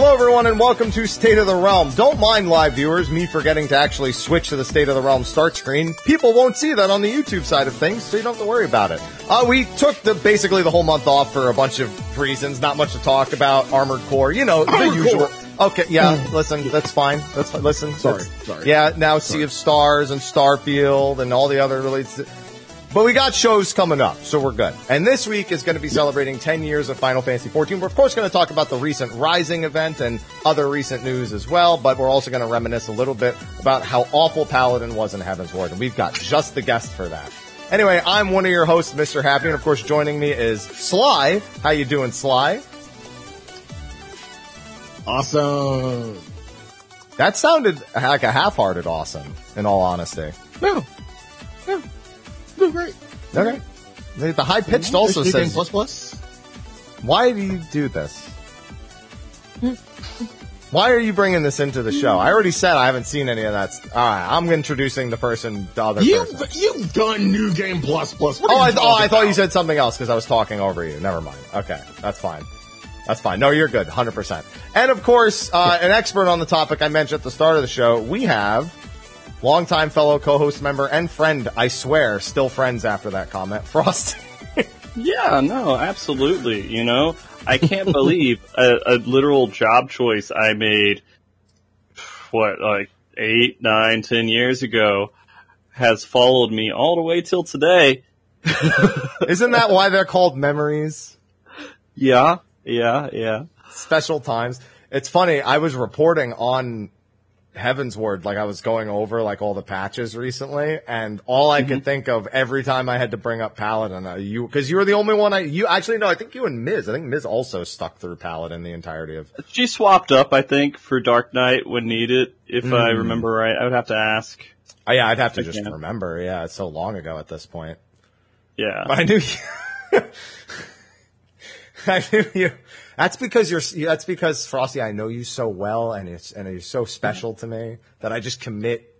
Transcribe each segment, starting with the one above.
Hello, everyone, and welcome to State of the Realm. Don't mind live viewers, me forgetting to actually switch to the State of the Realm start screen. People won't see that on the YouTube side of things, so you don't have to worry about it. Uh, we took the basically the whole month off for a bunch of reasons. Not much to talk about. Armored Core, you know, the usual. Core. Okay, yeah. Listen, that's fine. That's fine. Listen, Sorry, that's- sorry. Yeah, now Sea of Stars and Starfield and all the other related. But we got shows coming up, so we're good. And this week is going to be celebrating 10 years of Final Fantasy XIV. We're of course going to talk about the recent Rising event and other recent news as well, but we're also going to reminisce a little bit about how awful Paladin was in Heavensward, and we've got just the guest for that. Anyway, I'm one of your hosts, Mr. Happy, and of course joining me is Sly. How you doing, Sly? Awesome. That sounded like a half-hearted awesome, in all honesty. No. No. Great. Okay. The, the high pitched also says, plus plus. "Why do you do this? Why are you bringing this into the show?" I already said I haven't seen any of that. St- All right, I'm introducing the person, the other You person. you've done new game plus plus. What Oh, I, th- oh, I thought you about? said something else because I was talking over you. Never mind. Okay, that's fine. That's fine. No, you're good. 100%. And of course, uh, an expert on the topic I mentioned at the start of the show, we have longtime fellow co-host member and friend, I swear, still friends after that comment, Frost. Yeah, no, absolutely. You know, I can't believe a, a literal job choice I made, what, like eight, nine, ten years ago has followed me all the way till today. Isn't that why they're called memories? Yeah, yeah, yeah. special times. It's funny. I was reporting on Heavensward, like I was going over like all the patches recently, and all I could think of every time I had to bring up Paladin, uh, you because you were the only one I you actually no, I think you and Miz. I think Miz also stuck through Paladin the entirety of. She swapped up, I think, for Dark Knight when needed. If I remember right, I would have to ask. Oh yeah, I'd have to just Yeah. remember. Yeah, it's so long ago at this point. Yeah. But I knew you. I knew you. That's because you're. That's because Frosty. I know you so well, and it's and you're so special to me that I just commit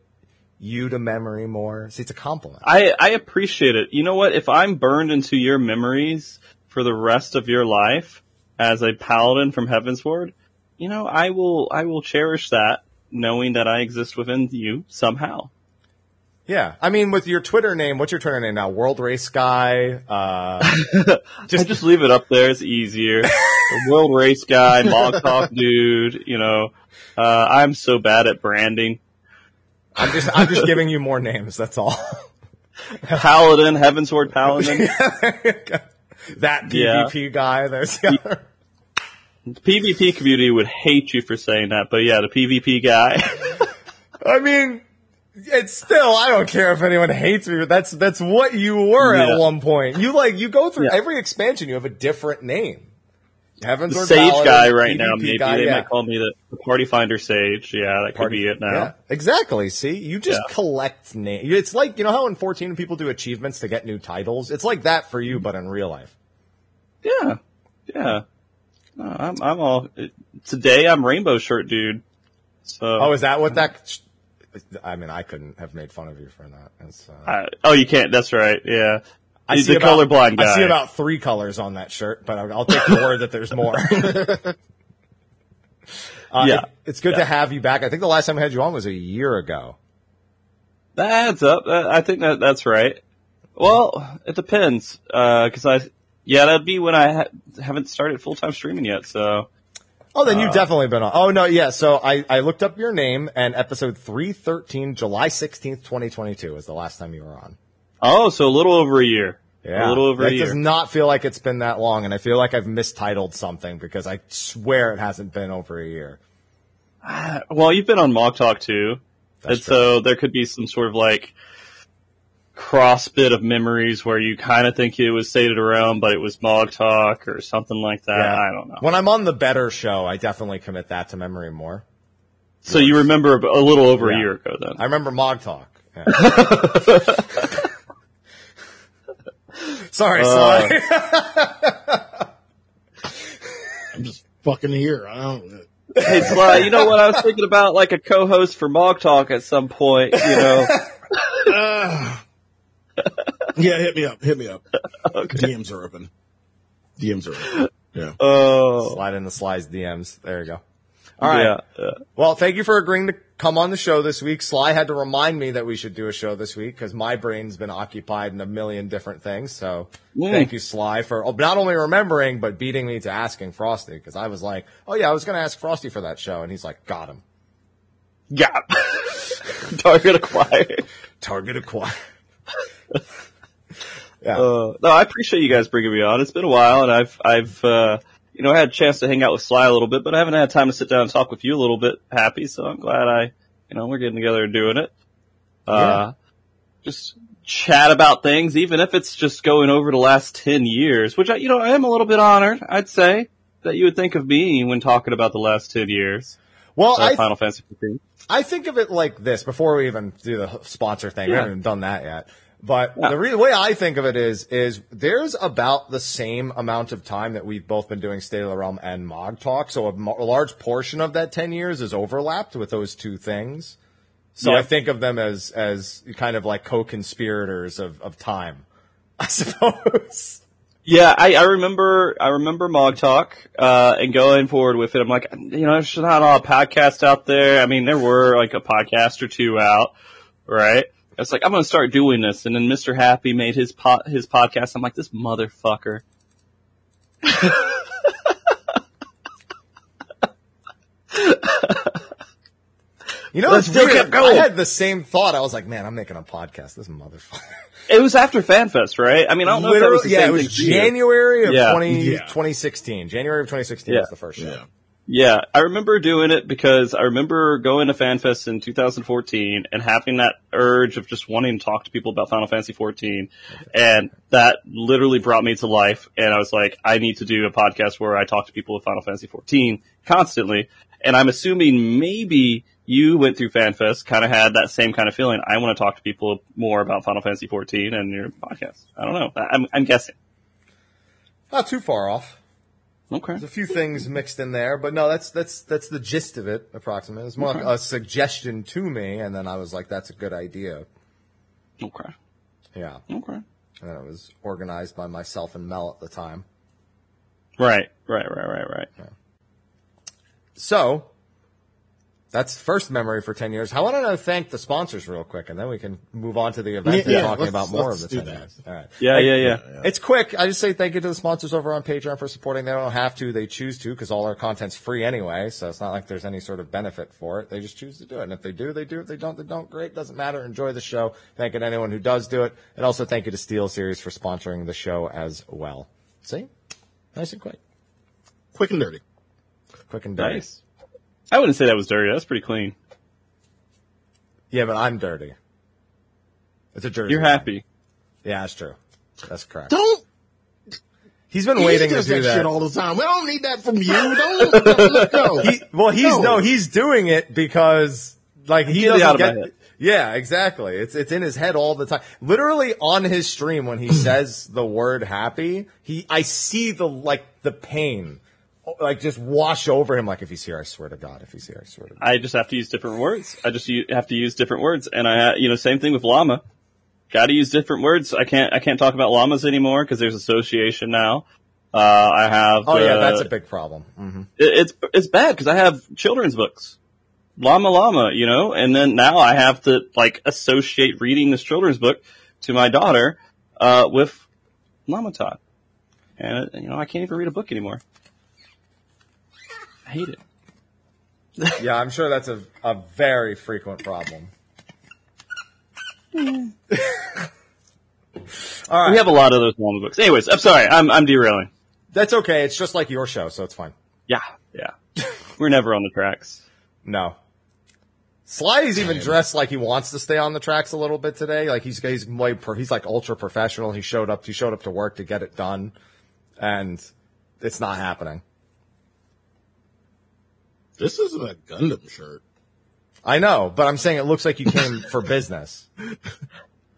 you to memory more. See, it's a compliment. I, I appreciate it. You know what? If I'm burned into your memories for the rest of your life as a paladin from Heavensward, you know, I will, I will cherish that knowing that I exist within you somehow. Yeah, I mean, with your Twitter name, what's your Twitter name now? World Race Guy. Uh, Just, just leave it up there. It's easier. World race guy, Mog Talk dude, you know, uh, I'm so bad at branding. I'm just. I'm just giving you more names. That's all. Paladin, Heavensward Paladin. that Yeah. PvP guy. There's the other. The PvP community would hate you for saying that, but yeah, the PvP guy. I mean, it's still, I don't care if anyone hates me, but that's, that's what you were Yeah. at one point. You like, you go through Yeah. every expansion, you have a different name. Heavens the Sage Paladin, guy right now. Maybe guy, they yeah. might call me the, the Party Finder Sage. Yeah, that could be it now. Yeah, exactly. See, you just Yeah. collect names. It's like, you know how in 14 people do achievements to get new titles? It's like that for you, but in real life. Yeah, yeah. No, I'm, I'm all today. I'm Rainbow Shirt dude. So, Oh, is that what that, I mean, I couldn't have made fun of you for that. Uh, I, oh, you can't. That's right. Yeah, I He's see the about, colorblind guy. I see about three colors on that shirt, but I'll, I'll take the word that there's more. Uh, Yeah. it- it's good Yeah. to have you back. I think the last time I had you on was a year ago. that adds up. I think that that's right. Well, it depends. Uh, cause I, yeah, that'd be when I ha- haven't started full time streaming yet. So, Oh, then Uh, you've definitely been on. Oh no, yeah. So I, I looked up your name and episode 313, July 16th, 2022 was the last time you were on. oh, so a little over a year. Yeah. a little over that a year. It does not feel like it's been that long. And I feel like I've mistitled something because I swear it hasn't been over a year. Well, you've been on Mog Talk too, That's and so there could be some sort of like cross bit of memories where you kind of think it was State around, but it was Mog Talk or something like that. Yeah. I don't know. When I'm on the better show, I definitely commit that to memory more. So you remember a little over Yeah. a year ago then? I remember Mog Talk. Yeah. sorry, Uh, sorry. I'm just fucking here. I don't. hey, Sly, you know what I was thinking about? Like a co-host for Mog Talk at some point. You know, Ah. yeah, hit me up. Hit me up. DMs are open. DMs are open. Yeah. oh, Slide in the slides DMs. There you go. All right. Yeah, yeah. Well, thank you for agreeing to come on the show this week. Sly had to remind me that we should do a show this week because my brain's been occupied in a million different things. So Mm. thank you, Sly, for oh, not only remembering, but beating me to asking Frosty because I was like, oh yeah, I was going to ask Frosty for that show. And he's like, got him. Yeah. Target acquired. Target acquired. yeah. Uh, no, I appreciate you guys bringing me on. It's been a while, and I've I've uh, you know had a chance to hang out with Sly a little bit, but I haven't had time to sit down and talk with you a little bit. Happy, so I'm glad I you know we're getting together and doing it. Uh, just chat about things, even if it's just going over the last ten years, which I you know I am a little bit honored. I'd say that you would think of me when talking about the last ten years. well, of I, Final Fantasy 15. I think of it like this before we even do the sponsor thing. We haven't even done that yet. But Yeah. the re- way I think of it is, is there's about the same amount of time that we've both been doing State of the Realm and Mog Talk. So a, large portion of that 10 years is overlapped with those two things. So Yeah. I think of them as, as kind of like co-conspirators of, of time, I suppose. Yeah, I, I remember I remember Mog Talk uh, and going forward with it. I'm like, you know, there's not a lot of podcasts out there. I mean, there were like a podcast or two out, right? It's like I'm gonna start doing this, and then Mr. Happy made his po- his podcast. I'm like, this motherfucker. You know, But it's still weird. kept going. I had the same thought. I was like, man, I'm making a podcast. This motherfucker. It was after FanFest, right? I mean, I don't know if that was the yeah, same it was thing. January of Yeah. 20, Yeah. 2016. January of 2016 Yeah. was the first show. Yeah. I remember doing it because I remember going to FanFest in 2014 and having that urge of just wanting to talk to people about Final Fantasy 14. And that literally brought me to life. And I was like, I need to do a podcast where I talk to people with Final Fantasy 14 constantly. And I'm assuming maybe you went through FanFest, kind of had that same kind of feeling. I want to talk to people more about Final Fantasy 14 and your podcast. I don't know. I'm, I'm guessing. Not too far off. Okay. There's a few things mixed in there, but no, that's that's that's the gist of it, approximately. It's more like a suggestion to me, and then I was like, "That's a good idea." Okay. Yeah, Okay. and then it was organized by myself and Mel at the time. Right, right, right, right, right. So that's first memory for ten years. How why don't thank the sponsors real quick, and then we can move on to the event Yeah, and talking let's- about more of let's the do ten that. years. All right. Yeah, yeah, yeah. It's quick. I just say thank you to the sponsors over on Patreon for supporting. They don't have to; they choose to because all our content's free anyway. So it's not like there's any sort of benefit for it. They just choose to do it. And if they do, they do. If they don't, they don't. Great, doesn't matter. Enjoy the show. Thank you to anyone who does do it, and also thank you to SteelSeries for sponsoring the show as well. See, nice and quick, Quick and dirty. quick and dirty. Nice. I wouldn't say that was dirty. That's pretty clean. Yeah, but I'm dirty. It's a jersey. You're happy. Yeah, that's true. That's correct. Don't. He's been He waiting to does do that, that. shit all the time. We don't need that from you. Don't. no, no. He, well, he's no. No. he's doing it because like he Get it out doesn't my get. head. Yeah, exactly. It's it's in his head all the time. Literally on his stream when he says the word happy, he I see the like the pain like just wash over him like if he's here I swear to god if he's here I swear to god. I just have to use different words. I just u- have to use different words, and I, you know, same thing with llama. Got to use different words. I can't, I can't talk about llamas anymore because there's association now. Uh, I have. Oh yeah, that's a big problem. hmm it- it's it's bad because I have children's books, llama llama, you know, and then now I have to like associate reading this children's book to my daughter uh, with llama tot, and you know I can't even read a book anymore. I hate it. Yeah, I'm sure that's a a very frequent problem. All right. We have a lot of those llama books. Anyways, I'm sorry, I'm I'm derailing. That's okay. It's just like your show, so it's fine. Yeah, yeah. We're never on the tracks. No. Sly's even dressed like he wants to stay on the tracks a little bit today. Like he's he's way pro- he's like ultra professional. He showed up he showed up to work to get it done, and it's not happening. This isn't a Gundam shirt. I know, but I'm saying it looks like you came for business.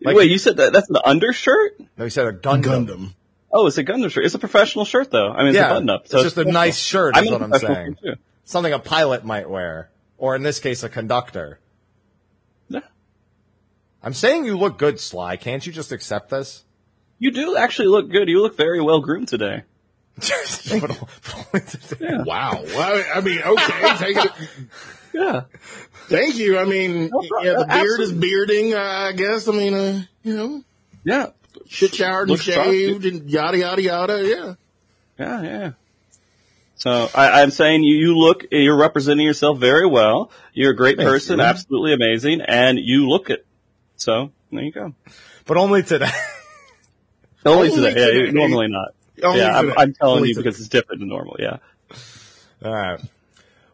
Like- Wait, you said that that's an undershirt? No, he said a Gundam. Gundam. Oh, it's a Gundam shirt. It's a professional shirt though. I mean, it's Yeah, a button up. it's just a nice shirt is in what I'm saying. Something a pilot might wear, or in this case, a conductor. Yeah. I'm saying you look good, Sly. Can't you just accept this? You do actually look good. You look very well groomed today. Yeah. Wow. Well, I mean, okay, take it. Yeah. Thank you. I mean, No yeah, the beard is bearding. Uh, I guess. I mean, uh, you know, Yeah. shit showered and Looks sharp, shaved and yada yada yada. Yeah. Yeah, yeah. So I, I'm saying you, you look, you're representing yourself very well. You're a great Thank person, you. absolutely amazing, and you look it. So there you go. But only today. Only, Only today. Today. you're normally not. Only yeah, I'm. I'm telling Only you because it's different than normal. Yeah. All right.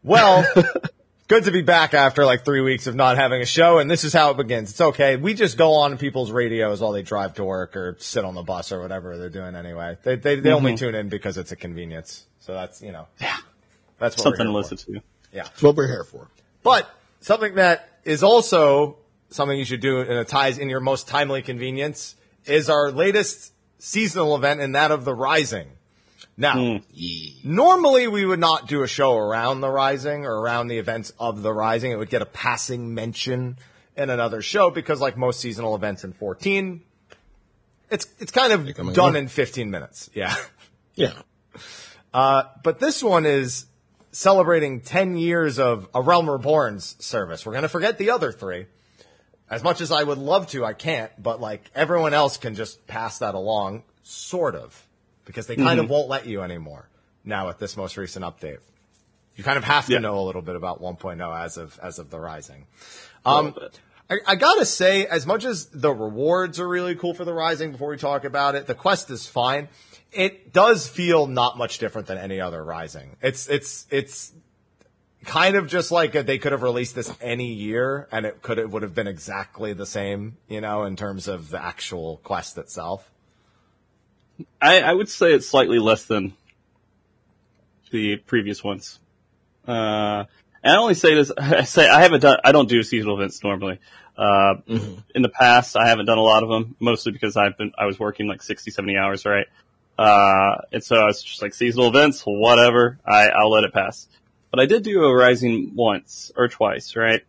Well, good to be back after like three weeks of not having a show, and this is how it begins. It's okay. We just go on people's radios while they drive to work or sit on the bus or whatever they're doing anyway. They they, they only mm-hmm. tune in because it's a convenience. So that's you know, Yeah. that's what Something to we're here listen for. to. That's what we're here for. But something that is also something you should do and it ties in your most timely convenience is our latest seasonal event and that of the Rising. Now, normally we would not do a show around the Rising or around the events of the Rising. It would get a passing mention in another show because like most seasonal events in 14, it's, it's kind of done in 15 minutes. Yeah. Yeah. Uh, but this one is celebrating 10 years of A Realm Reborn's service. We're going to forget the other three. As much as I would love to, I can't, but like everyone else can just pass that along, sort of, because they kind of won't let you anymore now with this most recent update. You kind of have to Yeah. know a little bit about 1.0 as of, as of the Rising. Um. I, I gotta say, as much as the rewards are really cool for the Rising, before we talk about it, the quest is fine. It does feel not much different than any other Rising. It's it's it's kind of just like they could have released this any year, and it could it would have been exactly the same, you know, in terms of the actual quest itself. I, I would say it's slightly less than the previous ones. Uh, and I only say this, I say I haven't done, I don't do seasonal events normally. Uh, in the past, I haven't done a lot of them, mostly because I've been, I was working like 60, 70 hours, right? Uh, and so I was just like seasonal events, whatever, I, I'll let it pass. But I did do a Rising once or twice, right?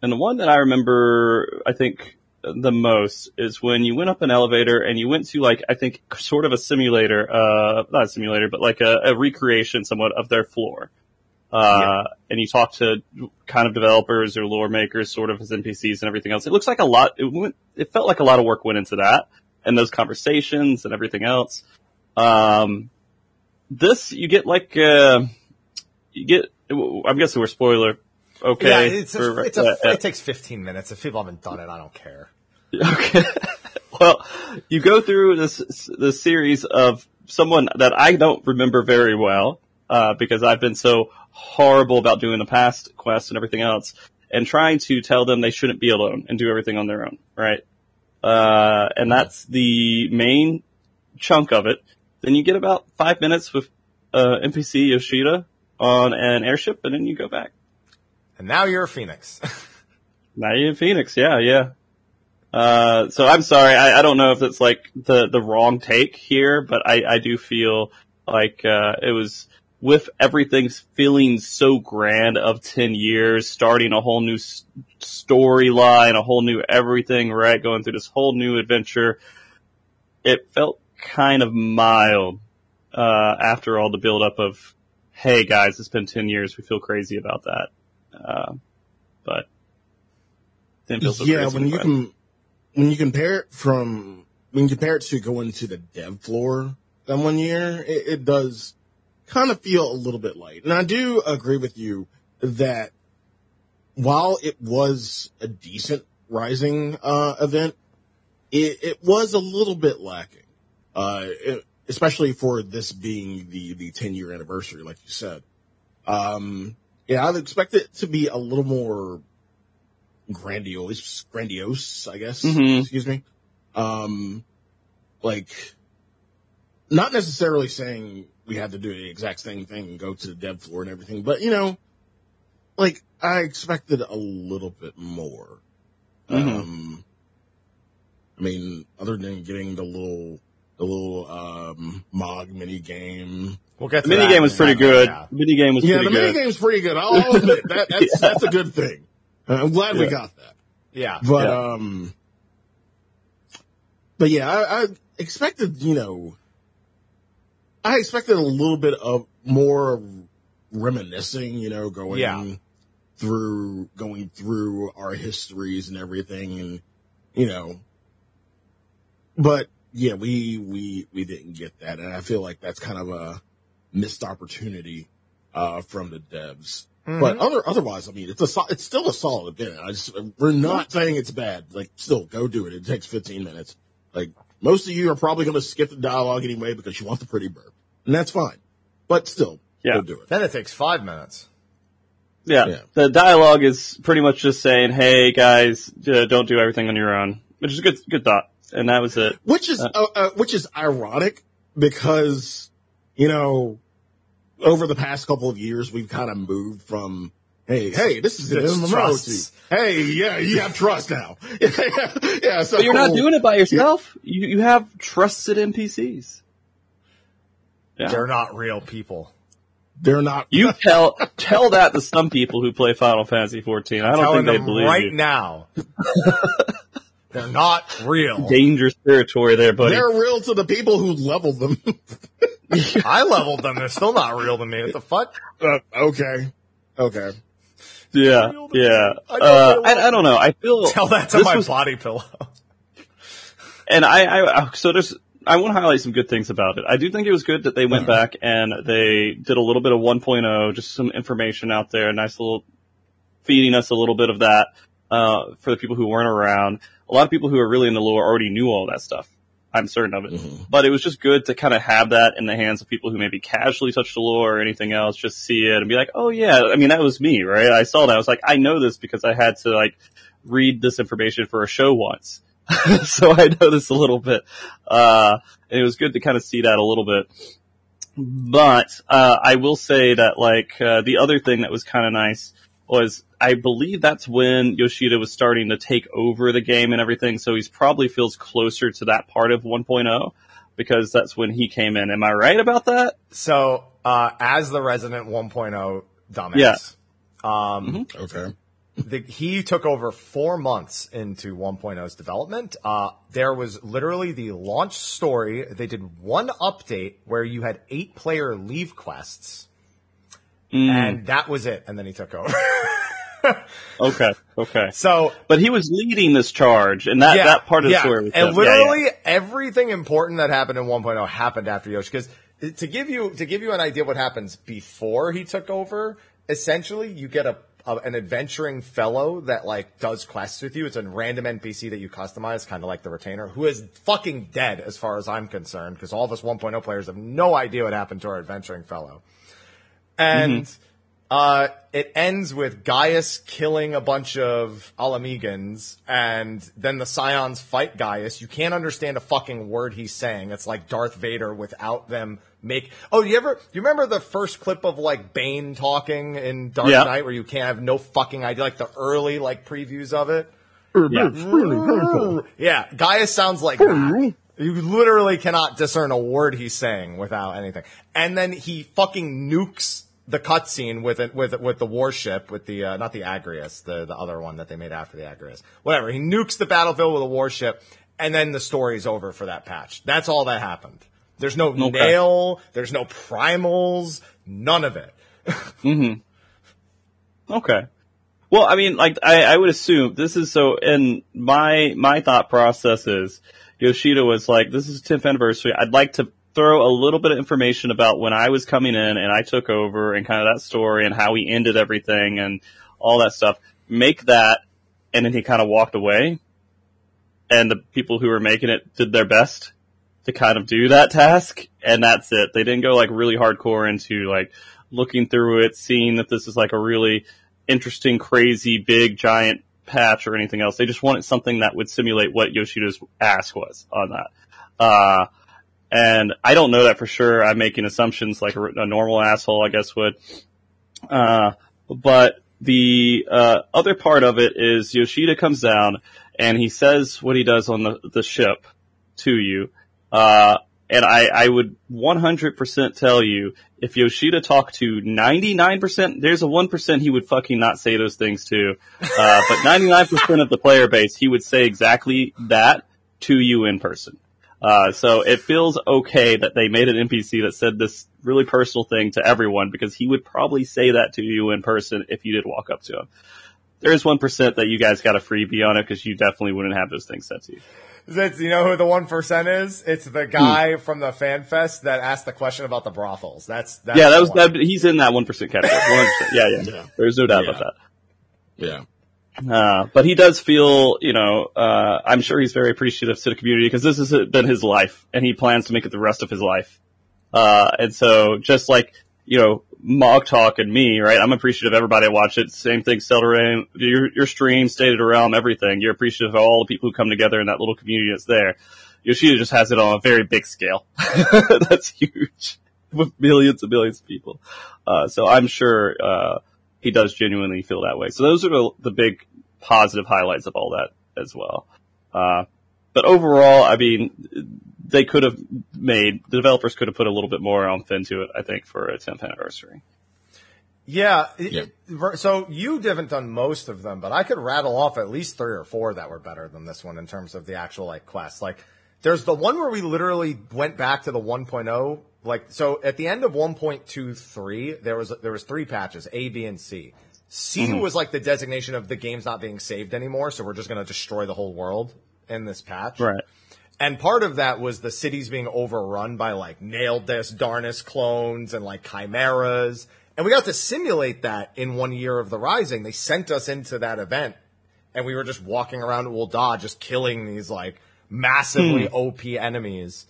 And the one that I remember, I think, the most is when you went up an elevator and you went to like, I think, sort of a simulator, uh, not a simulator, but like a, a recreation somewhat of their floor. Uh, and you talk to kind of developers or lore makers, sort of as NPCs and everything else. It looks like a lot, it went, it felt like a lot of work went into that and those conversations and everything else. Um, this, you get like, uh, you get, I'm guessing we're spoiler. Okay. yeah, it's a, for- it's a, uh, it takes 15 minutes. If people haven't done it, I don't care. Okay. well, you go through this this series of someone that I don't remember very well uh, because I've been so horrible about doing the past quests and everything else, and trying to tell them they shouldn't be alone and do everything on their own, right? Uh, and that's the main chunk of it. Then you get about five minutes with uh, NPC Yoshida on an airship, and then you go back. And now you're a phoenix. Now you're in Phoenix, yeah, yeah. Uh, so I'm sorry, I, I don't know if it's like the, the wrong take here, but I, I do feel like, uh, it was with everything feeling so grand of 10 years, starting a whole new s- storyline, a whole new everything, right? Going through this whole new adventure. It felt kind of mild, uh, after all the buildup of, hey guys, it's been 10 years, we feel crazy about that. Uh, but didn't feel so yeah, when you can when you compare it from when you compare it to going to the dev floor that one year, it, it does kind of feel a little bit light. And I do agree with you that while it was a decent rising uh, event, it, it was a little bit lacking. Uh, it- especially for this being the the 10 year anniversary, like you said. Um, yeah, I'd expect it to be a little more grandiose, grandiose, I guess. Mhm. Excuse me. Um, like, not necessarily saying we had to do the exact same thing and go to the dev floor and everything, but you know, like I expected a little bit more. Mhm. Um, I mean, other than getting the little, the little, um, Mog mini game. We'll get to The that minigame was pretty second, good. yeah. Minigame was Yeah, pretty the good. mini game's pretty good. I'll admit that, that's, that's a good thing. Uh, I'm glad we got that. Yeah. But Yeah. um, but yeah, I, I expected you know I expected a little bit of more reminiscing, you know, going Yeah. through going through our histories and everything, and you know, but yeah, we we we didn't get that, and I feel like that's kind of a missed opportunity uh, from the devs. But other otherwise, I mean, it's a it's still a solid event. I just we're not saying it's bad. Like, still go do it. It takes 15 minutes. Like most of you are probably going to skip the dialogue anyway because you want the pretty burp, and that's fine. But still, Yeah. go do it. Then it takes five minutes. Yeah. Yeah. The dialogue is pretty much just saying, "Hey guys, uh, don't do everything on your own," which is a good good thought. And that was it. Which is uh, uh, which is ironic because you know over the past couple of years we've kind of moved from hey hey this is an It's MMO trusts. to hey yeah you have trust now yeah so But you're not doing it by yourself. You you have trusted NPCs. Yeah. They're not real people. they're not You tell tell that to some people who play Final Fantasy 14. I don't Telling think they them believe right you. now. They're not real. Dangerous territory there, buddy. they're real to the people who leveled them I leveled them. They're still not real to me. What the fuck? Uh, okay okay yeah, yeah. I know Uh, I, I don't know. I feel Tell that to my was- body pillow. and I, I so there's I want to highlight some good things about it. I do think it was good that they went back and they did a little bit of 1.0, just some information out there, nice little feeding us a little bit of that uh, for the people who weren't around. A lot of people who are really in the lore already knew all that stuff. I'm certain of it, but it was just good to kind of have that in the hands of people who maybe casually touch the lore or anything else, just see it and be like, oh yeah, I mean that was me, right? I saw that. I was like, I know this because I had to like read this information for a show once. so I know this a little bit. Uh, and it was good to kind of see that a little bit. But, uh, I will say that like, uh, the other thing that was kind of nice was I believe that's when Yoshida was starting to take over the game and everything. So he's probably feels closer to that part of 1.0 because that's when he came in. Am I right about that? So, uh, as the resident 1.0 dumbass, Yeah. um, okay the, he took over four months into 1.0's development. Uh, there was literally the launch story. They did one update where you had eight player leave quests, and that was it. And then he took over. Okay. Okay. so But he was leading this charge and that, that part of the yeah. story was and him. Yeah, yeah. literally everything important that happened in 1.0 happened after Yoshi. Because to give you to give you an idea of what happens before he took over, essentially you get a, a an adventuring fellow that like does quests with you. It's a random NPC that you customize, kind of like the retainer, who is fucking dead as far as I'm concerned. Because all of us 1.0 players have no idea what happened to our adventuring fellow. And mm-hmm. Uh, it ends with Gaius killing a bunch of Ala Mhigans, and then the Scions fight Gaius. You can't understand a fucking word he's saying. It's like Darth Vader without them make. Oh, you ever? You remember the first clip of like Bane talking in Dark Yeah. Knight, where you can't have no fucking idea, like the early like previews of it. Yeah. Yeah, Gaius sounds like that. You literally cannot discern a word he's saying without anything. And then he fucking nukes the cutscene with it, with with the warship, with the uh, not the Agrius, the the other one that they made after the Agrius. Whatever. He nukes the battlefield with a warship, and then the story's over for that patch. That's all that happened. There's no Okay. Nael. There's no primals. None of it. Okay. Well, I mean, like, I, I would assume this is so, and my, my thought process is Yoshida was like, this is 10th anniversary. I'd like to throw a little bit of information about when I was coming in and I took over and kind of that story and how we ended everything and all that stuff. Make that, and then he kind of walked away. And the people who were making it did their best to kind of do that task, and that's it. They didn't go like really hardcore into like looking through it, seeing that this is like a really interesting, crazy, big, giant patch or anything else. They just wanted something that would simulate what Yoshida's ask was on that. Uh, and I don't know that for sure. I'm making assumptions like a, a normal asshole, I guess would. Uh, but the uh, other part of it is Yoshida comes down and he says what he does on the, the ship to you. Uh, and I, I would 100% tell you if Yoshida talked to 99%, there's a 1% he would fucking not say those things to. Uh, but 99% of the player base, he would say exactly that to you in person. Uh, so it feels okay that they made an NPC that said this really personal thing to everyone because he would probably say that to you in person if you did walk up to him. There is 1% that you guys got a freebie on it because you definitely wouldn't have those things said to you. It's, you know who the one percent is? It's the guy from the fan fest that asked the question about the brothels. That's, that's yeah, that was, that, he's in that 1% category. 100%. Yeah, yeah, Yeah. There's no doubt Yeah. about that. Yeah. Uh, but he does feel, you know, uh, I'm sure he's very appreciative to the community because this has been his life and he plans to make it the rest of his life. Uh, and so just like, you know, Mog Talk and me, right? I'm appreciative of everybody I watch it. Same thing, Stellar your, your stream, State of Realm, everything. You're appreciative of all the people who come together in that little community that's there. Yoshida just has it on a very big scale. that's huge with millions and millions of people. Uh, so I'm sure, uh, he does genuinely feel that way. So those are the, the big positive highlights of all that as well. Uh, but overall, I mean, they could have made, the developers could have put a little bit more on into it, I think, for a 10th anniversary. Yeah. Yeah. So you haven't done most of them, but I could rattle off at least three or four that were better than this one in terms of the actual like quests. Like there's the one where we literally went back to the 1.0. Like so at the end of 1.23, there was there was three patches, A, B, and C. C mm-hmm. was like the designation of the game's not being saved anymore, so we're just going to destroy the whole world in this patch. Right. And part of that was the cities being overrun by like Nael deus Darnus clones and like chimeras. And we got to simulate that in one year of the Rising. They sent us into that event and we were just walking around Ul'dah just killing these like massively hmm. OP enemies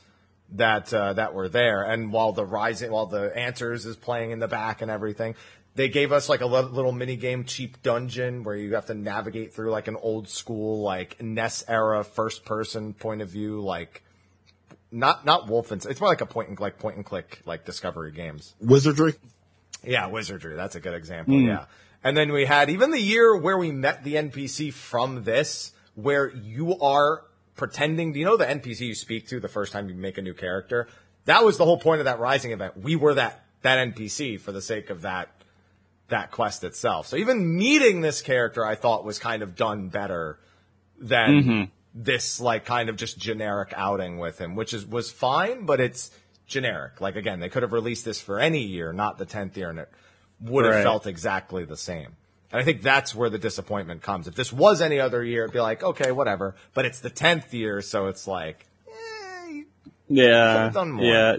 that uh, that were there. And while the Rising, while the Answers is playing in the back and everything, they gave us like a little mini game, cheap dungeon where you have to navigate through like an old school like NES era first person point of view, like not not Wolfenstein. It's more like a point and like point and click like Discovery games. Wizardry. Yeah, wizardry. That's a good example. Yeah. And then we had even the year where we met the NPC from this, where you are pretending. Do you know the NPC you speak to the first time you make a new character? That was the whole point of that Rising event. We were that that NPC for the sake of that that quest itself. So even meeting this character, I thought was kind of done better than mm-hmm. this like kind of just generic outing with him, which is was fine, but it's generic. Like again, they could have released this for any year, not the tenth year, and it would have Right. felt exactly the same. And I think that's where the disappointment comes. If this was any other year, it'd be like, okay, whatever. But it's the tenth year, so it's like, eh, Yeah. Yeah.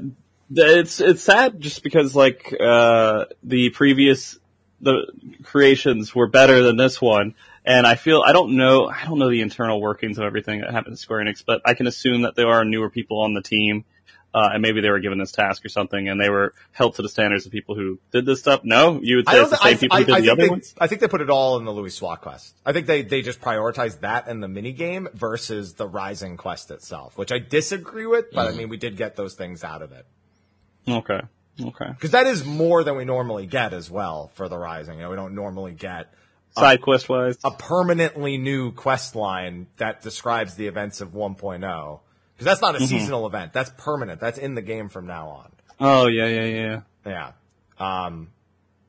It's, it's sad just because like, uh, the previous, the creations were better than this one. And I feel, I don't know, I don't know the internal workings of everything that happened at Square Enix, but I can assume that there are newer people on the team. Uh, and maybe they were given this task or something and they were held to the standards of people who did this stuff. No, you would say it's the thi- I same people I- who did I the think other they- ones? I think they put it all in the Louisoix quest. I think they, they just prioritized that and the mini game versus the Rising quest itself, which I disagree with, but I mean, we did get those things out of it. Okay. Okay. Because that is more than we normally get as well for the Rising. You know, we don't normally get Side quest wise. a permanently new quest line that describes the events of 1.0. Because that's not a seasonal event. That's permanent. That's in the game from now on. Oh yeah, yeah, yeah. Yeah. Um,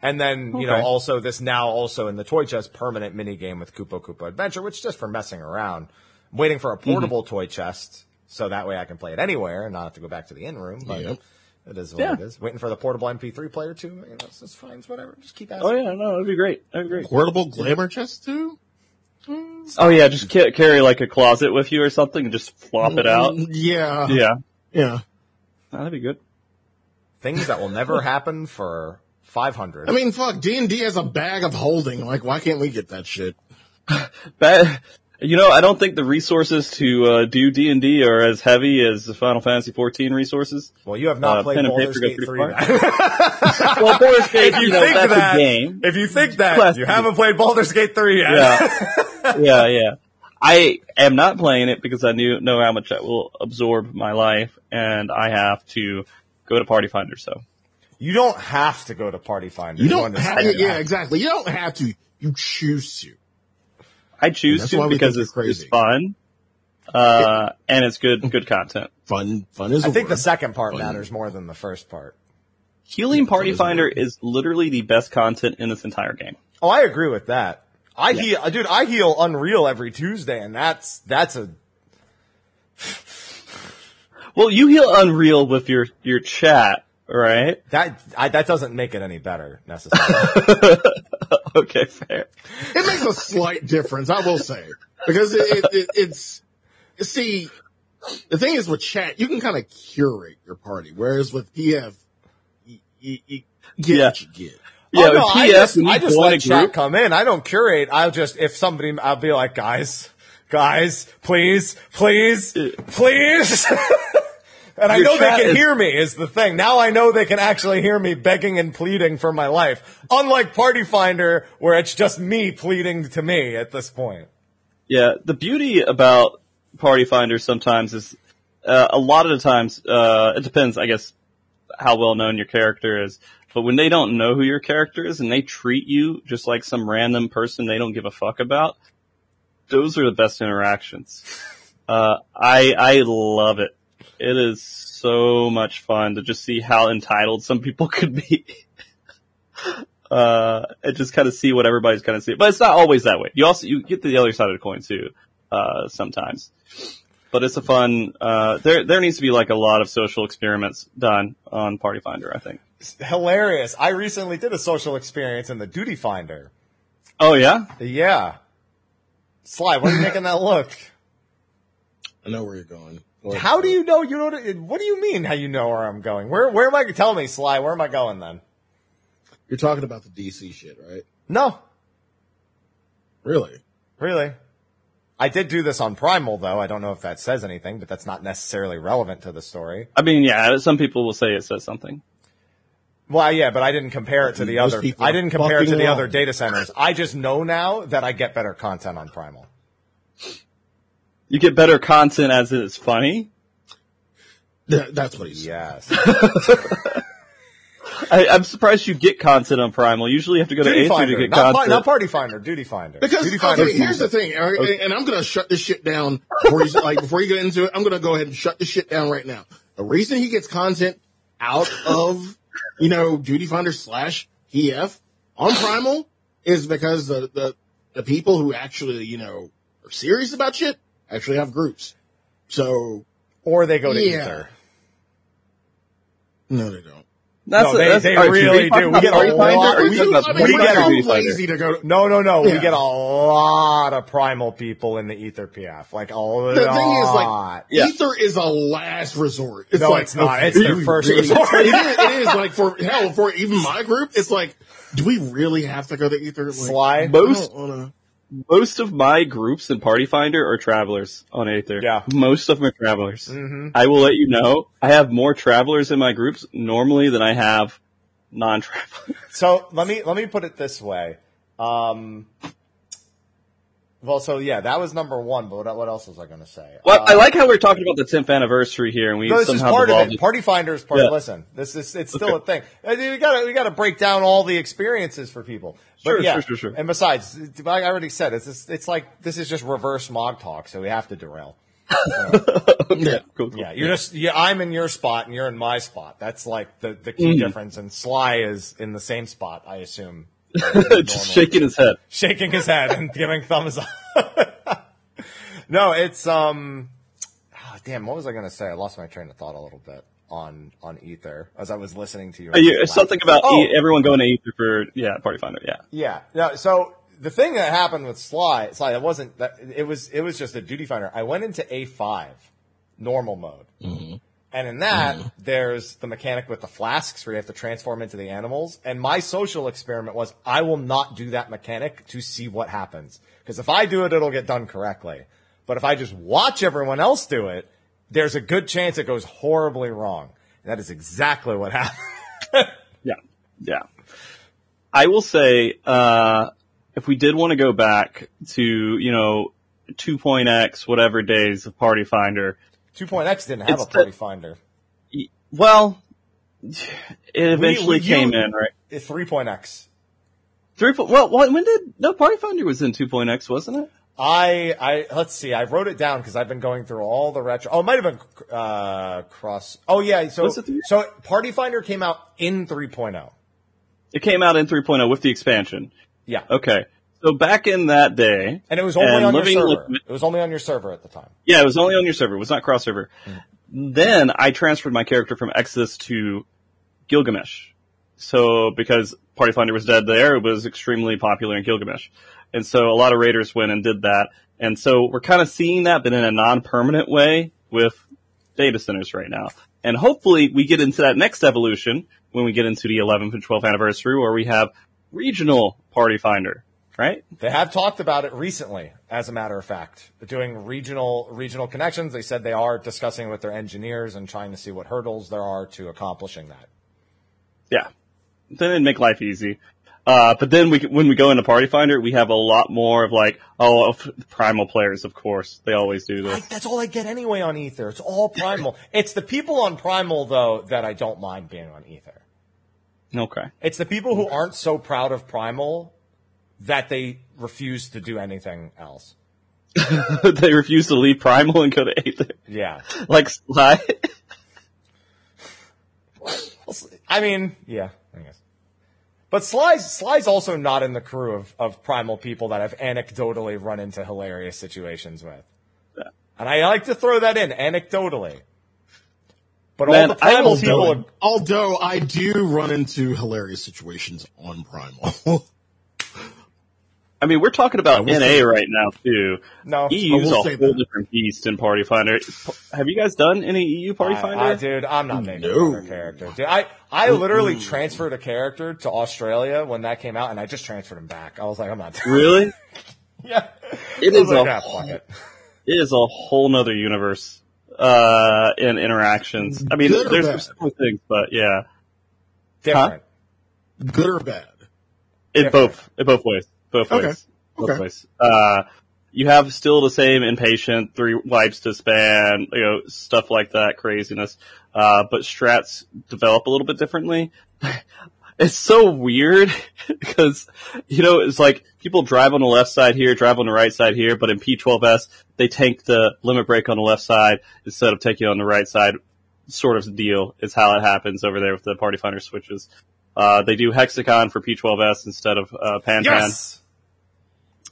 and then, you know, also this now also in the toy chest permanent mini game with Koopa Koopa Adventure, which is just for messing around. I'm waiting for a portable toy chest so that way I can play it anywhere and not have to go back to the inn room. But Yep. it is what Yeah. it is. Waiting for the portable MP3 player too. You know, it's, it's fine. It's whatever. Just keep asking. Oh yeah, no, it'd be great. That'd be great. Portable glamour chest too. Oh yeah, just ca- carry like a closet with you or something and just flop it out. Mm, Yeah. Yeah, Yeah. that'd be good. Things that will never happen for 500. I mean, fuck. D and D has a bag of holding. Like, why can't we get that shit? But you know, I don't think the resources to uh, do D and D are as heavy as the Final Fantasy XIV resources. well, you have not uh, played Baldur's Gate three. well, Baldur's Gate, if you, you know, think that's that, a game. if you think that, Classic. you haven't played Baldur's Gate 3 yet. Yeah, yeah, yeah. I am not playing it because I knew know how much that will absorb my life, and I have to go to Party Finder. So You don't have to go to Party Finder. You don't have. understand Yeah, exactly. You don't have to. You choose to. I choose to because it's, you're it's fun, uh, and it's good good content. Fun. Fun is. I a think the second part Fun. matters more than the first part. Healing Party is Finder word. is literally the best content in this entire game. Oh, I agree with that. I heal, dude. I heal Unreal every Tuesday, and that's that's a Well, you heal Unreal with your your chat, right? That I, that doesn't make it any better necessarily. okay, fair. It makes a slight difference, I will say, because it, it, it, it's see the thing is with chat, you can kind of curate your party, whereas with PF, you, you, you get Yeah. what you get. Yeah, oh, no, with I just, I just let chat group- come in. I don't curate. I'll just, if somebody, I'll be like, guys, guys, please, please, please. and I know they can is- hear me is the thing. Now I know they can actually hear me begging and pleading for my life. Unlike Party Finder, where it's just me pleading to me at this point. Yeah, the beauty about Party Finder sometimes is uh, a lot of the times uh, it depends, I guess, how well known your character is. But when they don't know who your character is and they treat you just like some random person they don't give a fuck about, those are the best interactions. Uh, I I love it. It is so much fun to just see how entitled some people could be. uh, and just kind of see what everybody's kind of seeing. But it's not always that way. You also, you get the other side of the coin too, uh, sometimes. But it's a fun, uh, there, there needs to be like a lot of social experiments done on Party Finder, I think. It's hilarious. I recently did a social experience in the Duty Finder. Oh yeah? Yeah. Sly, what are you making that look? I know where you're going. Or- How do you know you know what, what do you mean how you know where I'm going? Where where am I tell me, Sly, where am I going then? You're talking about the DC shit, right? No, Really? really. I did do this on Primal though. I don't know if that says anything, but that's not necessarily relevant to the story. I mean, yeah, some people will say it says something. Well, yeah, but I didn't compare it to the Those other. I didn't compare it to the wrong. other data centers. I just know now that I get better content on Primal. You get better content as it's funny. Th- that's what he's Yes. I, I'm surprised you get content on Primal. Usually you have to go to Duty Aether to Finder, get not, content. not Party Finder. Duty Finder. Because Duty Finder. okay, here's the thing, all right, and I'm gonna shut this shit down before you like before you get into it. I'm gonna go ahead and shut this shit down right now. The reason he gets content out of you know Duty Finder slash EF on Primal is because the the the people who actually you know are serious about shit actually have groups. So or they go to Yeah. Aether. no, they don't. That's No, they- that's- they really so are you talking do. We get a lot- or are you we- I mean, we we're get Finder or Finder? lazy to go. No, no, no. Yeah. We get a lot of primal people in the Aether PF. Like a lot. The thing is, like, Yeah. Aether is a last resort. It's No, like, it's not. It's their first resort. it is. It is like for hell for even my group. It's like, do we really have to go to Aether? Like, Sly. Most- I don't wanna- Most of my groups in Party Finder are travelers on Aether. Yeah. Most of them are travelers. Mm-hmm. I will let you know, I have more travelers in my groups normally than I have non-travelers. So let me let me put it this way. Um, well, so yeah, that was number one. But what, what else was I going to say? Well, Uh, I like how we're talking about the 10th anniversary here and we No, this is somehow part of it. Party Finders part. Yeah. Listen, this is it's still Okay. a thing. We got we got to break down all the experiences for people. But Sure, yeah, sure, sure, sure. And besides, I already said it's just, it's like this is just reverse smog talk, so we have to derail. Yeah, cool, cool. Yeah, you're just yeah. I'm in your spot and you're in my spot. That's like the the key Mm. difference. And Sly is in the same spot, I assume. Just shaking his head. shaking his head and giving thumbs up. no, it's um. ah, damn, what was I going to say? I lost my train of thought a little bit on on Aether as I was listening to uh, you. You something about Oh. e- everyone going to Aether for, yeah, Party Finder, yeah. Yeah. No, so the thing that happened with Sly, Sly, it wasn't that it was it was just a duty finder. I went into A five, normal mode. Mm-hmm. And in that, mm-hmm. there's the mechanic with the flasks where you have to transform into the animals. And my social experiment was I will not do that mechanic to see what happens. Because if I do it, it'll get done correctly. But if I just watch everyone else do it, there's a good chance it goes horribly wrong. That is exactly what happened. Yeah, yeah. I will say, uh, if we did want to go back to, you know, 2.x, whatever days of Party Finder, 2.x didn't have a party the- finder. well, it eventually we- you- came in, right? It's 3.x. Three, po- well, when did, no, Party Finder was in 2.x, wasn't it? I, I, let's see, I wrote it down because I've been going through all the retro, oh, it might have been, uh, cross, oh yeah, so, Was it three? so Party Finder came out in 3.0. It came out in 3.0 with the expansion. Yeah. Okay. So back in that day, And it was only on your server. Liquid- It was only on your server at the time. Yeah, it was only on your server. It was not cross server. then I transferred my character from Exodus to Gilgamesh. So because Party Finder was dead there, it was extremely popular in Gilgamesh. And so a lot of raiders went and did that. And so we're kind of seeing that, but in a non-permanent way with data centers right now. And hopefully we get into that next evolution when we get into the 11th and 12th anniversary where we have regional Party Finder, right? They have talked about it recently, as a matter of fact, doing regional regional connections. They said they are discussing with their engineers and trying to see what hurdles there are to accomplishing that. Yeah. Then it'd make life easy. Uh, but then we, when we go into Party Finder, we have a lot more of like, oh, of primal players, of course. They always do this. Like, that's all I get anyway on Aether. It's all primal. it's the people on primal though that I don't mind being on Aether. Okay. It's the people who aren't so proud of primal that they refuse to do anything else. they refuse to leave primal and go to Aether. Yeah. Like Sly. I mean, yeah, I guess. But Sly's, Sly's also not in the crew of, of primal people that I've anecdotally run into hilarious situations with. Yeah. And I like to throw that in, anecdotally. But Man, all the primal people are, although I do run into hilarious situations on Primal. I mean, we're talking about I will NA say- right now too. no. EU's will a say whole that. different beast in Party Finder. Have you guys done any EU Party I, Finder? I, dude, I'm not making No. another character. Dude, I, I literally transferred a character to Australia when that came out, and I just transferred him back. I was like, I'm not doing Really? Yeah. It I was like, a fuck it. it is a whole nother universe uh in interactions. I mean, Good there's bad? some similar things, but yeah, Different. Good or bad? in Different. both in both ways, both Okay. ways, both Okay. ways. Uh, you have still the same impatient three wipes to span, you know, stuff like that craziness. Uh, but strats develop a little bit differently. It's so weird because, you know, it's like people drive on the left side here, drive on the right side here, but in P12S, they tank the limit break on the left side instead of taking it on the right side. Sort of deal is how it happens over there with the Party Finder switches. Uh, they do Hexagon for P12S instead of, uh, Pan Pan. Yes.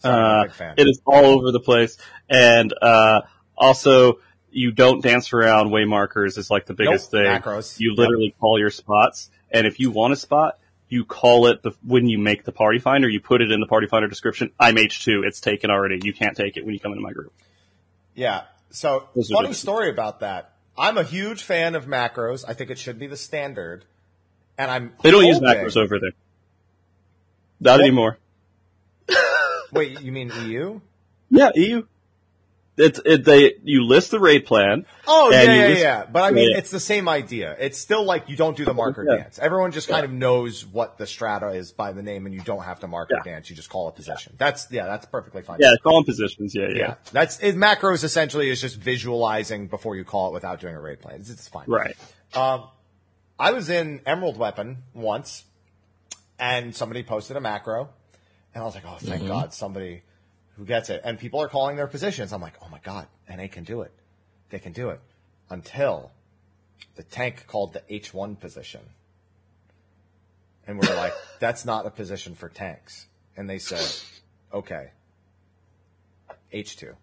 Uh, a big fan. it is all over the place. And, uh, also, you don't dance around way markers is like the biggest Nope, thing. macros. You Yep. literally call your spots. And if you want a spot, you call it the, when you make the party finder, you put it in the party finder description. I'm H2. It's taken already. You can't take it when you come into my group. Yeah. So Those funny story about that. I'm a huge fan of macros. I think it should be the standard. And I'm They don't use macros over there. Not anymore. Wait, you mean EU? Yeah, EU. It's, it, they, you list the raid plan. Oh yeah, yeah, list- yeah. But I mean, Yeah. it's the same idea. It's still like you don't do the marker Yeah. dance. Everyone just kind of knows what the strata is by the name, and you don't have to marker dance. You just call a position. That's yeah, that's perfectly fine. Yeah, call them positions. Yeah, yeah. yeah. That's it, macros. Essentially, is just visualizing before you call it without doing a raid plan. It's, it's fine. Right. Um, I was in Emerald Weapon once, and somebody posted a macro, and I was like, "Oh, thank mm-hmm. God, somebody who gets it." And people are calling their positions. I'm like, "Oh my God, NA can do it. They can do it." Until the tank called the H1 position, and we are like, "That's not a position for tanks." And they said, "Okay, H2."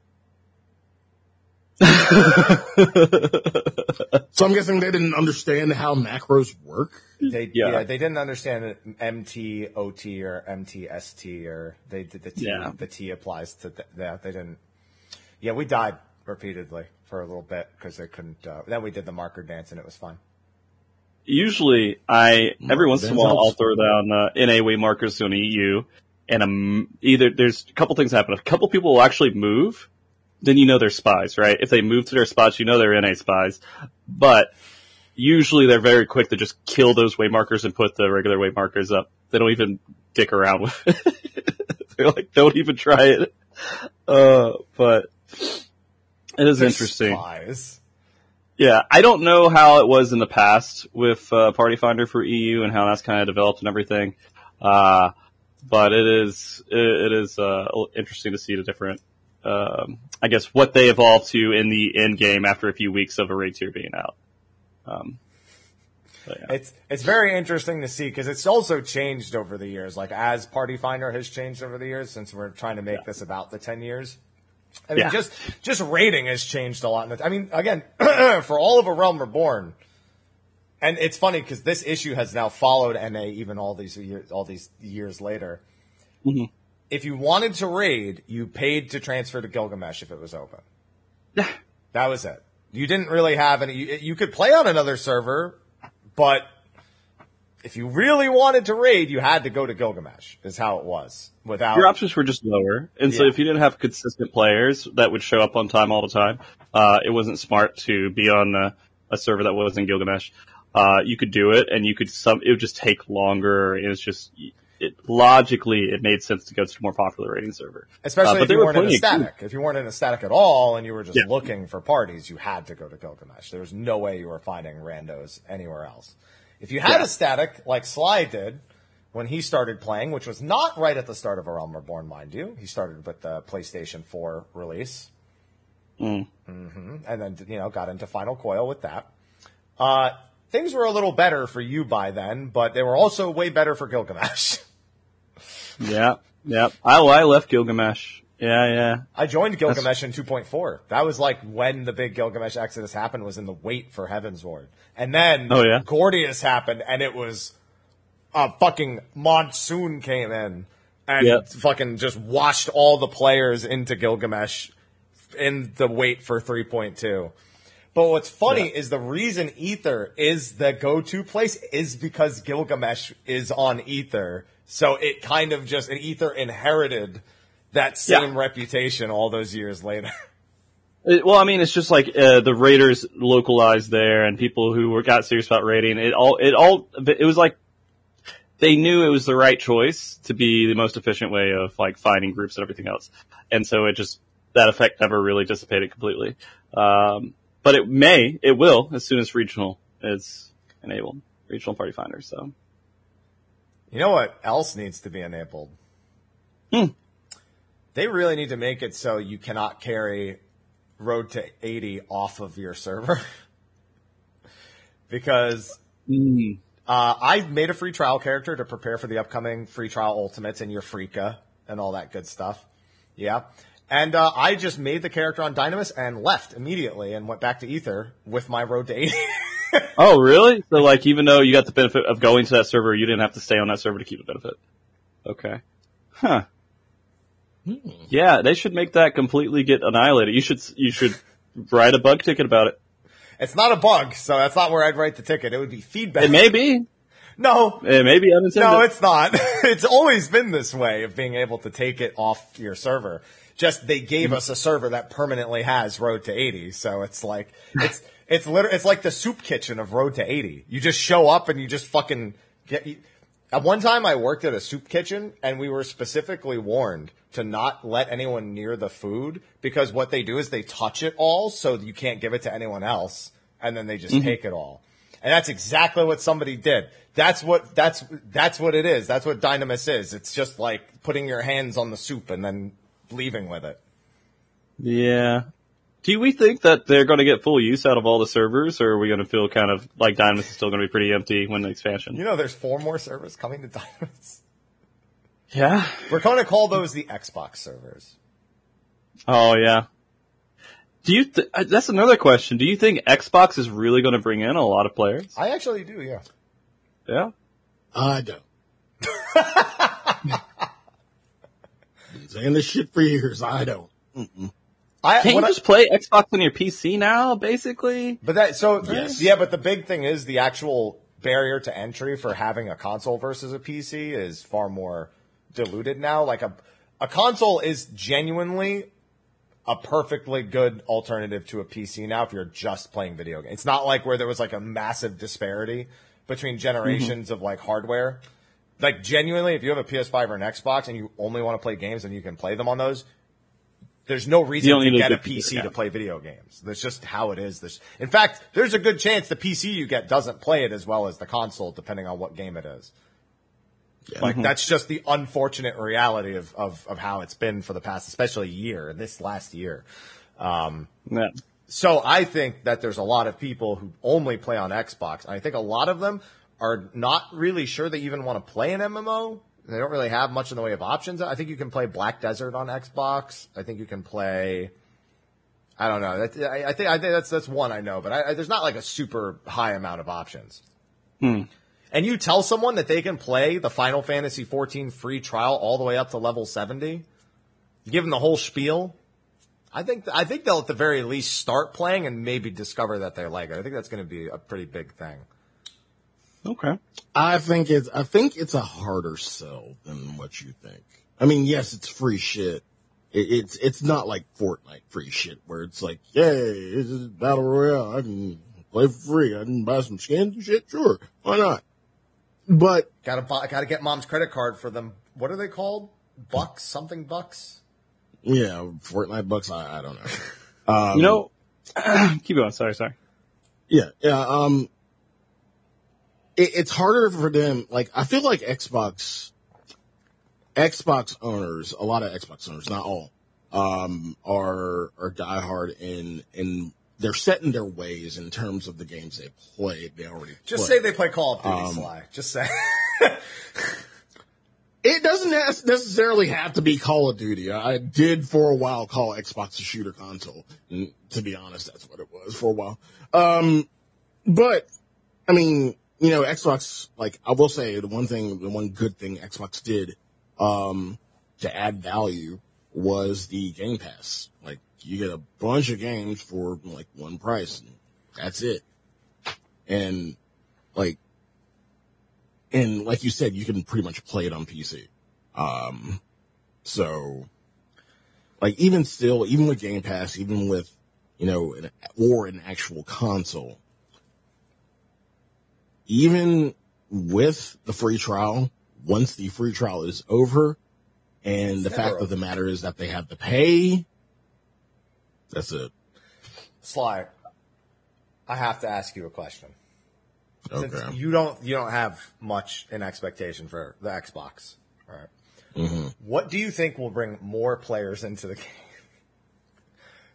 So I'm guessing they didn't understand how macros work. They yeah. Yeah. they didn't understand it MT OT or MTST or they did the T Yeah. the T applies to th- that they didn't. Yeah, we died repeatedly for a little bit because they couldn't. Uh, then we did the marker dance and it was fine. Usually, I every once in a while helps. I'll throw down uh, NA way markers to an EU, and um, either there's a couple things happen. A couple people will actually move, then you know they're spies, right? If they move to their spots, you know they're NA spies. But usually they're very quick to just kill those way markers and put the regular way markers up. They don't even dick around with it. they're like, don't even try it. Uh, but it is They're interesting. Spies. Yeah, I don't know how it was in the past with uh, Party Finder for EU and how that's kind of developed and everything. Uh, but it is it, it is uh, interesting to see the different, um, I guess, what they evolve to in the end game after a few weeks of a raid tier being out. Um, yeah. It's it's very interesting to see because it's also changed over the years. Like as Party Finder has changed over the years since we're trying to make Yeah. this about the ten years. I mean, Yeah. just just rating has changed a lot. I mean, again, for all of A Realm Reborn, and it's funny because this issue has now followed NA even all these years, all these years later. Mm-hmm. If you wanted to raid, you paid to transfer to Gilgamesh if it was open. that was it. You didn't really have any. You, you could play on another server, but if you really wanted to raid, you had to go to Gilgamesh. Is how it was without. Your options were just lower, and so if you didn't have consistent players that would show up on time all the time, uh, it wasn't smart to be on a, a server that wasn't Gilgamesh. Uh, you could do it, and you could some. It would just take longer. It was just it, logically it made sense to go to a more popular rating server. Especially Uh, if you were weren't in a static. If you weren't in a static at all and you were just Yeah. looking for parties, you had to go to Gilgamesh. There was no way you were finding randos anywhere else. If you had Yeah. a static like Sly did when he started playing, which was not right at the start of A Realm Reborn, mind you, he started with the PlayStation 4 release. Mm. hmm And then, you know, got into Final Coil with that. Uh, things were a little better for you by then, but they were also way better for Gilgamesh. Yeah, yeah. I, I left Gilgamesh. Yeah, yeah. I joined Gilgamesh in 2.4. That was like when the big Gilgamesh Exodus happened was in the wait for Heavensward. And then Oh, yeah? Gordias happened and it was a fucking monsoon came in and Yep. fucking just washed all the players into Gilgamesh in the wait for 3.2. But what's funny is the reason Aether is the go-to place is because Gilgamesh is on Aether. So it kind of just, and Aether inherited that same Yeah. reputation all those years later. It- well, I mean, it's just like uh, the Raiders localized there, and people who were got serious about raiding. It all, it all, it was like they knew it was the right choice to be the most efficient way of like finding groups and everything else, and so it just that effect never really dissipated completely. Um, but it may, it will, as soon as regional is enabled, regional party finder. So You know what else needs to be enabled? Hmm. They really need to make it so you cannot carry Road to 80 off of your server. because Mm. uh, I made a free trial character to prepare for the upcoming free trial ultimates and Eureka and all that good stuff. Yeah. And uh, I just made the character on Dynamis and left immediately and went back to Aether with my Road to 80. oh, really? So like, even though you got the benefit of going to that server, you didn't have to stay on that server to keep the benefit. Okay. Huh. Hmm. Yeah, they should make that completely get annihilated. You should you should write a bug ticket about it. it's not a bug, so that's not where I'd write the ticket. It would be feedback. It may be. no, It may be unintended. No, it's not. it's always been this way of being able to take it off your server. Just they gave mm-hmm. us a server that permanently has Road to 80, so it's like it's it's literally it's like the soup kitchen of Road to 80. You just show up and you just fucking get. You, at one time, I worked at a soup kitchen, and we were specifically warned to not let anyone near the food because what they do is they touch it all, so you can't give it to anyone else, and then they just mm-hmm. take it all. And that's exactly what somebody did. That's what that's that's what it is. That's what Dynamis is. It's just like putting your hands on the soup and then leaving with it. yeah. Do we think that they're going to get full use out of all the servers, or are we going to feel kind of like Dynamis is still going to be pretty empty when the expansion? You know, there's four more servers coming to Dynamis. Yeah. We're going to call those the Xbox servers. Oh yeah. Do you? Th- uh, that's another question. Do you think Xbox is really going to bring in a lot of players? I actually do, yeah. Yeah. I don't. Been saying this shit for years. I don't. I, Can't what you I- just play Xbox on your PC now, basically? But that so Yes. yeah, but the big thing is the actual barrier to entry for having a console versus a PC is far more diluted now. Like a a console is genuinely a perfectly good alternative to a PC now if you're just playing video games. It's not like where there was like a massive disparity between generations mm-hmm. of like hardware. Like genuinely, if you have a PS5 or an Xbox and you only want to play games and you can play them on those, there's no reason You to get a PC yeah. to play video games. That's just how it is. This, in fact, there's a good chance the PC you get doesn't play it as well as the console, depending on what game it is. Yeah. Like mm-hmm. that's just the unfortunate reality of, of, of how it's been for the past, especially year, this last year. Um, yeah. So I think that there's a lot of people who only play on Xbox. And I think a lot of them are not really sure they even want to play an MMO. They don't really have much in the way of options. I think you can play Black Desert on Xbox. I think you can play. I don't know. That, I, I think I think that's that's one I know, but I, I, there's not like a super high amount of options. Hmm. And you tell someone that they can play the Final Fantasy 14 free trial all the way up to level 70, give them the whole spiel. I think I think they'll at the very least start playing and maybe discover that they like it. I think that's going to be a pretty big thing. Okay. I think it's I think it's a harder sell than what you think. I mean, yes, it's free shit. It, it's it's not like Fortnite free shit where it's like, yay, this is battle royale. I can play for free. I can buy some skins and shit. Sure, why not? But gotta buy, I gotta get mom's credit card for them. What are they called? Bucks, something bucks. Yeah, Fortnite bucks. I, I don't know. Um, you know, keep going. Sorry, sorry. Yeah, yeah. Um, it, it's harder for them. Like, I feel like Xbox, Xbox owners, a lot of Xbox owners, not all, um, are are diehard in in they're set in their ways in terms of the games they play. They already just play. say they play Call of Duty. Um, Sly. Just say. it doesn't necessarily have to be Call of Duty. I did for a while call Xbox a shooter console. And to be honest, that's what it was for a while. Um, but I mean, you know, Xbox, like I will say the one thing, the one good thing Xbox did, um, to add value was the Game Pass. Like you get a bunch of games for like one price. that's it. And like, and like you said, you can pretty much play it on PC. Um, so like even still, even with Game Pass, even with, you know, an, or an actual console, even with the free trial, once the free trial is over, and the fact of the matter is that they have to pay, that's it. Sly, I have to ask you a question. Okay. Since you don't you don't have much in expectation for the Xbox, right? Mm-hmm. What do you think will bring more players into the game?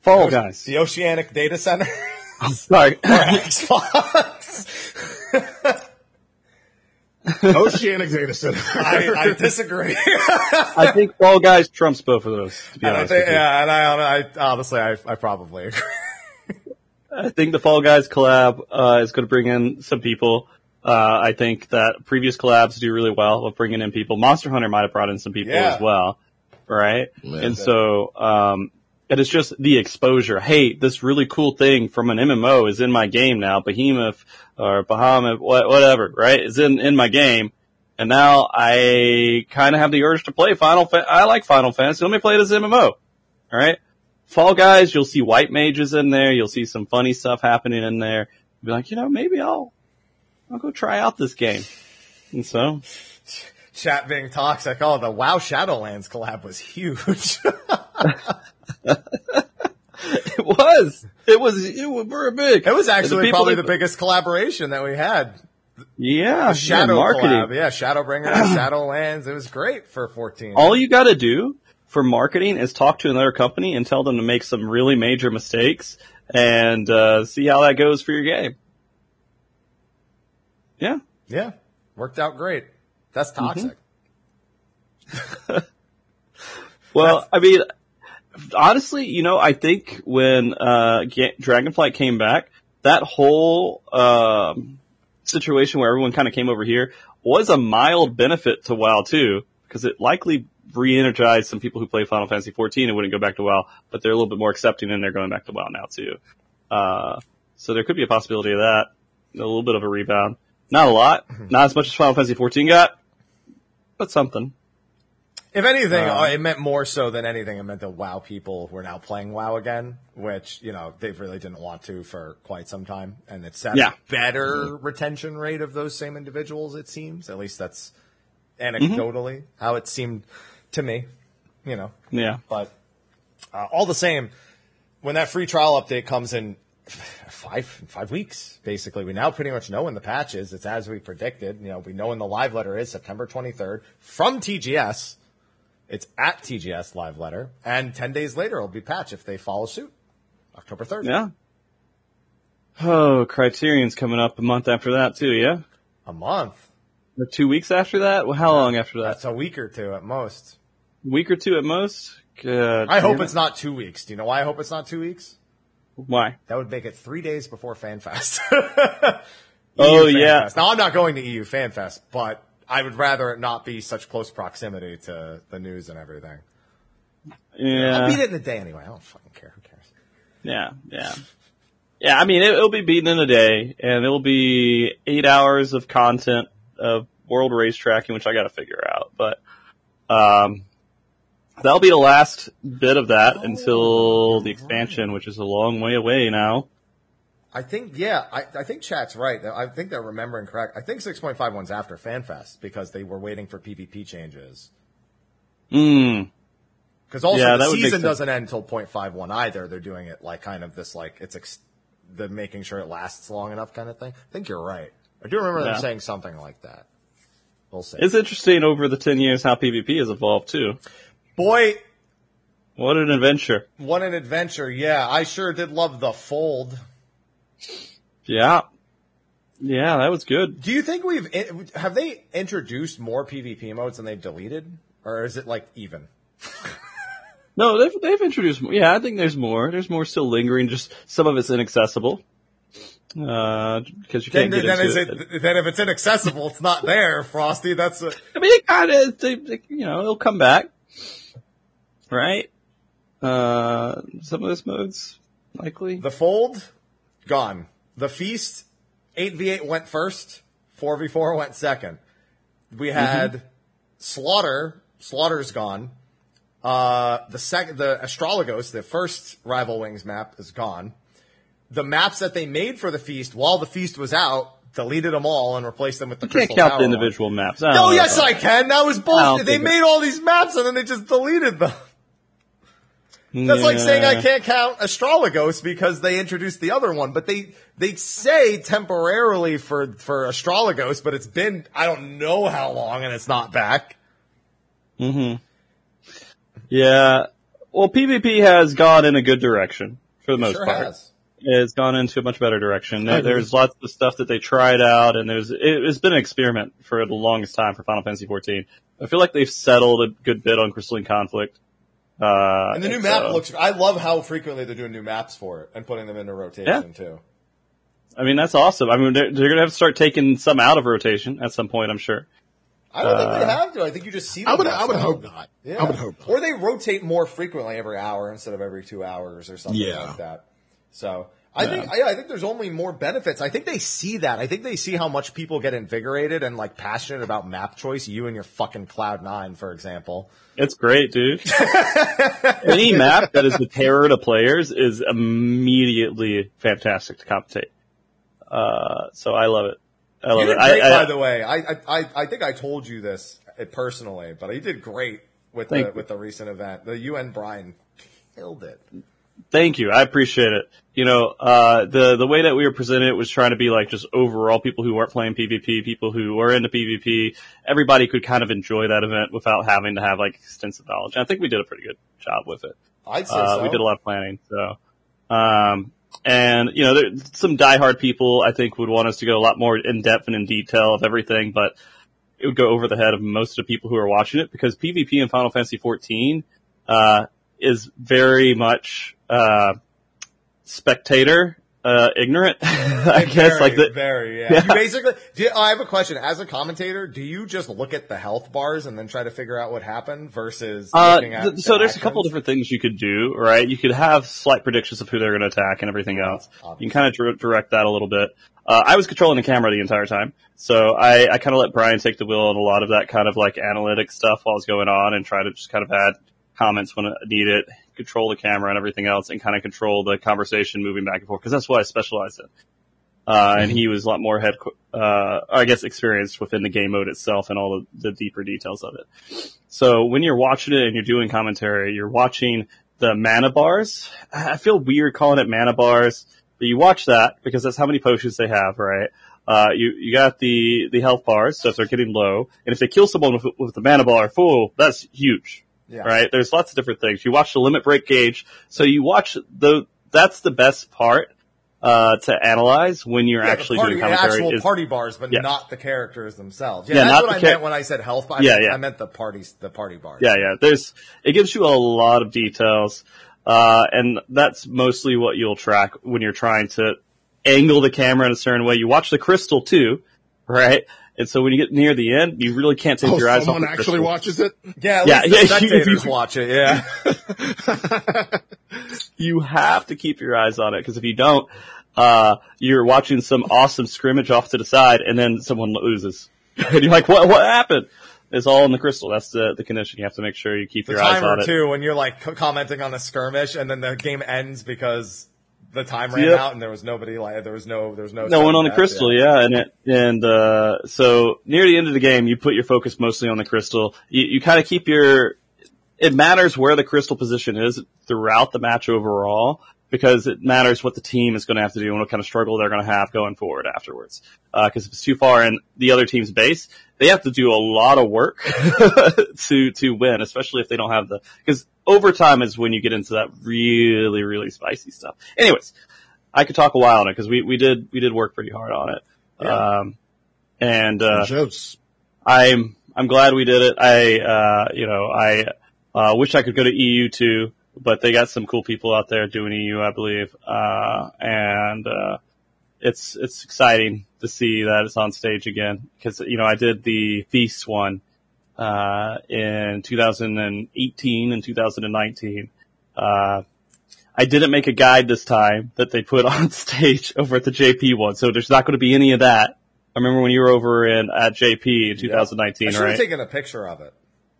Fall Guys, the Oceanic Data Center. Sorry, Xbox. Oceanic Data Center. I, I disagree. I think Fall Guys trumps both of those. To be honest think, yeah, and I, I honestly, I, I probably agree. I think the Fall Guys collab uh, is going to bring in some people. Uh, I think that previous collabs do really well with bringing in people. Monster Hunter might have brought in some people yeah. as well, right? Man. And so, um, it is just the exposure. Hey, this really cool thing from an MMO is in my game now. Behemoth or Bahamut, whatever, right? Is in, in my game. And now I kind of have the urge to play Final Fa- I like Final Fantasy. Let me play this MMO. All right. Fall Guys, you'll see white mages in there. You'll see some funny stuff happening in there. You'll be like, you know, maybe I'll, I'll go try out this game. And so. Chat being toxic. Oh, the WoW Shadowlands collab was huge. it was. It was. It was very big. It was actually the probably that, the biggest collaboration that we had. Yeah, the Shadow yeah, marketing. collab. Yeah, Shadowbringer, Shadowlands. It was great for 14. All you got to do for marketing is talk to another company and tell them to make some really major mistakes and uh, see how that goes for your game. Yeah. Yeah. Worked out great. That's toxic. Mm-hmm. well, That's- I mean, honestly, you know, I think when uh, Dragonflight came back, that whole um, situation where everyone kind of came over here was a mild benefit to WoW too, because it likely re-energized some people who play Final Fantasy 14 and wouldn't go back to WoW, but they're a little bit more accepting and they're going back to WoW now too. Uh, so there could be a possibility of that, a little bit of a rebound. Not a lot, mm-hmm. not as much as Final Fantasy 14 got, but something. If anything, um, it meant more so than anything. It meant that WoW people were now playing WoW again, which you know they really didn't want to for quite some time, and it's at yeah. a better mm-hmm. retention rate of those same individuals. It seems, at least that's anecdotally mm-hmm. how it seemed to me. You know, yeah. But uh, all the same, when that free trial update comes in five five weeks basically we now pretty much know when the patch is it's as we predicted you know we know when the live letter is september 23rd from tgs it's at TGS Live Letter, and 10 days later it'll be patch if they follow suit. October 3rd. Yeah. Oh, Criterion's coming up a month after that too, yeah? A month? Or two weeks after that? Well, how long after that? That's a week or two at most. week or two at most? God I hope it. it's not two weeks. Do you know why I hope it's not two weeks? Why? That would make it three days before FanFest. Oh, EU yeah. FanFest. Now I'm not going to EU FanFest, but I would rather it not be such close proximity to the news and everything. I'll beat it in a day anyway. I don't fucking care. Who cares? Yeah. Yeah. Yeah. I mean, it, it'll be beaten in a day and it'll be eight hours of content of world race tracking, which I got to figure out. But, um, that'll be the last bit of that until the expansion, which is a long way away now. I think, yeah, I, I think chat's right. I think they're remembering correct. I think 6.51's after FanFest because they were waiting for PvP changes. Mm. Because also Yeah, the season doesn't end until 0.51 either. They're doing it like kind of this like it's ex- the making sure it lasts long enough kind of thing. I think you're right. I do remember them saying something like that. We'll see. It's interesting over the 10 years how PvP has evolved too. Boy, What an adventure. what an adventure! Yeah, I sure did love the fold. Yeah. Yeah, that was good. Do you think we've have they introduced more PvP modes than they've deleted, or is it like even? No, they've, they've introduced more. Yeah, I think there's more. There's more still lingering. Just some of it's inaccessible. Uh, because you can't get then into is it. it? Then if it's inaccessible, it's not there, Frosty. That's a, I mean, it kind of, you know, it'll come back. Right? Uh, some of this modes, likely. The fold, gone. The feast, 8v8 went first, 4v4 went second. We had Slaughter, Slaughter's gone. Uh, the second, the Astragalos, the first Rival Wings map is gone. The maps that they made for the feast while the feast was out, deleted them all and replaced them with the you can't count Tower the one. individual maps. I No, yes I can. That was bullshit. They think it- made all these maps and then they just deleted them. That's like saying I can't count Astragalos because they introduced the other one, but they they say temporarily for for Astragalos, but it's been I don't know how long and it's not back. Mm Mhm. Yeah. Well, PvP has gone in a good direction for the most sure part. has. It's gone into a much better direction. There, there's lots of stuff that they tried out, and there's it, it's been an experiment for the longest time for Final Fantasy 14. I feel like they've settled a good bit on Crystalline Conflict. Uh, And the new so- map looks. I love how frequently they're doing new maps for it and putting them into rotation too. I mean, that's awesome. I mean, they're, they're going to have to start taking some out of rotation at some point, I'm sure. I don't think Uh, they have to. I think you just see. I them would, I would hope not. Yeah. I would hope not. Or they rotate more frequently every hour instead of every two hours or something Yeah. like that. So I think yeah, I think there's only more benefits. I think they see that. I think they see how much people get invigorated and like passionate about map choice. You and your fucking Cloud Nine, for example. It's great, dude. Any map that is the terror to players is immediately fantastic to commentate. Uh, so I love it. I You love it. I- great, I- by the way. I, I I I think I told you this uh, personally, but you did great with the with the recent event. The UN Brian killed it. Thank you. I appreciate it. You know, uh, the, the way that we were presented it was trying to be like just overall people who weren't playing PvP, people who were into PvP. Everybody could kind of enjoy that event without having to have like extensive knowledge. And I think we did a pretty good job with it. I'd say Uh, so. we did a lot of planning. So, um, and you know, there, some diehard people I think would want us to go a lot more in depth and in detail of everything, but it would go over the head of most of the people who are watching it because PvP in Final Fantasy 14, uh, is very much, uh, spectator, uh, ignorant, I guess, like the, very, yeah. Yeah. You basically, do you- I have a question. As a commentator, do you just look at the health bars and then try to figure out what happened versus Uh, looking at th- the so there's a couple different things you could do, right? You could have slight predictions of who they're going to attack and everything else. You can kind of dir- direct that a little bit. Uh, I was controlling the camera the entire time, so I, I kind of let Brian take the wheel on a lot of that kind of like analytic stuff while it's going on, and try to just kind of add comments when I need it, control the camera and everything else, and kind of control the conversation moving back and forth because that's what I specialize in. Uh, and he was a lot more head, uh, I guess experienced within the game mode itself and all the, the deeper details of it. So when you're watching it and you're doing commentary, you're watching the mana bars. I feel weird calling it mana bars, but you watch that because that's how many potions they have, right? Uh, you, you got the, the health bars, so if they're getting low, and if they kill someone with, with the mana bar full, that's huge. Yeah. Right? There's lots of different things. You watch the limit break gauge, so you watch the, that's the best part uh, to analyze when you're Yeah, actually party, doing commentary. actual is- party bars, but Yeah. not the characters themselves. Yeah, Yeah, that's what I char- meant when I said health. I, Yeah, meant, yeah. I meant the parties, the party bars. Yeah, yeah. There's it gives you a lot of details, uh, and that's mostly what you'll track when you're trying to angle the camera in a certain way. You watch the crystal too, right? And so when you get near the end, you really can't take Oh, your eyes off it. someone actually crystal. watches it. yeah, at Yeah, least the yeah, you- spectators you- watch it. Yeah, you have to keep your eyes on it because if you don't, uh, you're watching some awesome scrimmage off to the side, and then someone loses, and you're like, "What? What happened?" It's all in the crystal. That's the the condition. You have to make sure you keep the your eyes on timer it. too. When you're like commenting on a skirmish, and then the game ends because the time ran Yep. out, and there was nobody. Like there was no, there was no. No one on the crystal, yeah, and it, and uh, so near the end of the game, you put your focus mostly on the crystal. You, you kind of keep your. It matters where the crystal position is throughout the match overall because it matters what the team is going to have to do and what kind of struggle they're going to have going forward afterwards. Because if it's too far in the other team's base, they have to do a lot of work to to win, especially if they don't have the because overtime is when you get into that really really spicy stuff. Anyways, I could talk a while on it because we, we did we did work pretty hard on it. Yeah. Um, and uh, Jokes. I'm I'm glad we did it. I uh, you know I uh, wish I could go to EU too, but they got some cool people out there doing EU, I believe, uh, and uh, it's it's exciting to see that it's on stage again because you know I did the Feast one uh, in 2018 and 2019. Uh, I didn't make a guide this time that they put on stage over at the JP one, so there's not going to be any of that. I remember when you were over in at JP in 2019, I should right? have taken a picture of it.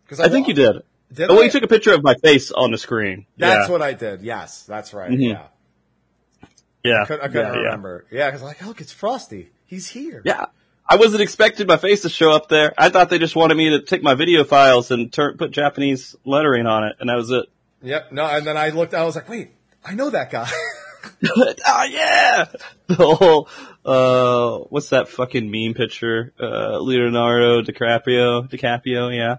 Because I think you did. Did Oh, I? you took a picture of my face on the screen. That's yeah. what I did. Yes, that's right. Mhm. Yeah, yeah. I, could, I couldn't yeah, yeah. remember. Yeah, because like, look, it's Frosty. He's here. Yeah. I wasn't expecting my face to show up there. I thought they just wanted me to take my video files and turn, put Japanese lettering on it, and that was it. Yep. No, and then I looked. I was like, wait, I know that guy. oh yeah! The whole, uh, what's that fucking meme picture? Uh, Leonardo DiCaprio, DiCaprio, yeah.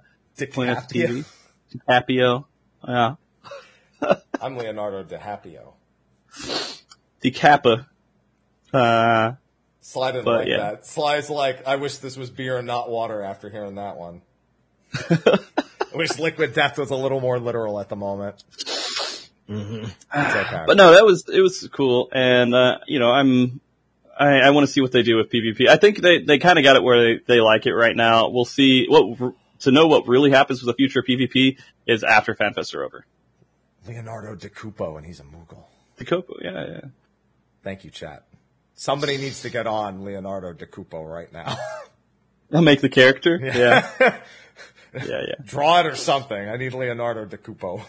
Pointing at the DiCaprio. TV. DiCaprio, yeah. I'm Leonardo DiCaprio. DiCappa. Uh, Sly didn't But, like yeah. that. Sly's like, I wish this was beer and not water after hearing that one. I wish Liquid Death was a little more literal at the moment. Mm-hmm. Okay. But no, that was it was cool, and uh, you know, I'm I, I want to see what they do with PvP. I think they they kind of got it where they, they like it right now. We'll see what to know what really happens with the future of PvP is after FanFests are over. Leonardo DiCupo, and he's a Moogle. Copo, yeah, yeah. Thank you, chat. Somebody needs to get on Leonardo DiCupo right now. I'll make the character. Yeah, yeah, yeah. Draw it or something. I need Leonardo DiCupo.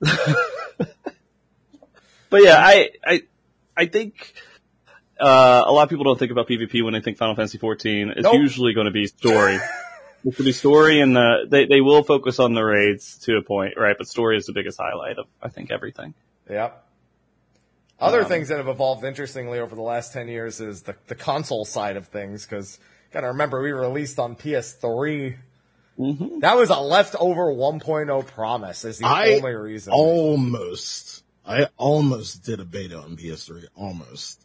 But yeah, I I I think. Uh, a lot of people don't think about PvP when they think Final Fantasy 14. It's Nope. usually going to be story. It's going to be story, and uh, they they will focus on the raids to a point, right? But story is the biggest highlight of I think everything. Yep. Other Um, things that have evolved interestingly over the last 10 years is the, the console side of things, because gotta remember we released on PS3. Mm-hmm. That was a leftover 1.0 promise is the I only reason. almost, I almost did a beta on PS3. Almost.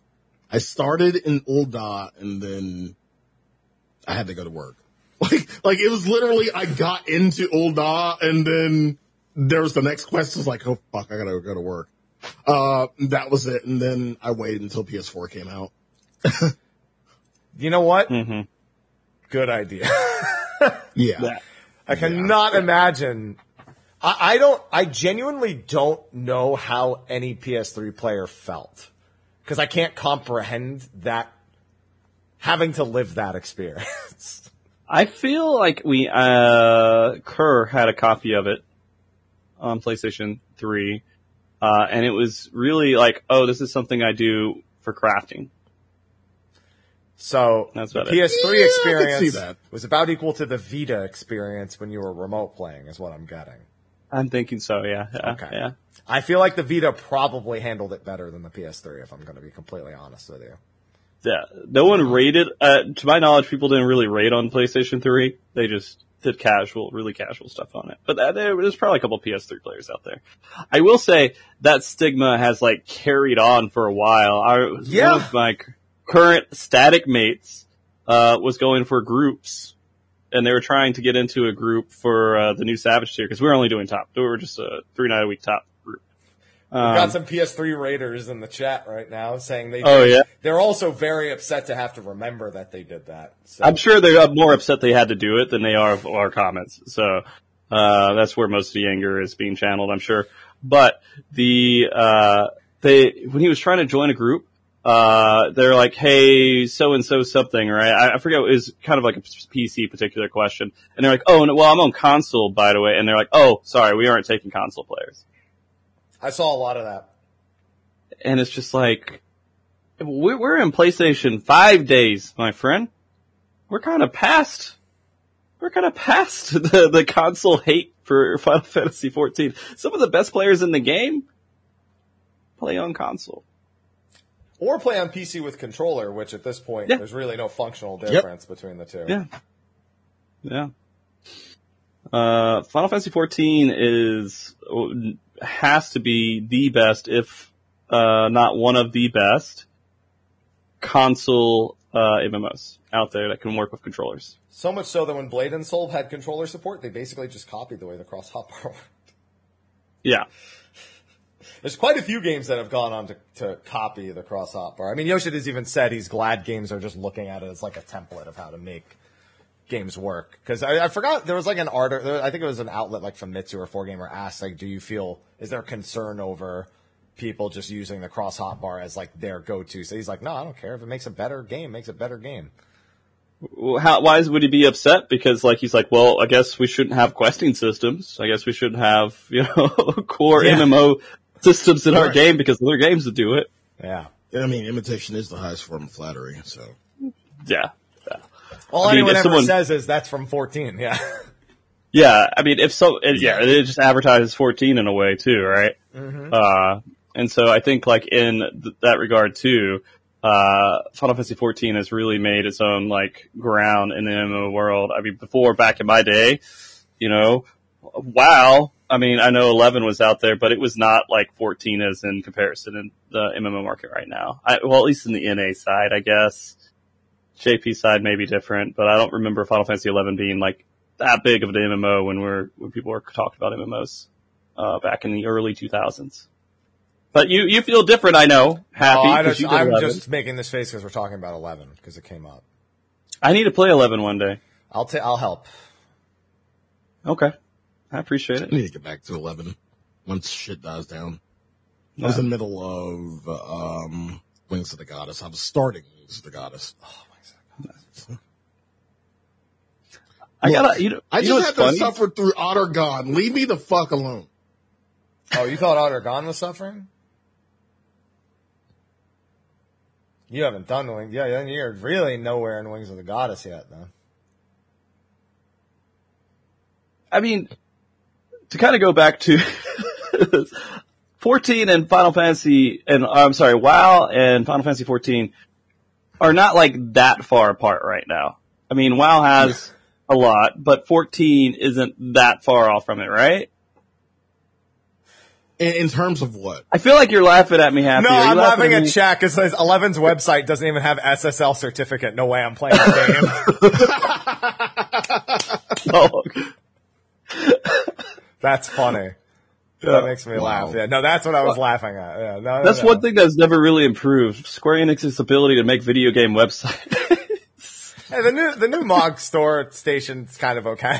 I started in Ul'dah and then I had to go to work. Like, like it was literally, I got into Ul'dah and then there was the next quest. I was like, oh fuck, I gotta go to work. Uh, that was it. And then I waited until PS4 came out. You know what? Mm-hmm. Good idea. Yeah. I cannot imagine. I, I don't, I genuinely don't know how any PS3 player felt. Cause I can't comprehend that, having to live that experience. I feel like we uh Kerr had a copy of it on PlayStation 3. Uh and it was really like, oh, this is something I do for crafting. So That's the about PS3 it. Yeah, I could see experience that. was about equal to the Vita experience when you were remote playing, is what I'm getting. I'm thinking so, yeah. yeah Okay. Yeah. I feel like the Vita probably handled it better than the PS3, if I'm going to be completely honest with you. Yeah. No one rated uh to my knowledge people didn't really rate on PlayStation 3. They just did casual, really casual stuff on it. But that, there, there's probably a couple PS3 players out there. I will say that stigma has like carried on for a while. I, Yeah. One of my current static mates, uh, was going for groups and they were trying to get into a group for, uh, the new Savage tier because we were only doing top. We were just a three night a week top Um, got some PS3 raiders in the chat right now saying they. Oh, yeah? They're also very upset to have to remember that they did that. So. I'm sure they're more upset they had to do it than they are of our comments. So uh, that's where most of the anger is being channeled, I'm sure. But the uh, they when he was trying to join a group, uh, they're like, "Hey, so and so something," right? I, I forget. It was kind of like a PC particular question, and they're like, "Oh, no, well, I'm on console, by the way," and they're like, "Oh, sorry, we aren't taking console players." I saw a lot of that. And it's just like, we're, we're in PlayStation 5 days, my friend. We're kind of past, we're kind of past the, the console hate for Final Fantasy 14. Some of the best players in the game play on console. Or play on PC with controller, which at this point, Yeah. there's really no functional difference between the two. Yeah. Yeah. Uh, Final Fantasy 14 is, has to be the best, if, uh, not one of the best console, uh, MMOs out there that can work with controllers. So much so that when Blade and Soul had controller support, they basically just copied the way the cross hotbar worked. Yeah. There's quite a few games that have gone on to, to copy the cross hotbar. I mean, Yoshida has even said he's glad games are just looking at it as like a template of how to make games work. Because I, I forgot there was like an art, I think it was an outlet like from Famitsu or 4Gamer asked like, do you feel is there concern over people just using the cross hotbar as like their go-to? So he's like, no, I don't care if it makes a better game, makes a better game. How, why is, would he be upset? Because like he's like, well, I guess we shouldn't have questing systems. I guess we shouldn't have you know core Yeah. MMO systems in our game because other games would do it. Yeah. I mean, imitation is the highest form of flattery. So Yeah. All I mean, anyone ever someone- says is that's from 14. Yeah. Yeah, I mean, if so, it, yeah, it just advertises 14 in a way too, right? Uh, and so I think like in th- that regard too, uh, Final Fantasy 14 has really made its own like ground in the MMO world. I mean, before back in my day, you know, WoW. I mean, I know 11 was out there, but it was not like 14 is in comparison in the MMO market right now. I, well, at least in the NA side, I guess. JP side may be different, but I don't remember Final Fantasy 11 being like that big of an MMO when we're when people were talking about MMOs uh, back in the early 2000s. But you you feel different, I know. Happy Oh, I 'cause just, you I'm 11. just making this face because we're talking about 11 because it came up. I need to play 11 one day. I'll ta- I'll help. Okay, I appreciate it. I need to get back to 11 once shit dies down. I was in the middle of um, Wings of the Goddess. I was starting Wings of the Goddess. I Look, gotta. You know, I you know just what's had to funny? suffer through Otter God. Leave me the fuck alone. Oh, you thought Otter Gone was suffering? You haven't done the wing. Yeah, then you're really nowhere in Wings of the Goddess yet, though. I mean, to kind of go back to 14 and Final Fantasy, and I'm sorry, WoW and Final Fantasy 14 are not like that far apart right now. I mean, WoW has a lot, but 14 isn't that far off from it, right? In, in terms of what? I feel like you're laughing at me, Happy. No, I'm laughing at me? chat because 11's website doesn't even have SSL certificate. No way I'm playing the game. Oh, that's funny. That makes me Wow. laugh. Yeah, no, that's what I was laughing at. Yeah, no, no, that's no. one thing that's never really improved. Square Enix's ability to make video game websites. Hey, the new the new Mog store station's kind of okay.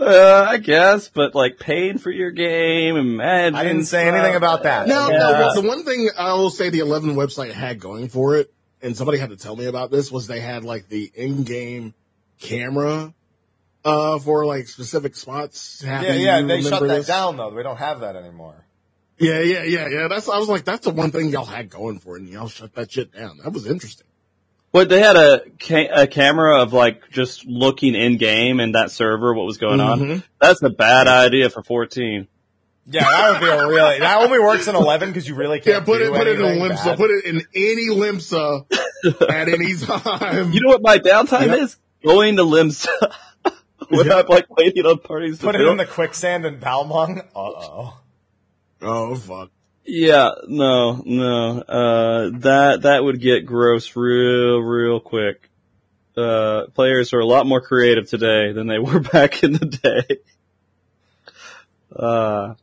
Uh, I guess, but like paying for your game, imagine. I didn't say anything about that. No, Yeah. no. The one thing I will say the 11 website had going for it, and somebody had to tell me about this, was they had like the in-game camera uh, for like specific spots. Happy, Yeah, yeah, they shut that this? down though. We don't have that anymore. Yeah, yeah, yeah, yeah. That's I was like, that's the one thing y'all had going for it, and y'all shut that shit down. That was interesting. But they had a ca- a camera of like just looking in game and that server what was going on. Mhm. That's a bad idea for 14. Yeah, that would be a really. That only works in 11 because you really can't. put it, put it in anything Limsa. bad. Put it in any Limsa at any time. You know what my downtime Yep. is? Going to Limsa. would Yeah. have like waiting on parties to Put it do in the quicksand in Balmung. Uh oh. Oh fuck. Yeah, no, no. Uh, that that would get gross real, real quick. Uh, players are a lot more creative today than they were back in the day. Uh,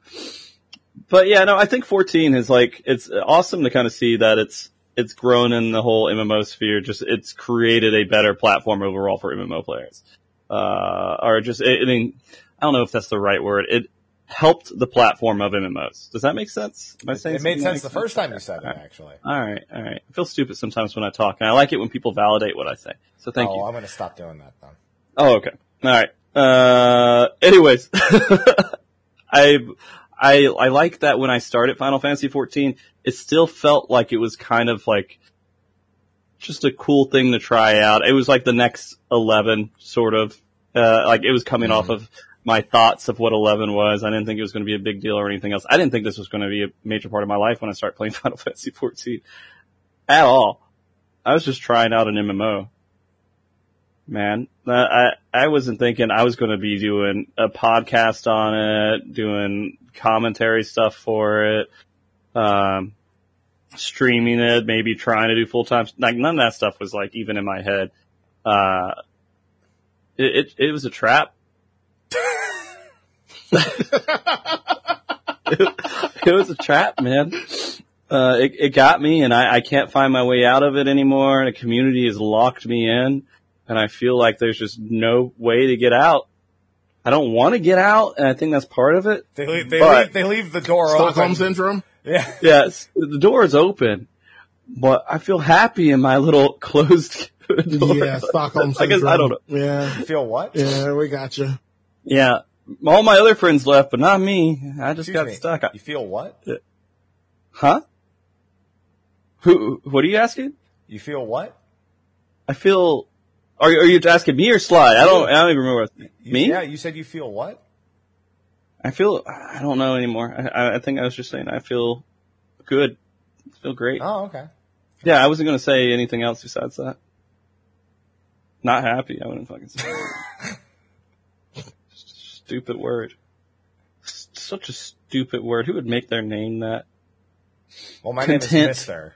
but yeah, no, I think 14 is like it's awesome to kind of see that it's it's grown in the whole MMO sphere. Just it's created a better platform overall for MMO players. Uh, or just I mean, I don't know if that's the right word. It helped the platform of MMOs. Does that make sense? Am I saying It made sense the first time you said it, Alright. actually. All right, all right. I feel stupid sometimes when I talk, and I like it when people validate what I say. So thank oh, you. I'm going to stop doing that then. Oh, okay. All right. Uh, anyways, I, I, I like that when I started Final Fantasy 14, it still felt like it was kind of like just a cool thing to try out. It was like the next 11 sort of, uh, like it was coming off of my thoughts of what 11 was. I didn't think it was going to be a big deal or anything else. I didn't think this was going to be a major part of my life when I start playing Final Fantasy 14 at all. I was just trying out an MMO man. I I wasn't thinking I was going to be doing a podcast on it, doing commentary stuff for it, um, streaming it, maybe trying to do full time. Like none of that stuff was like even in my head. Uh, it it, it was a trap. it, it was a trap, man. Uh, it, it got me and I, I can't find my way out of it anymore. And the community has locked me in and I feel like there's just no way to get out. I don't want to get out, and I think that's part of it. They leave, they, leave, they leave the door Stockholm open. syndrome. Yeah. Yes, the door is open, but I feel happy in my little closed door. Yeah, Stockholm syndrome. I guess I don't know. Yeah, You feel what? yeah, we got you. Yeah, all my other friends left, but not me. I just Excuse got me. stuck. You feel what? huh? Who? What are you asking? You feel what? I feel. Are you, are you asking me or Sly? I don't. I don't even remember. What, You- me? Yeah, you said you feel what? I feel. I don't know anymore. I, I think I was just saying. I feel good. I feel great. Oh, okay. Yeah, I wasn't going to say anything else besides that. Not happy. I wouldn't fucking say. stupid word. S- Such a stupid word. Who would make their name that? Well, my name is Mister.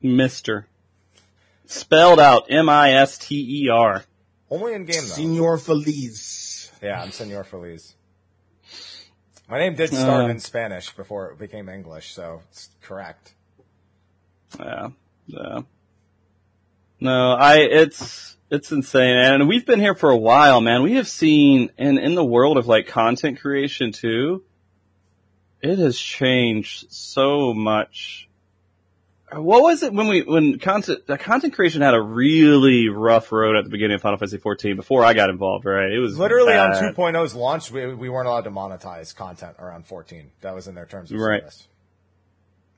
Mister. Spelled out. M-I-S-T-E-R. Only in game though. Senor Feliz. Yeah, I'm Senor Feliz. My name did start Uh. in Spanish before it became English, so it's correct. Yeah. Yeah. No, I, it's, it's insane. And we've been here for a while, man. We have seen, and in the world of like content creation too, it has changed so much. What was it when we, when content, the content creation had a really rough road at the beginning of Final Fantasy 14 before I got involved, right? It was Literally bad. on 2.0's launch, we, we weren't allowed to monetize content around 14. That was in their terms of Right. service.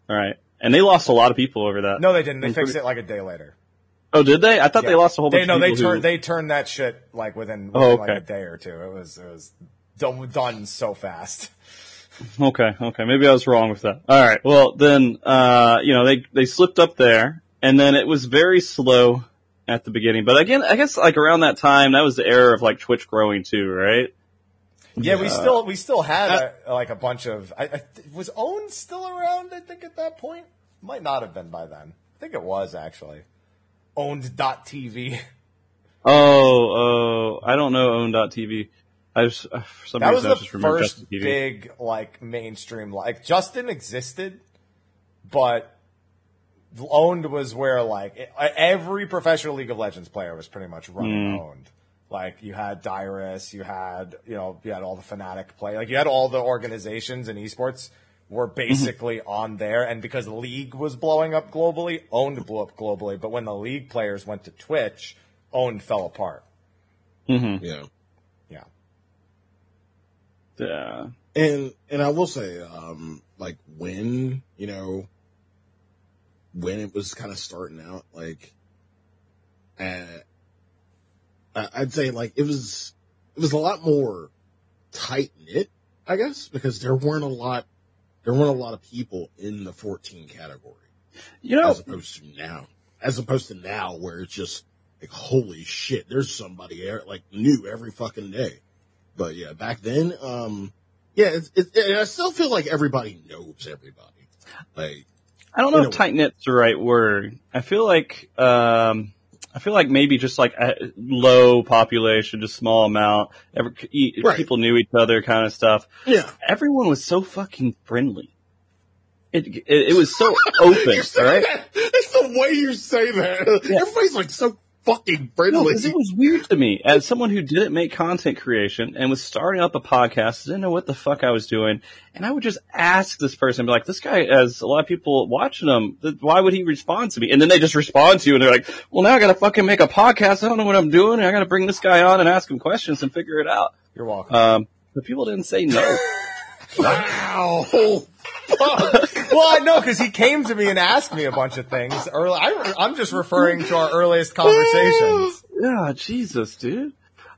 Right. And they lost a lot of people over that. No, they didn't. They fixed pretty- it like a day later. Oh, did they? I thought they lost a whole bunch They, no, of they people. who- turned they turned that shit like within, Oh, within like a day or two. It was it was done, done so fast. Okay, okay. Maybe I was wrong with that. All right. Well, then, uh, you know, they, they slipped up there and then it was very slow at the beginning. But again, I guess like around that time, that was the era of like Twitch growing too, right? Yeah, we still we still had Uh, a, like a bunch of. I, I, was Own still around? I think at that point might not have been by then. I think it was actually Own3d.tv. Oh, oh, I don't know own.tv. I just, uh, for some That was reason, I the just first big like mainstream like Justin existed, but owned was where like every professional League of Legends player was pretty much running Mm. owned. Like you had Dyrus, you had you know you had all the Fnatic play, like you had all the organizations in esports were Mm-hmm. basically on there, and because League was blowing up globally, owned blew up globally. But when the League players went to Twitch, owned fell apart. Mm-hmm. Yeah. Yeah. Yeah. And and I will say, um, like when you know, when it was kind of starting out, like, uh, I'd say like it was it was a lot more tight knit, I guess, because there weren't a lot there weren't a lot of people in the 14 category You know, as opposed to now, as opposed to now where it's just like holy shit, there's somebody there like new every fucking day. But yeah, back then, um, yeah, it's, it, it, I still feel like everybody knows everybody. Like, I don't know if tight knit's the right word. I feel like um, I feel like maybe just like a low population, just small amount. Every, Right. People knew each other, kind of stuff. yeah, Everyone was so fucking friendly. It it, it was so open, right? that. It's the way you say that. Yeah. Everybody's like so fucking No, friendly. 'cause it was weird to me as someone who didn't make content creation and was starting up a podcast, didn't know what the fuck I was doing, and I would just ask this person, be like, "This guy has a lot of people watching him. Why would he respond to me?" And then they just respond to you, and they're like, "Well, now I got to fucking make a podcast. I don't know what I'm doing. and I got to bring this guy on and ask him questions and figure it out." You're welcome. Um, but people didn't say no. wow. Well, I know because he came to me and asked me a bunch of things. Early, I, I'm just referring to our earliest conversations. Yeah, Jesus, dude.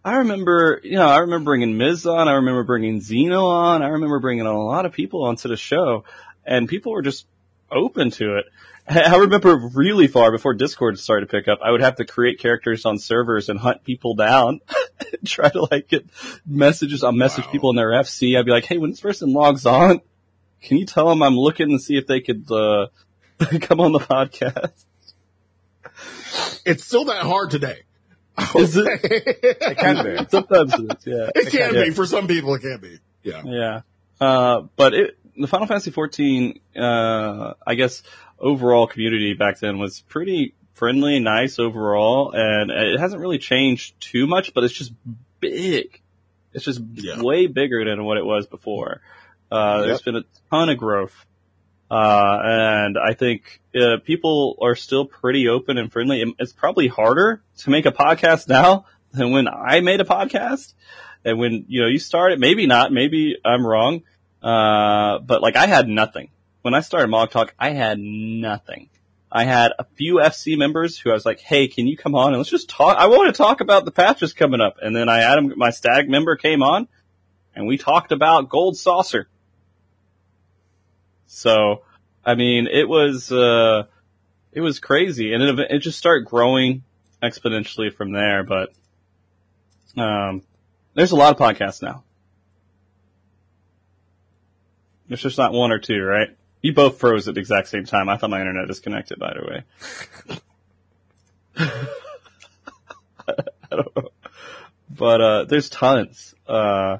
I remember, you know, I remember bringing Miz on. I remember bringing Zeno on. I remember bringing a lot of people onto the show, and people were just open to it. I remember really far before Discord started to pick up, I would have to create characters on servers and hunt people down, try to like get messages. I'll message Wow. people in their FC. I'd be like, "Hey, when this person logs on, can you tell them I'm looking to see if they could uh, come on the podcast?" It's still that hard today. Is it? It can be. Sometimes it is, yeah. It can Yeah. be for some people. It can be. Yeah. Yeah. Uh, but it, the Final Fantasy 14, uh, I guess overall community back then was pretty friendly, nice overall, and it hasn't really changed too much, but it's just big. It's just Yeah. way bigger than what it was before. Uh, there's Yep. been a ton of growth. Uh, and I think, uh, people are still pretty open and friendly. It's probably harder to make a podcast now than when I made a podcast. And when, you know, you started, maybe not, maybe I'm wrong. Uh, but like I had nothing. When I started Mog Talk, I had nothing. I had a few FC members who I was like, Hey, can you come on and let's just talk? I want to talk about the patches coming up. And then I had him, my static member came on and we talked about Gold Saucer. So, I mean, it was, uh, it was crazy and it, it just started growing exponentially from there. But, um, there's a lot of podcasts now. There's just not one or two, right? You both froze at the exact same time. I thought my internet disconnected, by the way. I don't know. But, uh, there's tons. Uh,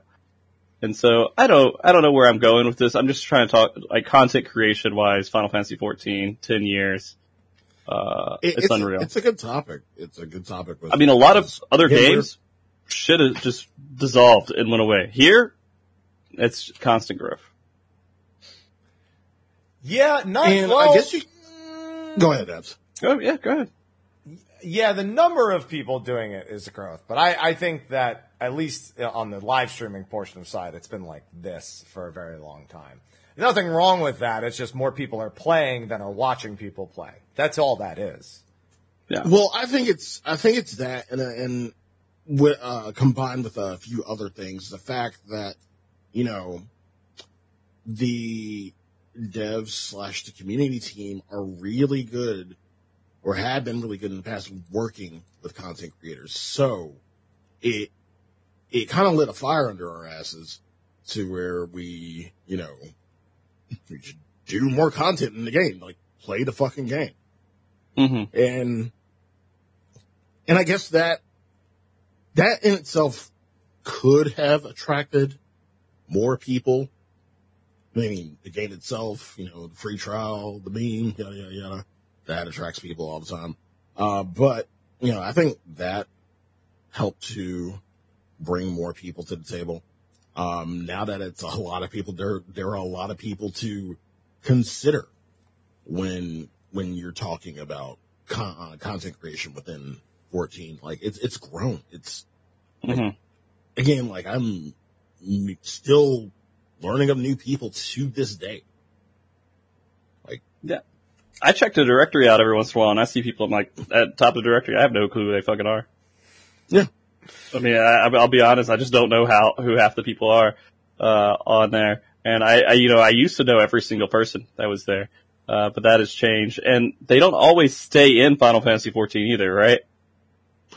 and so I don't, I don't know where I'm going with this. I'm just trying to talk, like, content creation wise, Final Fantasy 14, 10 years. Uh, It- it's, unreal. It's a good topic. It's a good topic. With I mean, a lot of other Yeah, we're- games should have just dissolved and went away. Here, it's constant growth. Yeah, not And well, I guess you go ahead, Abs. Oh yeah, go ahead. Yeah, the number of people doing it is a growth, but I, I think that at least on the live streaming portion of side, it's been like this for a very long time. There's nothing wrong with that. It's just more people are playing than are watching people play. That's all that is. Yeah. Well, I think it's I think it's that, and and with, uh, combined with a few other things, the fact that you know the devs slash the community team are really good, or had been really good in the past, working with content creators. So it it kind of lit a fire under our asses to where we you know we should do more content in the game, like play the fucking game hmm and and I guess that that in itself could have attracted more people. I mean, the game itself, you know, the free trial, the meme, yada yada yada, that attracts people all the time. Uh, but you know, I think that helped to bring more people to the table. Um, now that it's a lot of people, there there are a lot of people to consider when when you're talking about con- uh, content creation within 14 like it's it's grown. It's hmm again like i'm still learning of new people to this day I check the directory out every once in a while, and I see people. I'm like at top of the directory. I have no clue who they fucking are. Yeah. I mean, I, I'll be honest. I just don't know how who half the people are uh, on there. And I, I, you know, I used to know every single person that was there, uh, but that has changed. And they don't always stay in Final Fantasy 14 either, right?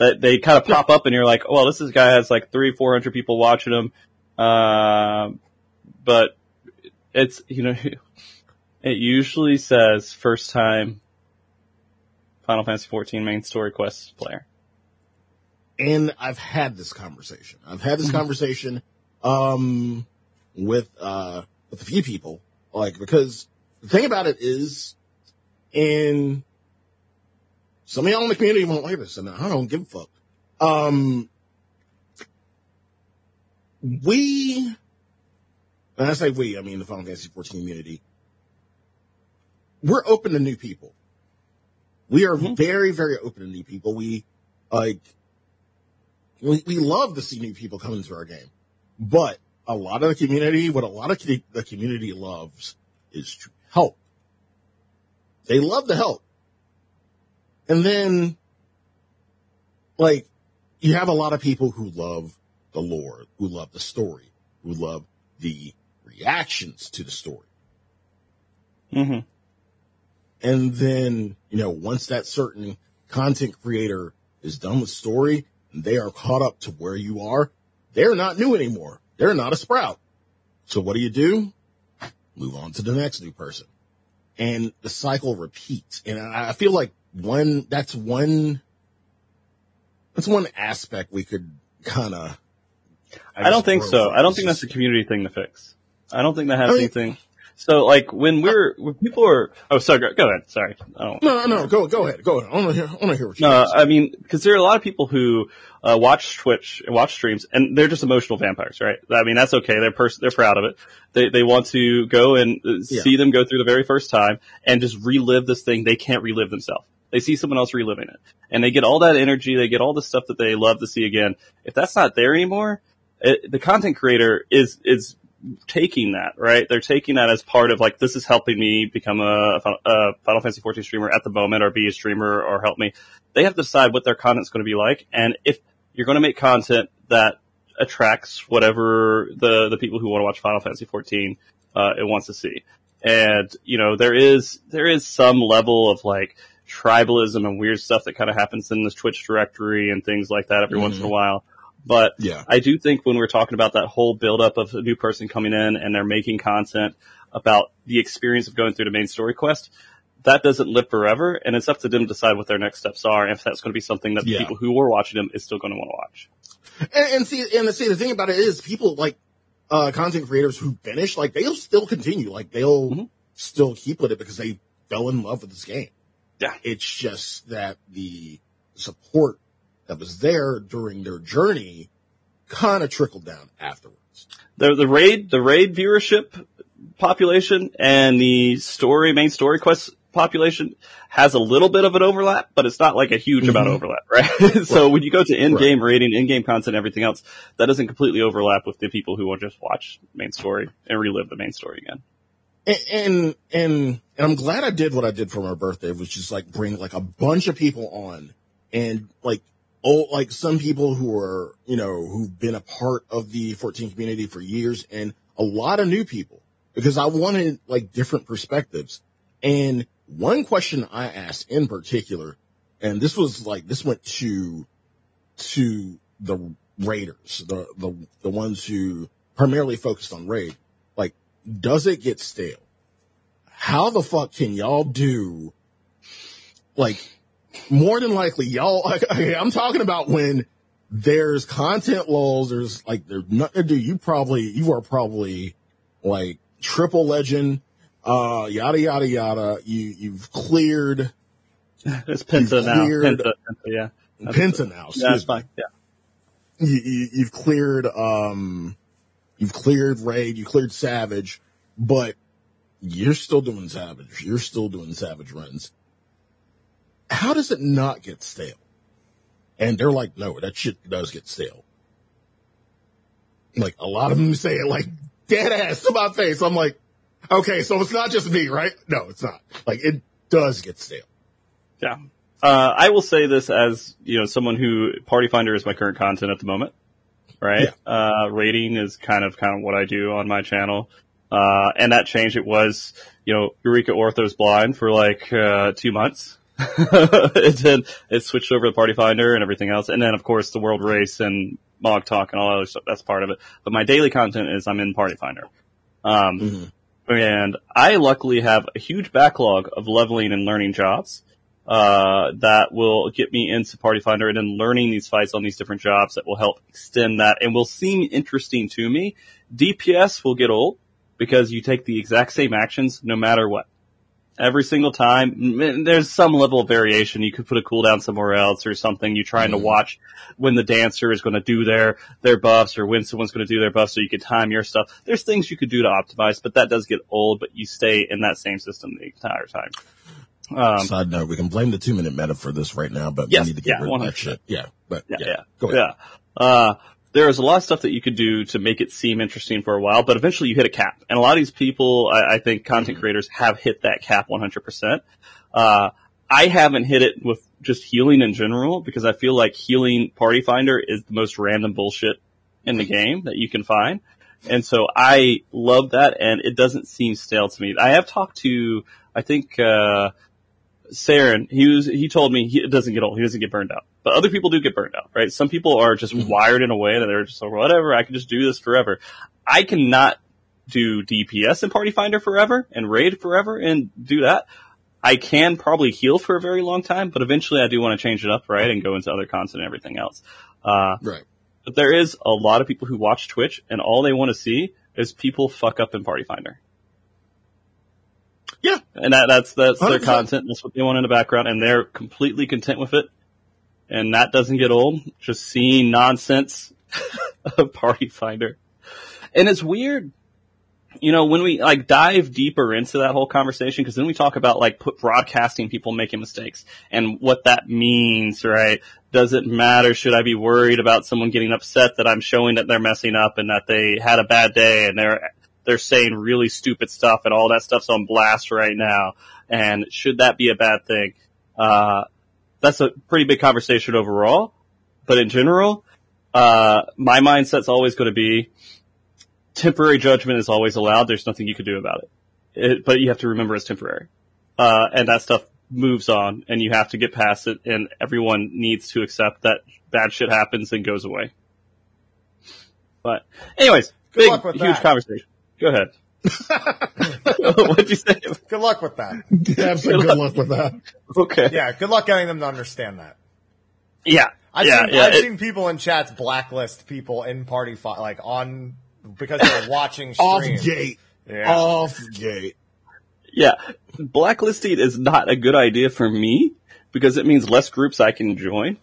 that they kind of pop up and you're like, well, this is guy has like three, four hundred people watching him. Uh, but it's, you know, it usually says first time Final Fantasy 14 main story quest player. And I've had this conversation. I've had this conversation, um, with, uh, with a few people, like, because the thing about it is, in some of y'all in the community won't like this, and I don't give a fuck. Um, we, and I say we, I mean the Final Fantasy 14 community, we're open to new people. We are very, very open to new people. We, like, we, we love to see new people come into our game. But a lot of the community, what a lot of the community loves is to help. They love to help. And then, like, you have a lot of people who love the lore, who love the story, who love the reactions to the story. Mm-hmm. And then, you know, once that certain content creator is done with story and they are caught up to where you are, they're not new anymore. They're not a sprout. So what do you do? Move on to the next new person. And the cycle repeats. And I feel like one, that's one, that's one aspect we could kind of. I, don't think so. I don't think that's a community thing to fix. I don't think that has I mean- anything. So like when we're when people are oh sorry go, ahead sorry I don't No, no, no. Go, go ahead. Go ahead. I want to hear. I want to hear what you. no have to say. I mean because there are a lot of people who uh, watch Twitch and watch streams and they're just emotional vampires right I mean that's okay they're pers- they're proud of it they they want to go and uh, Yeah. see them go through the very first time and just relive this thing they can't relive themselves they see someone else reliving it and they get all that energy they get all the stuff that they love to see again if that's not there anymore it, the content creator is is taking that, right? They're taking that as part of like, this is helping me become a, a Final Fantasy 14 streamer at the moment or be a streamer or help me. They have to decide what their content's going to be like. And if you're going to make content that attracts whatever the, the people who want to watch Final Fantasy 14, uh, it wants to see. And, you know, there is, there is some level of like tribalism and weird stuff that kind of happens in this Twitch directory and things like that every once in a while. But Yeah. I do think when we're talking about that whole buildup of a new person coming in and they're making content about the experience of going through the main story quest, that doesn't live forever, and it's up to them to decide what their next steps are, and if that's going to be something that the Yeah. people who are watching them is still going to want to watch. And, and see, and see, the thing about it is, people like uh, content creators who finish, like they'll still continue, like they'll Mhm. still keep with it because they fell in love with this game. Yeah. It's just that the support that was there during their journey kind of trickled down afterwards. The the raid the raid viewership population and the story main story quest population has a little bit of an overlap, but it's not like a huge amount of mm-hmm. overlap, right? so when you go to in-game raiding, in-game content, everything else, that doesn't completely overlap with the people who will just watch main story and relive the main story again. And, and and and I'm glad I did what I did for my birthday, which is like bring like a bunch of people on, and like oh like some people who are you know who've been a part of the 14 community for years, and a lot of new people because I wanted like different perspectives. And one question I asked in particular, and this was like this went to to the raiders, the the the ones who primarily focused on raid, like does it get stale? How the fuck can y'all do like more than likely y'all okay, I'm talking about when there's content lulls, there's like there's nothing to do. You probably you are probably like triple legend, uh yada yada yada. You you've cleared It's Penta now. cleared- Penta, Penta, yeah. Penta now. Excuse that's me. Yeah. you, you, you've cleared, um, you've cleared raid, you cleared savage, but you're still doing savage. You're still doing savage runs. How does it not get stale? And they're like, no, that shit does get stale. Like a lot of them say it like dead ass to my face. I'm like, okay, so it's not just me, right? No, it's not. Like it does get stale. Yeah. Uh, I will say this as, you know, someone who Party Finder is my current content at the moment, right? Uh, raiding is kind of, kind of what I do on my channel. Uh, and that change, It was, you know, Eureka Orthos blind for like, uh, two months. it did. It switched over to Party Finder and everything else, and then of course the World Race and Mog Talk and all that other stuff. That's part of it. But my daily content is I'm in Party Finder, um, Mm-hmm. and I luckily have a huge backlog of leveling and learning jobs. Uh, that will get me into Party Finder and then learning these fights on these different jobs that will help extend that and will seem interesting to me. DPS will get old because you take the exact same actions no matter what every single time. There's some level of variation. You could put a cooldown somewhere else or something. You're trying to watch when the dancer is going to do their, their buffs or when someone's going to do their buffs so you can time your stuff. There's things you could do to optimize, but that does get old, but you stay in that same system the entire time. Um, Side note, we can blame the two minute meta for this right now, but Yes, we need to get yeah, rid of that 100%. shit. Yeah, but yeah, yeah, yeah, go ahead. yeah. Uh, there is a lot of stuff that you could do to make it seem interesting for a while, but eventually you hit a cap. And a lot of these people, I, I think content Mm-hmm. creators have hit that cap 100%. Uh, I haven't hit it with just healing in general because I feel like healing Party Finder is the most random bullshit in the game that you can find. And so I love that and it doesn't seem stale to me. I have talked to, I think, uh, Saren, he was, he told me he doesn't get old. He doesn't get burned out, but other people do get burned out, right? Some people are just wired in a way that they're just like, whatever, I can just do this forever. I cannot do DPS in Party Finder forever and raid forever and do that. I can probably heal for a very long time, but eventually I do want to change it up, right? And go into other content and everything else. Uh, Right. but there is a lot of people who watch Twitch and all they want to see is people fuck up in Party Finder. Yeah. And that, that's, that's their 100%. content. That's what they want in the background and they're completely content with it. And that doesn't get old. Just seeing nonsense of Party Finder. And it's weird. You know, when we like dive deeper into that whole conversation, because then we talk about like put broadcasting people making mistakes and what that means, right? Does it matter? Should I be worried about someone getting upset that I'm showing that they're messing up and that they had a bad day and they're they're saying really stupid stuff and all that stuff's on blast right now? And should that be a bad thing? Uh, that's a pretty big conversation overall. But in general, uh, my mindset's always going to be temporary judgment is always allowed. There's nothing you can do about it. it but you have to remember it's temporary. Uh, and that stuff moves on and you have to get past it and everyone needs to accept that bad shit happens and goes away. But anyways, Good big, huge that. conversation. Go ahead. What'd you say? Good luck with that. Have some good luck with that. Okay. Yeah, good luck getting them to understand that. Yeah. I've yeah. seen yeah. I've It- seen people in chats blacklist people in party fi- like on because they're watching Off gate. Yeah. Off gate. Yeah, blacklisting is not a good idea for me because it means less groups I can join.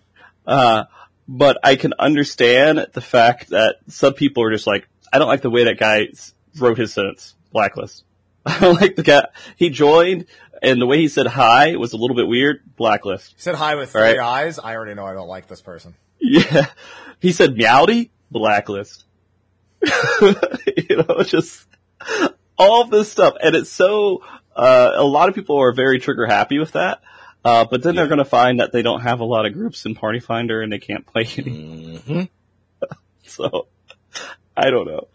Uh, but I can understand the fact that some people are just like, I don't like the way that guy s- wrote his sentence. Blacklist. I don't like the guy. He joined and the way he said hi was a little bit weird. Blacklist. He Said hi with three Right. eyes. I already know I don't like this person. Yeah. He said meowdy. Blacklist. you know, just all this stuff. And it's so, uh, a lot of people are very trigger happy with that. Uh, but then they're going to find that they don't have a lot of groups in Party Finder and they can't play any. hmm So, I don't know.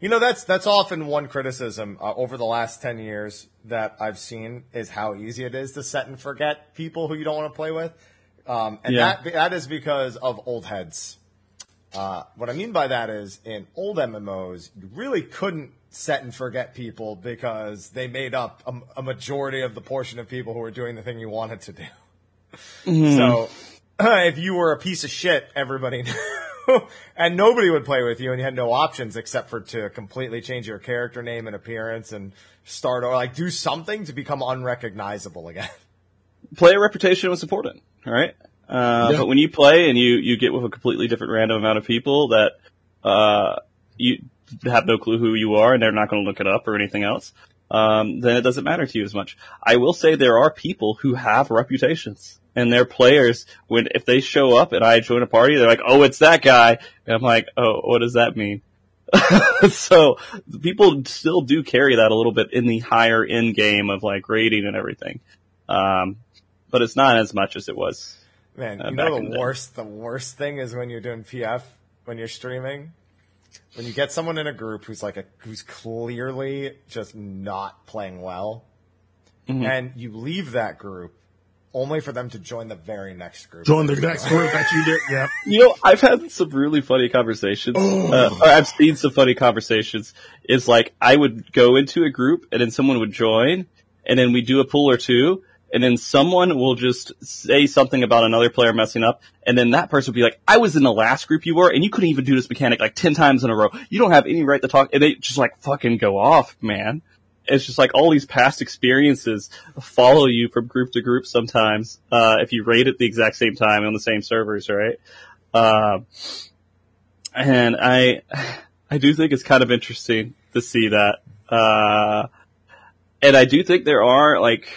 You know, that's that's often one criticism uh, over the last ten years that I've seen is how easy it is to set and forget people who you don't want to play with, um, and Yeah. that that is because of old heads. Uh, what I mean by that is, in old MMOs, you really couldn't set and forget people because they made up a, a majority of the portion of people who were doing the thing you wanted to do. So, if you were a piece of shit, everybody knew, and nobody would play with you, and you had no options except for to completely change your character name and appearance and start or like do something to become unrecognizable again. Player reputation was important, right? Uh, Yeah. but when you play and you, you get with a completely different random amount of people that, uh, you have no clue who you are and they're not going to look it up or anything else, um, then it doesn't matter to you as much. I will say there are people who have reputations and they're players when, if they show up and I join a party, they're like, oh, it's that guy. And I'm like, oh, what does that mean? so people still do carry that a little bit in the higher end game of like raiding and everything. Um, but it's not as much as it was. Man, Uh, you know the day. worst. The worst thing is when you're doing PF when you're streaming. When you get someone in a group who's like a who's clearly just not playing well, Mm-hmm. and you leave that group, only for them to join the very next group. Join the next group that you did. Yeah. You know, I've had some really funny conversations. Uh, or I've seen some funny conversations. Is like I would go into a group and then someone would join, and then we do a pull or two, and then someone will just say something about another player messing up, and then that person would be like, "I was in the last group you were, and you couldn't even do this mechanic like ten times in a row. You don't have any right to talk." And they just like fucking go off, man. It's just like all these past experiences follow you from group to group sometimes, uh, if you rate at the exact same time on the same servers, right? Um, and I, I do think it's kind of interesting to see that. Uh, and I do think there are like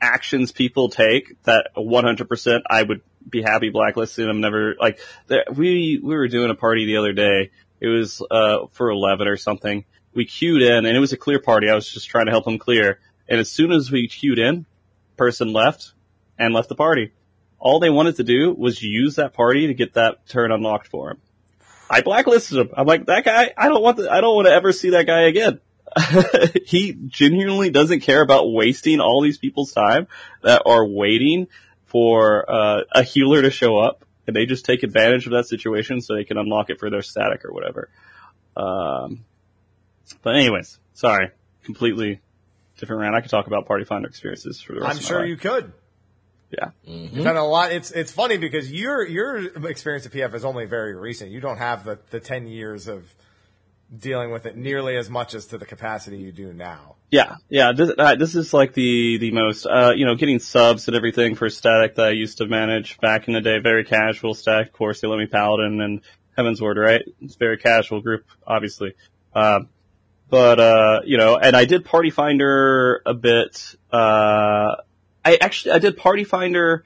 actions people take that 100% I would be happy blacklisting. I'm never like there, we we were doing a party the other day. It was uh for 11 or something. We queued in and it was a clear party. I was just trying to help them clear. And as soon as we queued in, person left and left the party. All they wanted to do was use that party to get that turn unlocked for him. I blacklisted him. I'm like, that guy, I don't want to, I don't want to ever see that guy again. he genuinely doesn't care about wasting all these people's time that are waiting for uh, a healer to show up, and they just take advantage of that situation so they can unlock it for their static or whatever. Um, but anyways, sorry, completely different rant. I could talk about Party Finder experiences for the rest of the year. I'm sure life. you could. Yeah. You've done a lot. It's it's funny because your your experience at PF is only very recent. You don't have the, the ten years of dealing with it nearly as much as to the capacity you do now. Yeah, yeah. This, uh, this is like the the most, uh, you know, getting subs and everything for static that I used to manage back in the day. Very casual static. Of course, they let me Paladin and Heavensward, right? It's a very casual group, obviously. Um, but uh, you know, and I did Party Finder a bit. Uh, I actually I did Party Finder,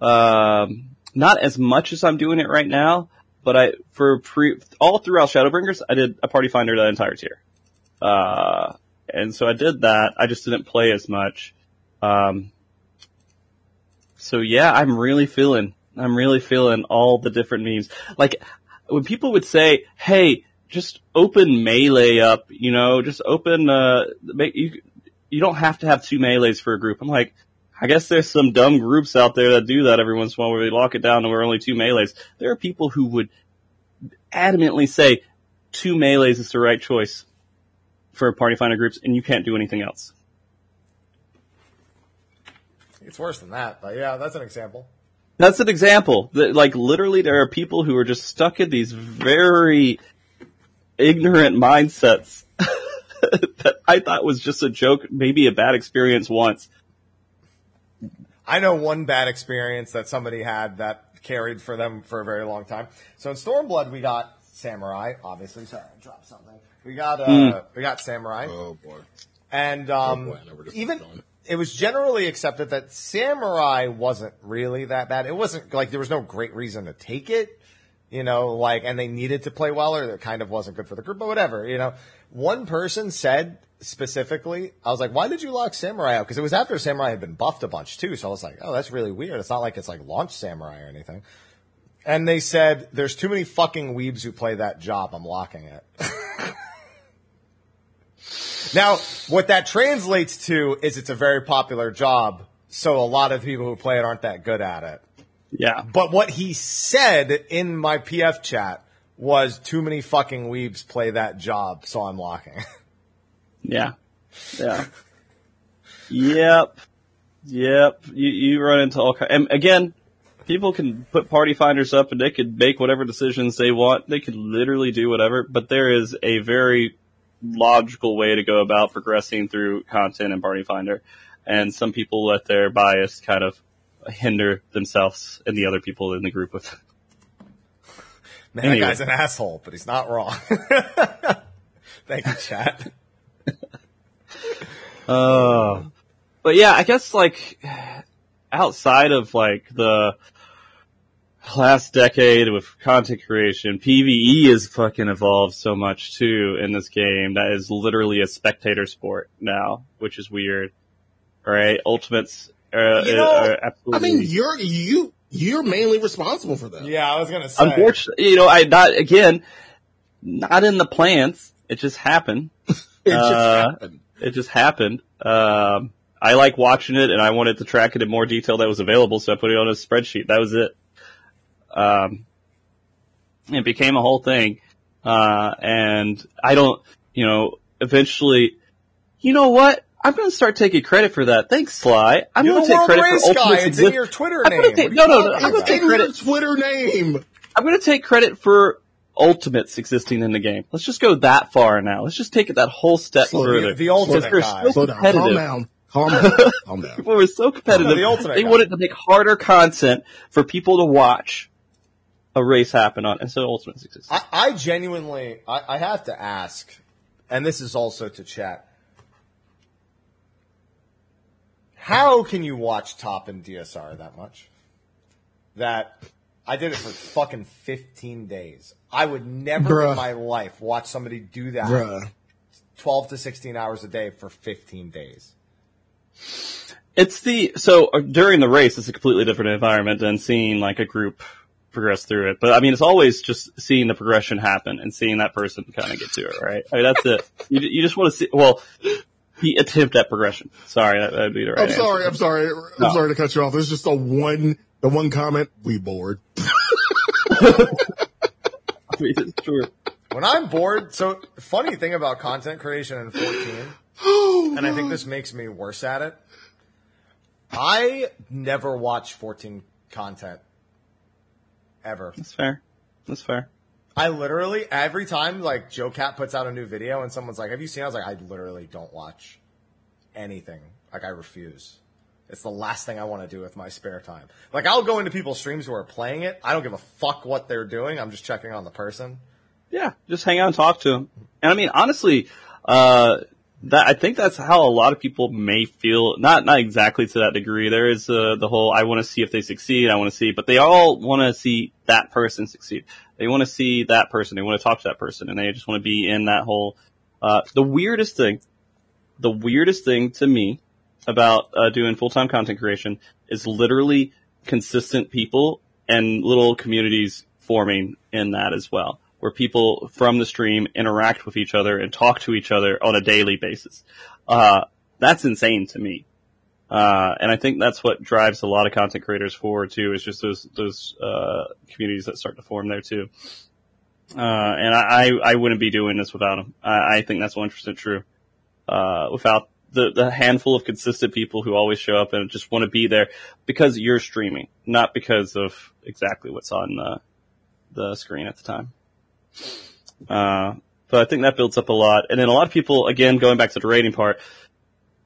um, not as much as I'm doing it right now. But I for pre all throughout Shadowbringers, I did a Party Finder that entire tier. Uh, and so I did that. I just didn't play as much. Um, so yeah, I'm really feeling, I'm really feeling all the different memes. Like when people would say, "Hey, just open melee up," you know, just open. Uh, make you. You don't have to have two melees for a group. I'm like, I guess there's some dumb groups out there that do that every once in a while where they lock it down and we're only two melees. There are people who would adamantly say two melees is the right choice for party finder groups and you can't do anything else. It's worse than that, but yeah, that's an example. That's an example. That, like literally there are people who are just stuck in these very ignorant mindsets that I thought was just a joke, maybe a bad experience once. I know one bad experience that somebody had that carried for them for a very long time. So in Stormblood, we got Samurai, obviously. Sorry, I dropped something. We got uh, we got Samurai, Oh boy. and um, boy, I know where this is even it was generally accepted that Samurai wasn't really that bad. It wasn't like there was no great reason to take it, you know, like, and they needed to play well, or it kind of wasn't good for the group, but whatever, you know. One person said specifically, I was like, why did you lock Samurai out? Because it was after Samurai had been buffed a bunch too. So I was like, oh, that's really weird. It's not like it's like launch Samurai or anything. And they said, there's too many fucking weebs who play that job. I'm locking it. now, what that translates to is it's a very popular job. So a lot of people who play it aren't that good at it. Yeah. But what he said in my PF chat was too many fucking weebs play that job. So I'm locking. Yeah. Yeah. yep. Yep. You, you run into all kinds, and again, people can put party finders up and they could make whatever decisions they want. They could literally do whatever, but there is a very logical way to go about progressing through content and party finder. And some people let their bias kind of hinder themselves and the other people in the group with. Man, Anyway. that guy's an asshole, but he's not wrong. Thank you, chat. Uh, but yeah, I guess like outside of like the last decade with content creation, PVE has fucking evolved so much too in this game that is literally a spectator sport now, which is weird. Right? Ultimates uh, You know, are I mean, you're you you're mainly responsible for that. Yeah, I was gonna say. Unfortunately, you know, I not again, not in the plans. It just happened. It just Uh, happened. it just happened. Um, I like watching it and I wanted to track it in more detail that was available, so I put it on a spreadsheet. That was it. Um, it became a whole thing. Uh, and I don't, you know, eventually, you know what? I'm going to start taking credit for that. Thanks, Sly. I'm going to take credit for guy. It's in your Twitter I'm name. take- What are you no, no, no, I'm gonna take In your credit. Twitter name. I'm going to take credit for Ultimates existing in the game. Let's just go that far now. Let's just take it that whole step Slow further. The, the ultimate guy. so Slow down. Calm down. Calm down. Calm down. People were so competitive. The ultimate they guy. wanted to make harder content for people to watch a race happen on, and so Ultimates exists. I, I genuinely, I, I have to ask, and this is also to chat. How can you watch Top and DSR that much? That I did it for fucking 15 days. I would never Bruh. in my life watch somebody do that Bruh. 12 to 16 hours a day for 15 days. It's the so uh, during the race, it's a completely different environment than seeing like a group progress through it. But I mean, it's always just seeing the progression happen and seeing that person kind of get to it, right? I mean, that's it. You, you just want to see. Well, the attempt at progression. Sorry, that would be the right. I'm answer. sorry. I'm sorry. I'm No. sorry to cut you off. There's just the one, the one comment. We bored. I mean, it's true. When I'm bored, so funny thing about content creation in 14, and I think this makes me worse at it. I never watch 14 content ever. That's fair. That's fair. I literally every time like JoCat puts out a new video and someone's like, "Have you seen?" it?" I was like, "I literally don't watch anything. Like I refuse. It's the last thing I want to do with my spare time. Like I'll go into people's streams who are playing it. I don't give a fuck what they're doing. I'm just checking on the person. Yeah, just hang out and talk to them. And I mean, honestly, uh, that I think that's how a lot of people may feel. Not not exactly to that degree. There is uh, the whole I want to see if they succeed. I want to see, but they all want to see that person succeed. They want to see that person. They want to talk to that person, and they just want to be in that whole. Uh, the weirdest thing, the weirdest thing to me about uh, doing full time content creation is literally consistent people and little communities forming in that as well, where people from the stream interact with each other and talk to each other on a daily basis. Uh, that's insane to me. Uh, and I think that's what drives a lot of content creators forward too, is just those, those, uh, communities that start to form there too. Uh, and I, I wouldn't be doing this without them. I, I think that's 100% true. Uh, without the, the handful of consistent people who always show up and just want to be there because you're streaming, not because of exactly what's on the, the screen at the time. Uh, but I think that builds up a lot. And then a lot of people, again, going back to the raiding part,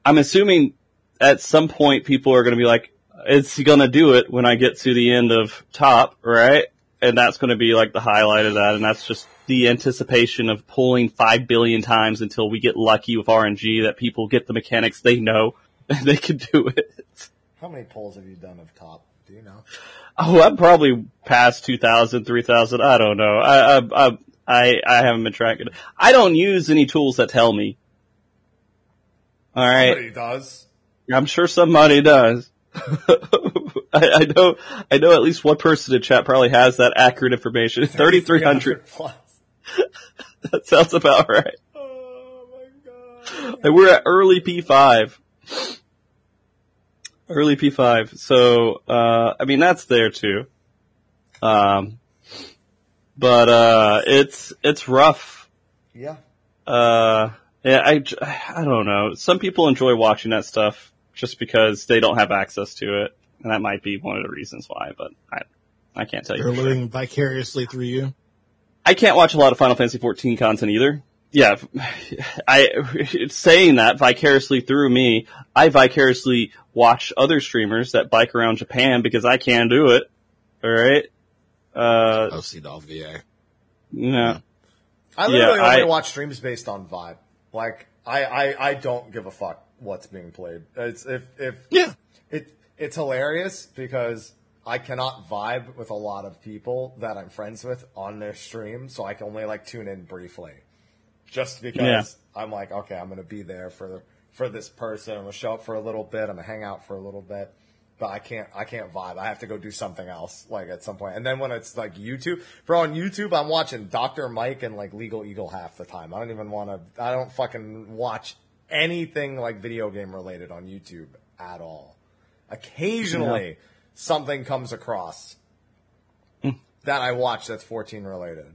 I'm assuming at some point people are going to be like, it's going to do it when I get to the end of top, right? And that's going to be like the highlight of that. And that's just the anticipation of pulling five billion times until we get lucky with RNG that people get the mechanics they know and they can do it. How many pulls have you done of top? Do you know? Oh, I'm probably past 2,000, 3,000. I don't know. I, I, I, I, I haven't been tracking. it. I don't use any tools that tell me. All right. Somebody does. I'm sure somebody does. I, I know, I know at least one person in chat probably has that accurate information. 3,300. plus. That sounds about right. Oh my god. And we're at early P5. Early P5. So, uh, I mean, that's there too. Um, but, uh, it's, it's rough. Yeah. Uh, yeah, I, I don't know. Some people enjoy watching that stuff just because they don't have access to it. And that might be one of the reasons why, but I, I can't tell you. They're for sure. living vicariously through you. I can't watch a lot of Final Fantasy 14 content either. Yeah, I saying that vicariously through me, I vicariously watch other streamers that bike around Japan because I can do it. All right. Uh, Oh, CDawgVA. Yeah. I literally Yeah, only I- watch streams based on vibe. Like I, I, I don't give a fuck what's being played. It's if if Yeah. it it's hilarious because I cannot vibe with a lot of people that I'm friends with on their stream, so I can only like tune in briefly. Just because Yeah. I'm like, okay, I'm gonna be there for for this person. I'm gonna show up for a little bit. I'm gonna hang out for a little bit. But I can't, I can't vibe. I have to go do something else, like at some point. And then when it's like YouTube, bro, on YouTube, I'm watching Dr. Mike and like Legal Eagle half the time. I don't even want to, I don't fucking watch anything like video game related on YouTube at all. Occasionally, something comes across that I watch that's 14 related.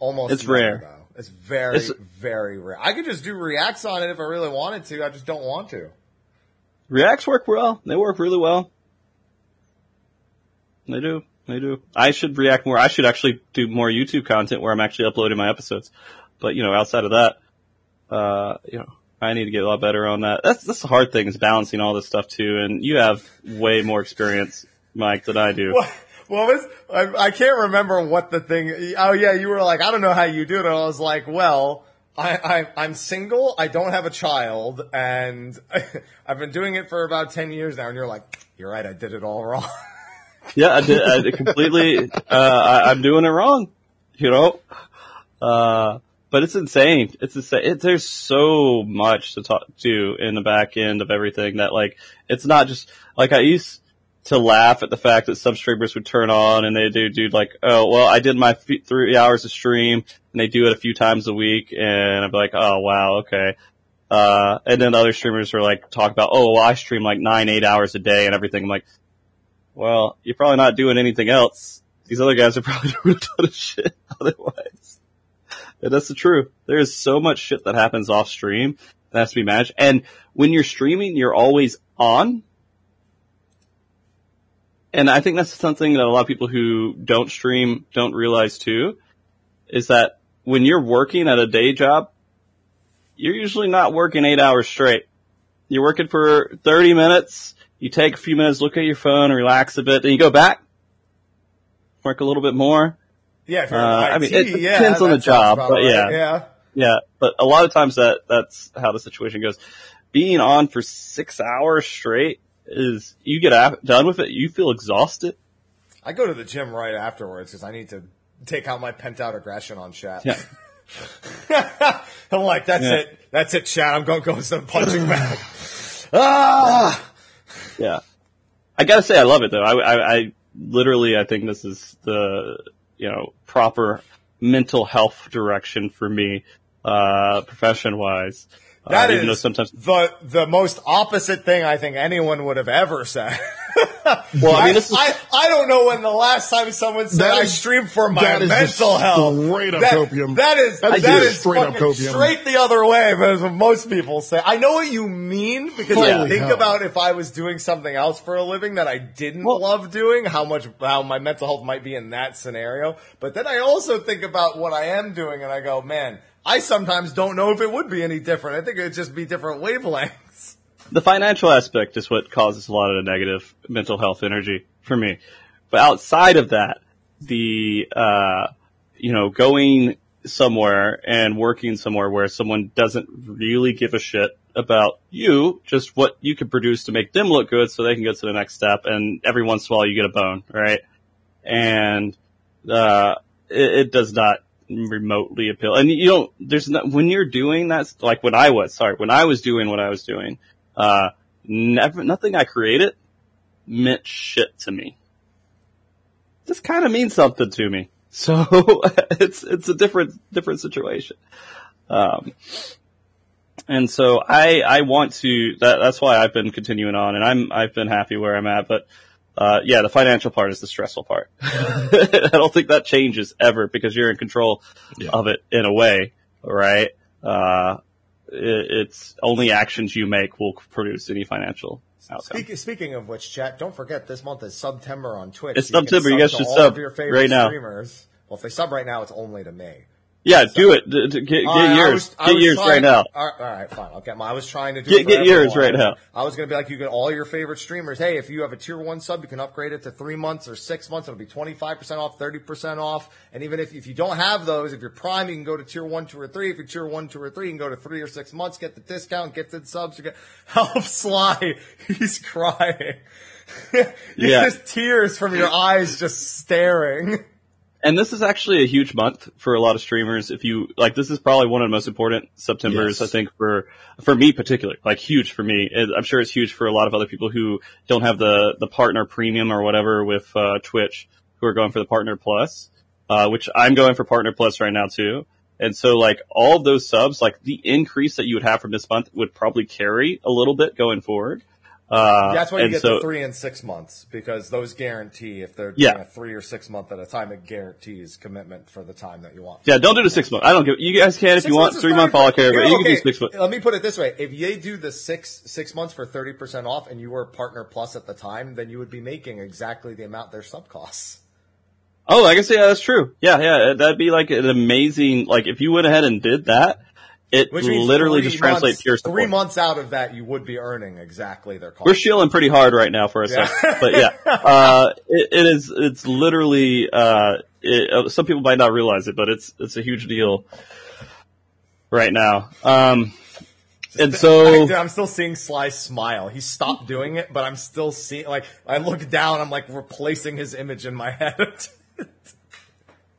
Almost It's rare. though. It's very, It's- very rare. I could just do reacts on it if I really wanted to. I just don't want to. Reacts work well. They work really well. They do. They do. I should react more. I should actually do more YouTube content where I'm actually uploading my episodes. But you know, outside of that, uh, you know, I need to get a lot better on that. That's that's the hard thing is balancing all this stuff too. And you have way more experience, Mike, than I do. What, what was, I, I can't remember what the thing, oh yeah, you were like, I don't know how you do it. And I was like, well, I, I, I'm single, I don't have a child, and I've been doing it for about 10 years now. And you're like, you're right, I did it all wrong. Yeah, I did. I did completely. Uh, I, I'm doing it wrong. You know. Uh, but it's insane. It's insane. It, there's so much to talk to in the back end of everything that like it's not just like I used to laugh at the fact that some streamers would turn on and they do do like, oh well, I did my f- three hours of stream and they do it a few times a week and I'm like, oh wow, okay. Uh, and then other streamers are like talk about, oh, well, I stream like nine, eight hours a day and everything. I'm like, well, you're probably not doing anything else. These other guys are probably doing a ton of shit otherwise. That's the truth. There is so much shit that happens off stream that has to be managed. And when you're streaming, you're always on. And I think that's something that a lot of people who don't stream don't realize too, is that when you're working at a day job, you're usually not working eight hours straight. You're working for 30 minutes, you take a few minutes, look at your phone, relax a bit, then you go back, work a little bit more. Yeah, if you're Uh, I mean, IT, yeah, depends on the job, but right. yeah. Yeah. Yeah, but a lot of times that that's how the situation goes. Being on for six hours straight is you get done with it, you feel exhausted. I go to the gym right afterwards because I need to take out my pent out aggression on chat. Yeah. I'm like, that's Yeah. it. That's it, chat. I'm going to go instead of punching back. ah! Yeah, I gotta say I love it though. I, I, I literally I think this is the you know proper mental health direction for me, uh, profession wise. That uh, is even though sometimes the the most opposite thing I think anyone would have ever said. well I mean this is I, I don't know when the last time someone said That I is- stream for my that is mental health. straight up that, copium. That is That that is is, straight up fucking copium. straight the other way. But that's what most people say. I know what you mean because I think hell. about if I was doing something else for a living that I didn't Well- love doing, how much how my mental health might be in that scenario. But then I also think about what I am doing, and I go, man. I sometimes don't know if it would be any different. I think it'd just be different wavelengths. the financial aspect is what causes a lot of the negative mental health energy for me. But outside of that, the, uh, you know, going somewhere and working somewhere where someone doesn't really give a shit about you, just what you can produce to make them look good so they can go to the next step. And every once in a while you get a bone, right? And, uh, it, it does not remotely appeal. And you don't, there's not, when you're doing that, like when I was, sorry, when I was doing what I was doing, uh, never, nothing I created meant shit to me. This kind of means something to me. So it's, it's a different, different situation. Um, and so I, I want to, that, that's why I've been continuing on and I'm, I've been happy where I'm at, but, uh, yeah, the financial part is the stressful part. I don't think that changes ever because you're in control Yeah. of it in a way, right? Uh, it, it's only actions you make will produce any financial outcome. Speak, speaking of which, chat, don't forget this month is September on Twitch. It's You September. You guys to should all sub of your favorite right now. Streamers. Well, if they sub right now, it's only to me. Yeah, do it. D- d- get All get right, yours. was- get yours trying- right now. All right, all right, fine. I'll get my. I was trying to do Get- get yours right now. I was going to be like, you get all your favorite streamers. Hey, if you have a tier one sub, you can upgrade it to three months or six months. It'll be twenty five percent off, thirty percent off. And even if if you don't have those, if you're Prime, you can go to tier one, two, or three. If you're tier one, two, or three, you can go to three or six months, get the discount, get the subs. You get help Sly. He's crying. Yeah. just tears from your eyes, just staring. And this is actually a huge month for a lot of streamers. If you like, this is probably one of the most important September's, Yes. I think, for for me particularly. Like huge for me. I'm sure it's huge for a lot of other people who don't have the the partner premium or whatever with uh, Twitch, who are going for the partner plus, uh, which I'm going for partner plus right now too. And so like all those subs, like the increase that you would have from this month would probably carry a little bit going forward. Uh, That's why you get so, the three and six months because those guarantee if they're Yeah. doing a three or six month at a time, it guarantees commitment for the time that you want. Yeah, don't do the six month. I don't give. You guys can if Six you want three month all I care, but you can do six month. Let me put it this way: if they do the six six months for thirty percent off, and you were partner plus at the time, then you would be making exactly the amount their sub costs. Oh, I guess yeah, that's true. Yeah, yeah, that'd be like an amazing. Like if you went ahead and did that, it Which means literally just translates months, to your three months out of that, you would be earning exactly their cost. We're shielding pretty hard right now for a Yeah. second, but yeah, uh, it, it is. It's literally. Uh, it, uh, some people might not realize it, but it's it's a huge deal right now. Um, and so I, am still seeing Sly smile. He stopped doing it, but I'm still seeing. Like I look down, I'm like replacing his image in my head.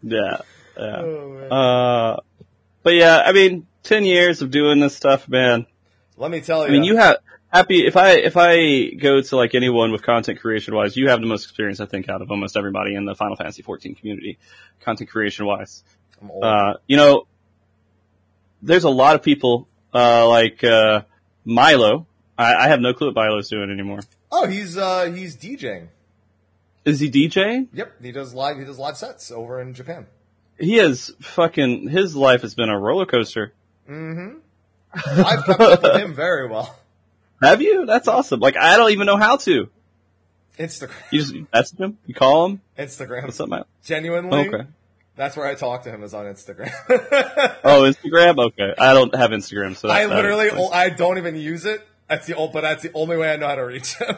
yeah, yeah. Oh. Uh, but yeah, I mean, ten years of doing this stuff, man. Let me tell you. I mean, you have happy if I if I go to like anyone with content creation wise, you have the most experience I think out of almost everybody in the Final Fantasy 14 community, content creation wise. Uh, you know, there's a lot of people uh, like uh, Milo. I, I have no clue what Milo's doing anymore. oh, he's uh he's DJing. Is he DJing? Yep, he does live. He does live sets over in Japan. He has fucking his life has been a roller coaster. Mm-hmm. I've kept up with him very well. Have you? That's awesome. Like I don't even know how to. Instagram, You just message him, you call him, Instagram. what's up, Milo? Genuinely, Okay. that's where I talk to him is on Instagram. Oh, Instagram. Okay, I don't have Instagram, so I literally. I don't even use it. That's the old, but that's the only way I know how to reach him.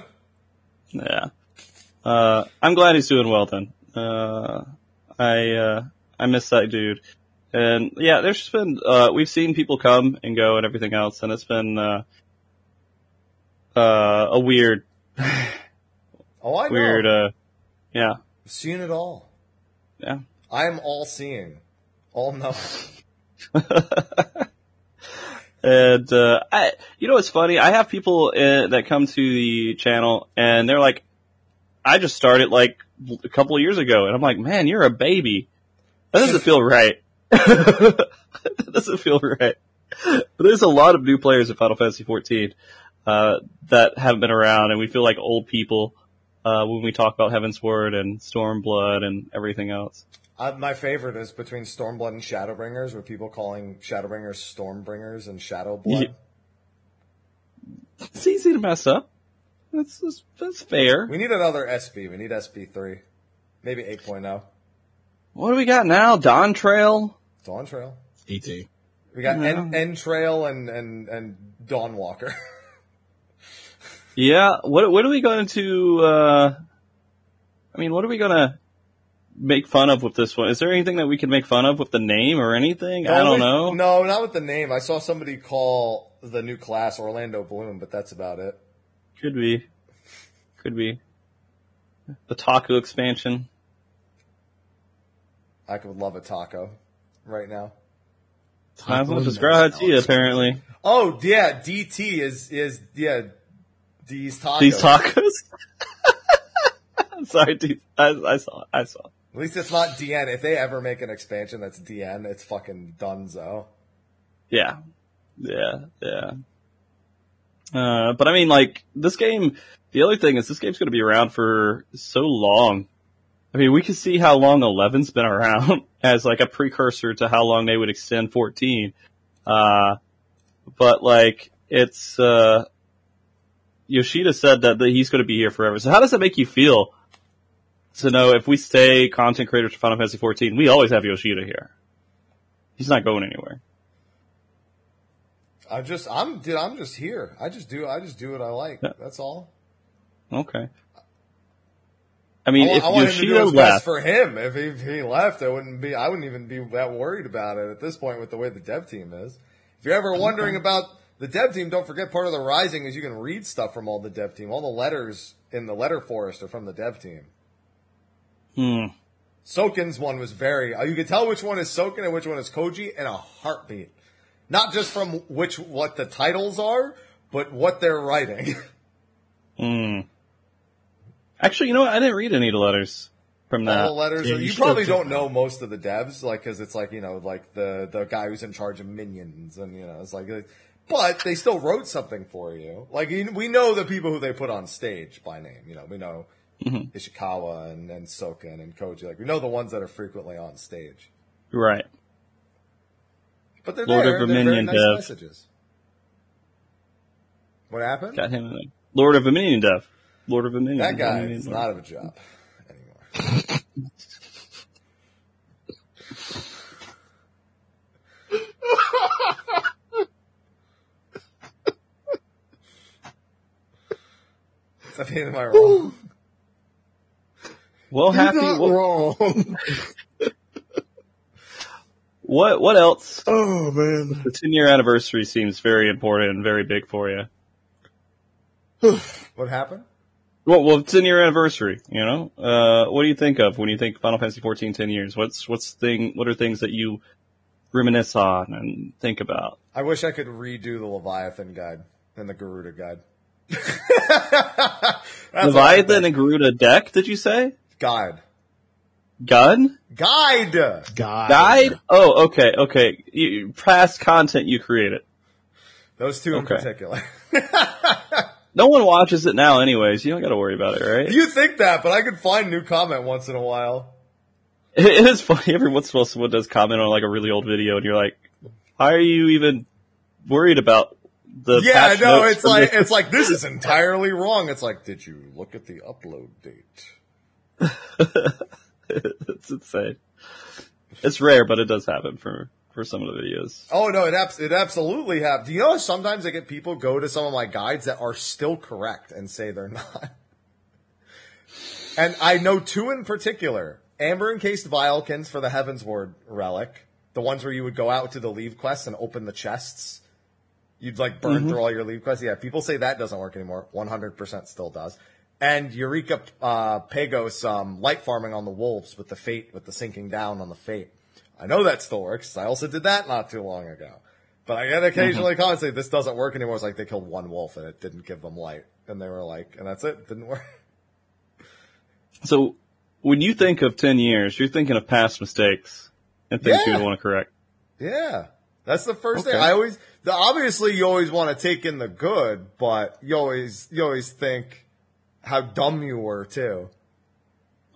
Yeah. Uh, I'm glad he's doing well then. Uh, I, uh, I miss that dude. And yeah, there's been, uh, we've seen people come and go and everything else, and it's been, uh, uh, a weird, Oh, I know. weird, uh, yeah, I've seen it all. yeah. I am all seeing, all knowing. And, uh, I, you know what's funny? I have people uh, that come to the channel and they're like, I just started like a couple of years ago. And I'm like, man, you're a baby. That doesn't feel right. That doesn't feel right. But there's a lot of new players in Final Fantasy 14, uh, that haven't been around and we feel like old people, uh, when we talk about Heavensward and Stormblood and everything else. Uh, my favorite is between Stormblood and Shadowbringers, with people calling Shadowbringers Stormbringers and Shadowblood. Yeah. It's easy to mess up. That's, that's, that's fair. We need another SB. We need SB3. Maybe oh. 8.0. What do we got now? Dawn Trail? Dawn Trail. ET. We got Yeah. N, N Trail and, and, and Dawn Walker. Yeah. What what are we going to? uh I mean, what are we gonna make fun of with this one? Is there anything that we can make fun of with the name or anything? I don't know. No, not with the name. I saw somebody call the new class Orlando Bloom, but that's about it. Could be. Could be. The taco expansion. I could love a taco right now. Might as well just apparently. Oh, yeah, DT is, is, yeah, D's tacos. These tacos. Sorry, dude. I, I saw. I saw. At least it's not DN. If they ever make an expansion that's DN, it's fucking dunzo. Yeah. Yeah. Yeah. Uh, but I mean, like, this game, the other thing is this game's gonna be around for so long. I mean, we can see how long 11's been around as like a precursor to how long they would extend 14. Uh, but like, it's, uh, Yoshida said that, that he's gonna be here forever. So how does that make you feel to know if we stay content creators for Final Fantasy 14, we always have Yoshida here. He's not going anywhere. I just, I'm, dude, I'm just here. I just do, I just do what I like. Yeah. That's all. Okay. I mean, I, if I want him to do Yoshida left, for him. If he, if he left, I wouldn't be, I wouldn't even be that worried about it at this point with the way the dev team is. If you're ever wondering about the dev team, don't forget part of the Rising is you can read stuff from all the dev team. All the letters in the letter forest are from the dev team. hmm, Soken's one was very. uh, You could tell which one is Soken and which one is Koji in a heartbeat. Not just from which what the titles are, but what they're writing. hmm. Actually, you know what? I didn't read any of the letters. from all that. the letters. Yeah, you you probably don't know most of the devs, like because it's like you know, like the the guy who's in charge of minions, and you know, it's like, but they still wrote something for you. Like you- we know the people who they put on stage by name. You know, we know Mm-hmm. Ishikawa and and Soken and Koji. Like we know the ones that are frequently on stage, Right. but they're Lord there. of They're very nice dev. messages. What happened? Got him in there. Lord of Dominion Dev. Lord of the Dominion. That guy is not of a job anymore. That being am I wrong? Well, You're happy. What, wrong. what what else? oh man. The ten year anniversary seems very important and very big for you. What happened? Well, well, ten year anniversary. You know, uh, what do you think of when you think Final Fantasy 14 10 years? What's what's thing? What are things that you reminisce on and think about? I wish I could redo the Leviathan guide and the Garuda guide. That's what Leviathan and Garuda deck? Did you say guide. gun Guide. God. guide? Oh, okay, okay. You, past content you created. Those two in particular. No one watches it now, anyways. You don't got to worry about it, right? you think that, but I could find new comment once in a while. It it is funny every once in a while someone does comment on like a really old video and you're like, why are you even worried about the yeah, no, it's like this? it's like this is entirely wrong. It's like, did you look at the upload date? it's insane. It's rare, but it does happen for, for some of the videos. Oh no, it abs- it absolutely have. Do you know sometimes I get people go to some of my guides that are still correct and say they're not. And I know two in particular: amber encased vilekins for the Heavensward relic, the ones where you would go out to the leve quests and open the chests. You'd like burn through all your leve quests. Yeah, people say that doesn't work anymore. One hundred percent still does. And Eureka uh, Pagos um, light farming on the wolves with the fate with the sinking down on the fate. I know that still works. I also did that not too long ago. But I get occasionally mm-hmm. comments say this doesn't work anymore. It's like they killed one wolf and it didn't give them light. And they were like, and that's it. Didn't work. So when you think of 10 years, you're thinking of past mistakes and things Yeah. you want to correct. Yeah. That's the first Okay. thing. I always, the, obviously you always want to take in the good, but you always, you always think how dumb you were too.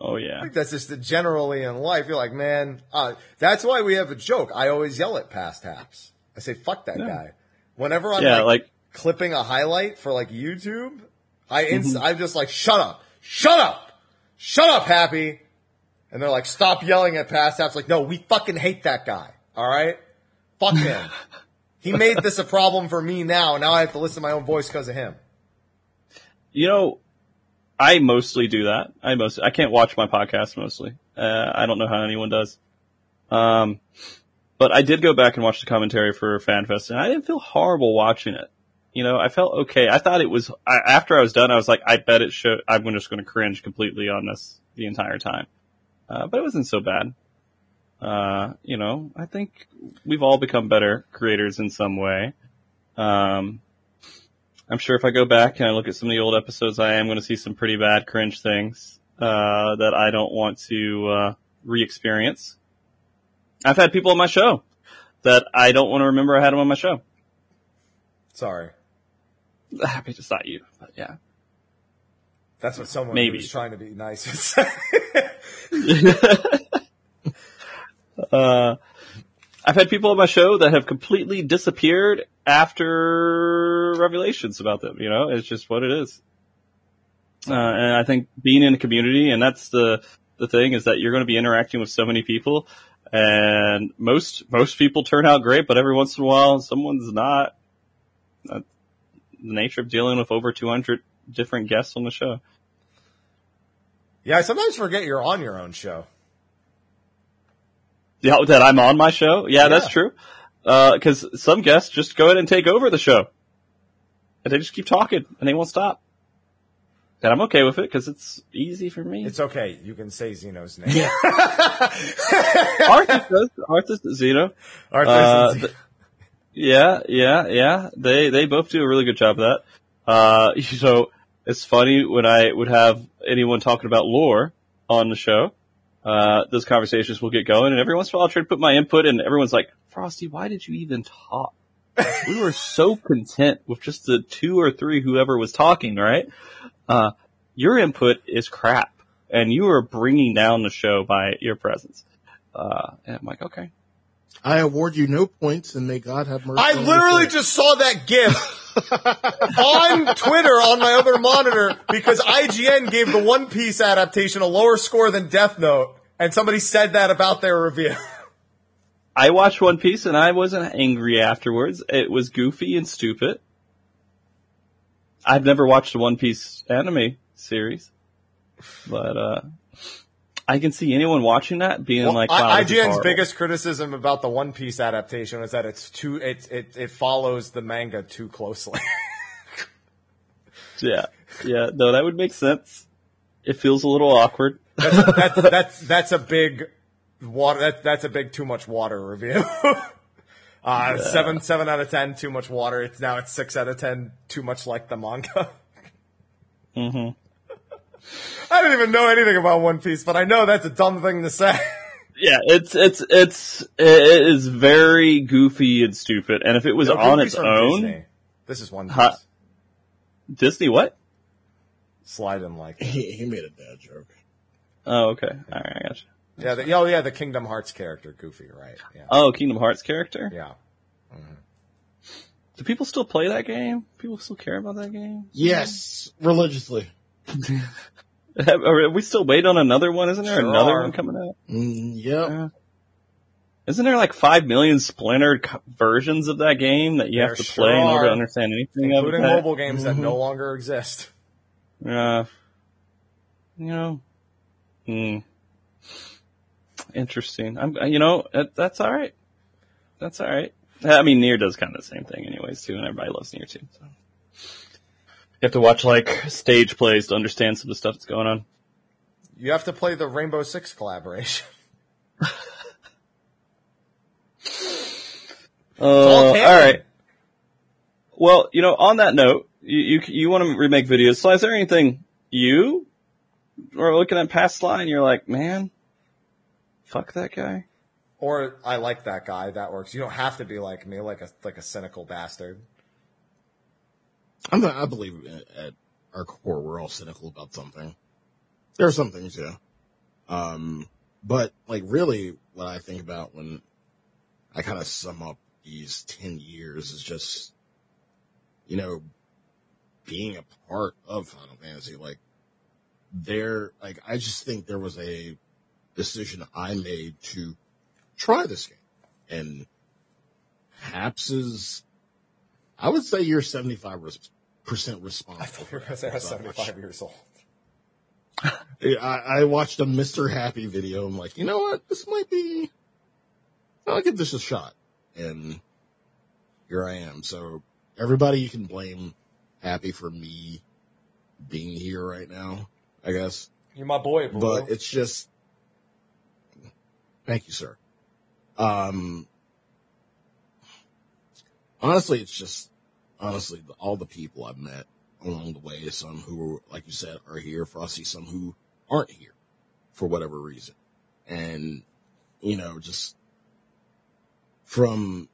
Oh yeah. I think that's just the generally in life. You're like, man, uh, that's why we have a joke. I always yell at past haps. I say, fuck that Yeah. guy. Whenever I'm Yeah, like, like, clipping a highlight for like YouTube, I inst- Mm-hmm. I'm just like, shut up, shut up, shut up, happy. And they're like, stop yelling at past haps. Like, no, we fucking hate that guy. All right. Fuck him. he made this a problem for me now. Now I have to listen to my own voice because of him. you know, I mostly do that. I most I can't watch my podcast mostly. Uh, I don't know how anyone does. Um, but I did go back and watch the commentary for FanFest, and I didn't feel horrible watching it. You know, I felt okay. I thought it was I, after I was done. I was like, I bet it should. I'm just going to cringe completely on this the entire time. Uh, but it wasn't so bad. Uh, you know, I think we've all become better creators in some way. Um, I'm sure if I go back and I look at some of the old episodes, I am going to see some pretty bad cringe things uh, that I don't want to uh, re-experience. I've had people on my show that I don't want to remember I had them on my show. Sorry. Happy it's not you, but yeah. That's what someone Maybe. who's trying to be nice. Uh, I've had people on my show that have completely disappeared after revelations about them. You know, it's just what it is. Uh, and I think being in a community, and that's the the thing, is that you're going to be interacting with so many people, and most most people turn out great, but every once in a while, someone's not. That's the nature of dealing with over 200 different guests on the show. yeah, I sometimes forget you're on your own show. Yeah, that I'm on my show. Yeah, that's true. Because some guests just go ahead and take over the show, and they just keep talking and they won't stop. And I'm okay with it because it's easy for me. It's okay. You can say Zeno's name. Yeah. Arthur does. Arthur Zeno. Arthur Uh, Zeno. th- yeah, yeah, yeah. They they both do a really good job of that. Uh, so it's funny when I would have anyone talking about lore on the show. Uh, those conversations will get going. And every once in a while, I'll try to put my input, and everyone's like, "Frosty, why did you even talk?" we were so content with just the two or three whoever was talking, right? Uh, your input is crap, and you are bringing down the show by your presence. Uh, and I'm like, okay. I award you no points, and may God have mercy. I literally just saw that GIF on Twitter on my other monitor because IGN gave the One Piece adaptation a lower score than Death Note, and somebody said that about their review. I watched One Piece and I wasn't angry afterwards. It was goofy and stupid. I've never watched a One Piece anime series, but uh, I can see anyone watching that being Well, like, I- wow, IGN's biggest criticism about the One Piece adaptation is that it's too it it it follows the manga too closely. Yeah, yeah, no, that would make sense. It feels a little awkward. that's that's that's a big water. That, that's a big too much water review. uh, seven seven out of ten too much water. It's now it's six out of ten too much like the manga. hmm I don't even know anything about One Piece, but I know that's a dumb thing to say. Yeah, it's it's it's it is very goofy and stupid. And if it was No, on its own, Disney. this is One Piece. Huh. Disney what? Slide in like He, he made a dad joke. Oh, okay, all right, I got you. yeah, the, oh yeah, the Kingdom Hearts character, Goofy, right? Yeah, Oh, Kingdom Hearts character. yeah. Mm-hmm. Do people still play that game? People still care about that game? Yes, religiously. Have- Are we still waiting on another one? Isn't there Sure another are. one coming out? Mm, yep. Yeah. Isn't there like five million splintered co- versions of that game that you There have to sure play in order to understand anything Including of it? Including mobile games that Mm-hmm. no longer exist. Yeah. You know. Hmm. Interesting. I'm. You know. That, that's all right. That's all right. I mean, Nier does kind of the same thing, anyways, too, and everybody loves Nier too. So. You have to watch like stage plays to understand some of the stuff that's going on. You have to play the Rainbow Six collaboration. Uh, all all right. Well, you know, on that note, you you, you want to remake videos. So, is there anything you are looking at past Sly and you're like, man, fuck that guy? Or I like that guy. That works. You don't have to be like me, like a like a cynical bastard. I'm not, I believe at, our core we're all cynical about something. There are some things, yeah. Um, but like really what I think about when I kind of sum up these 10 years is just, you know, being a part of Final Fantasy. Like there, like I just think there was a decision I made to try this game and Haps is I would say you're 75 res- percent responsible. I thought you were going to say I was for that much. 75 years old. I, I watched a Mr. Happy video. I'm like, you know what? This might be. I'll give this a shot. And here I am. So everybody you can blame Happy for me being here right now, I guess. You're my boy, bro. But it's just. Thank you, sir. Um. Honestly, it's just honestly all the people I've met along the way. Some who, like you said, are here. Frosty. Some who aren't here for whatever reason, and you know, just from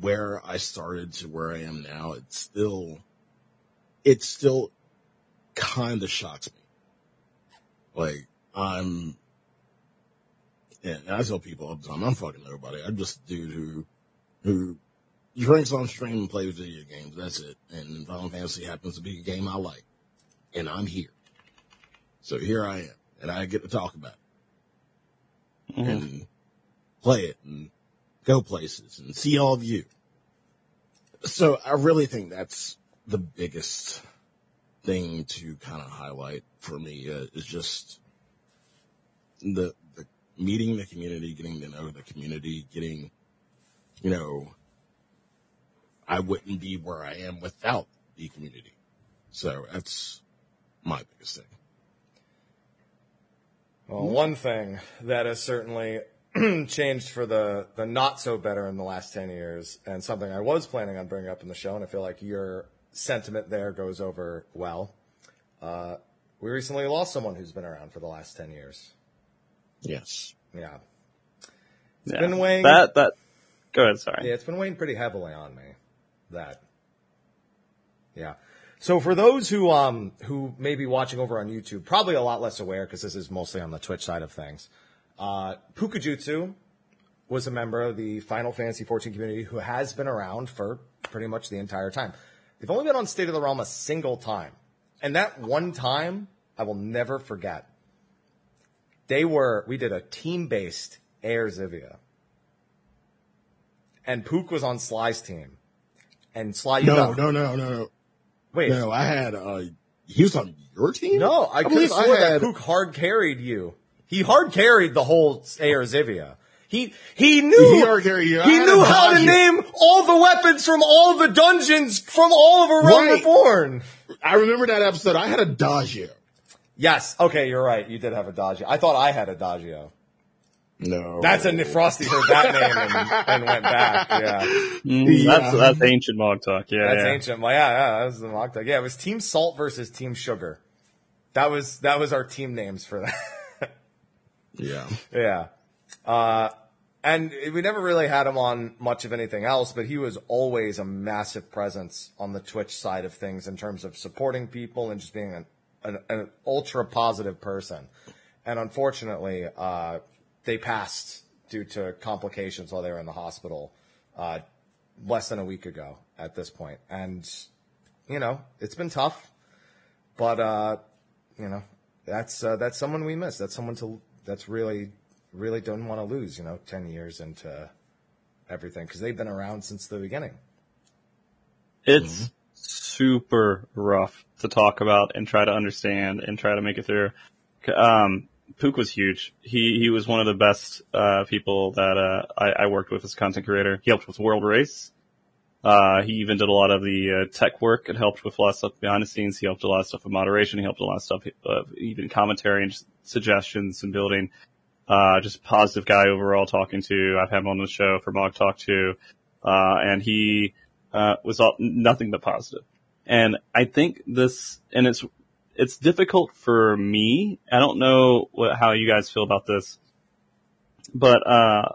where I started to where I am now, it's still, it still kind of shocks me. Like I'm, and I tell people all the time, I'm fucking nobody. I'm just a dude who, who drinks on stream and plays video games. That's it. And Final Fantasy happens to be a game I like. And I'm here. So here I am. And I get to talk about it. Mhm. And play it and go places and see all of you. So I really think that's the biggest thing to kind of highlight for me uh, is just the, the meeting the community, getting to know the community, getting, you know, I wouldn't be where I am without the community. So that's my biggest thing. Well, one thing that has certainly changed for the, the not so better in the last 10 years, and something I was planning on bringing up in the show, and I feel like your sentiment there goes over well. Uh, we recently lost someone who's been around for the last 10 years. Yes. Yeah. Yeah. been weighing- that that. Go ahead. Sorry. Yeah, it's been weighing pretty heavily on me. That. Yeah. So for those who um who may be watching over on YouTube, probably a lot less aware because this is mostly on the Twitch side of things. Uh, Pookajutsu was a member of the Final Fantasy 14 community who has been around for pretty much the entire time. They've only been on State of the Realm a single time, and that one time I will never forget. They were we did a team based Air Zivia and Pook was on Sly's team. And Sly, you No, no, no, no, no. wait, No, I had, uh, he was on your team? no, I, could believe I that had- Pook hard carried you. He hard carried the whole Air Zivia. He he knew He you. He knew how to you. name all the weapons from all the dungeons from all of A Realm Right. Reborn. I remember that episode. I had a Dagio. Yes, okay, you're right. You did have a Dodgio. I thought I had a Dodgio. No. That's a Frosty heard that name and, and went back. Yeah. Mm, Yeah. That's that's ancient Mog talk. Yeah, That's yeah. ancient. Well, yeah, yeah, that was the Mog talk. Yeah, it was Team Salt versus Team Sugar. That was that was our team names for that. Yeah. yeah. Uh, and we never really had him on much of anything else, but he was always a massive presence on the Twitch side of things in terms of supporting people and just being an, an, an ultra positive person. And unfortunately, uh, they passed due to complications while they were in the hospital, uh, less than a week ago at this point. And, you know, it's been tough, but, uh, you know, that's, uh, that's someone we miss. That's someone to, that's really, really don't want to lose, you know, 10 years into everything because they've been around since the beginning. It's super rough to talk about and try to understand and try to make it through. Um, Pook was huge. He he was one of the best uh, people that uh, I, I worked with as content creator. He helped with World Race. Uh, he even did a lot of the uh, tech work and helped with a lot of stuff behind the scenes. He helped a lot of stuff with moderation. He helped a lot of stuff, uh, even commentary and suggestions and building. Uh, just a positive guy overall talking to. I've had him on the show for Mog Talk too. Uh, and he, uh, was all, nothing but positive. And I think this, and it's, it's difficult for me. I don't know what, how you guys feel about this, but, uh,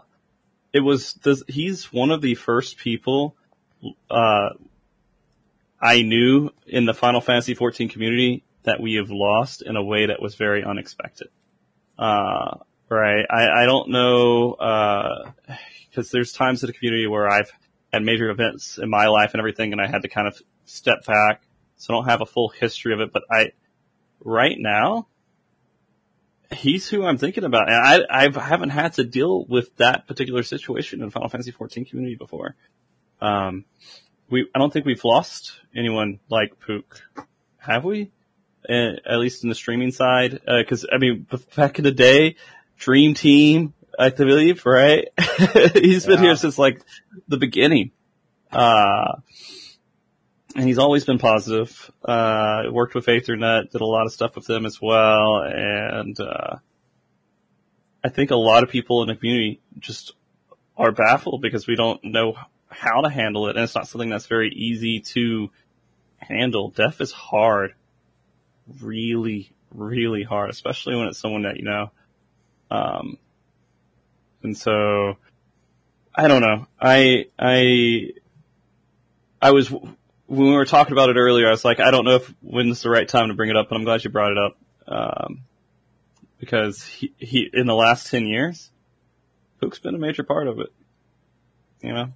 it was this, he's one of the first people, uh, I knew in the Final Fantasy XIV community that we have lost in a way that was very unexpected. Uh, right. I, I don't know, uh, cause there's times in the community where I've had major events in my life and everything and I had to kind of step back. So I don't have a full history of it, but I, right now, he's who I'm thinking about. And I, I haven't had to deal with that particular situation in Final Fantasy 14 community before. Um, we, I don't think we've lost anyone like Pook. Have we? Uh, at least in the streaming side? Uh, cause I mean, back in the day, Dream Team, I believe, right? he's been here since like the beginning. Uh, and he's always been positive. Uh, worked with Aethernet, did a lot of stuff with them as well. And, uh, I think a lot of people in the community just are baffled because we don't know how to handle it. And it's not something that's very easy to handle. Death is hard. Really, really hard, especially when it's someone that you know. Um, and so, I don't know. I, I, I was, when we were talking about it earlier, I was like, I don't know if when's the right time to bring it up, but I'm glad you brought it up. Um, because he, he, in the last 10 years, Pook's been a major part of it. You know,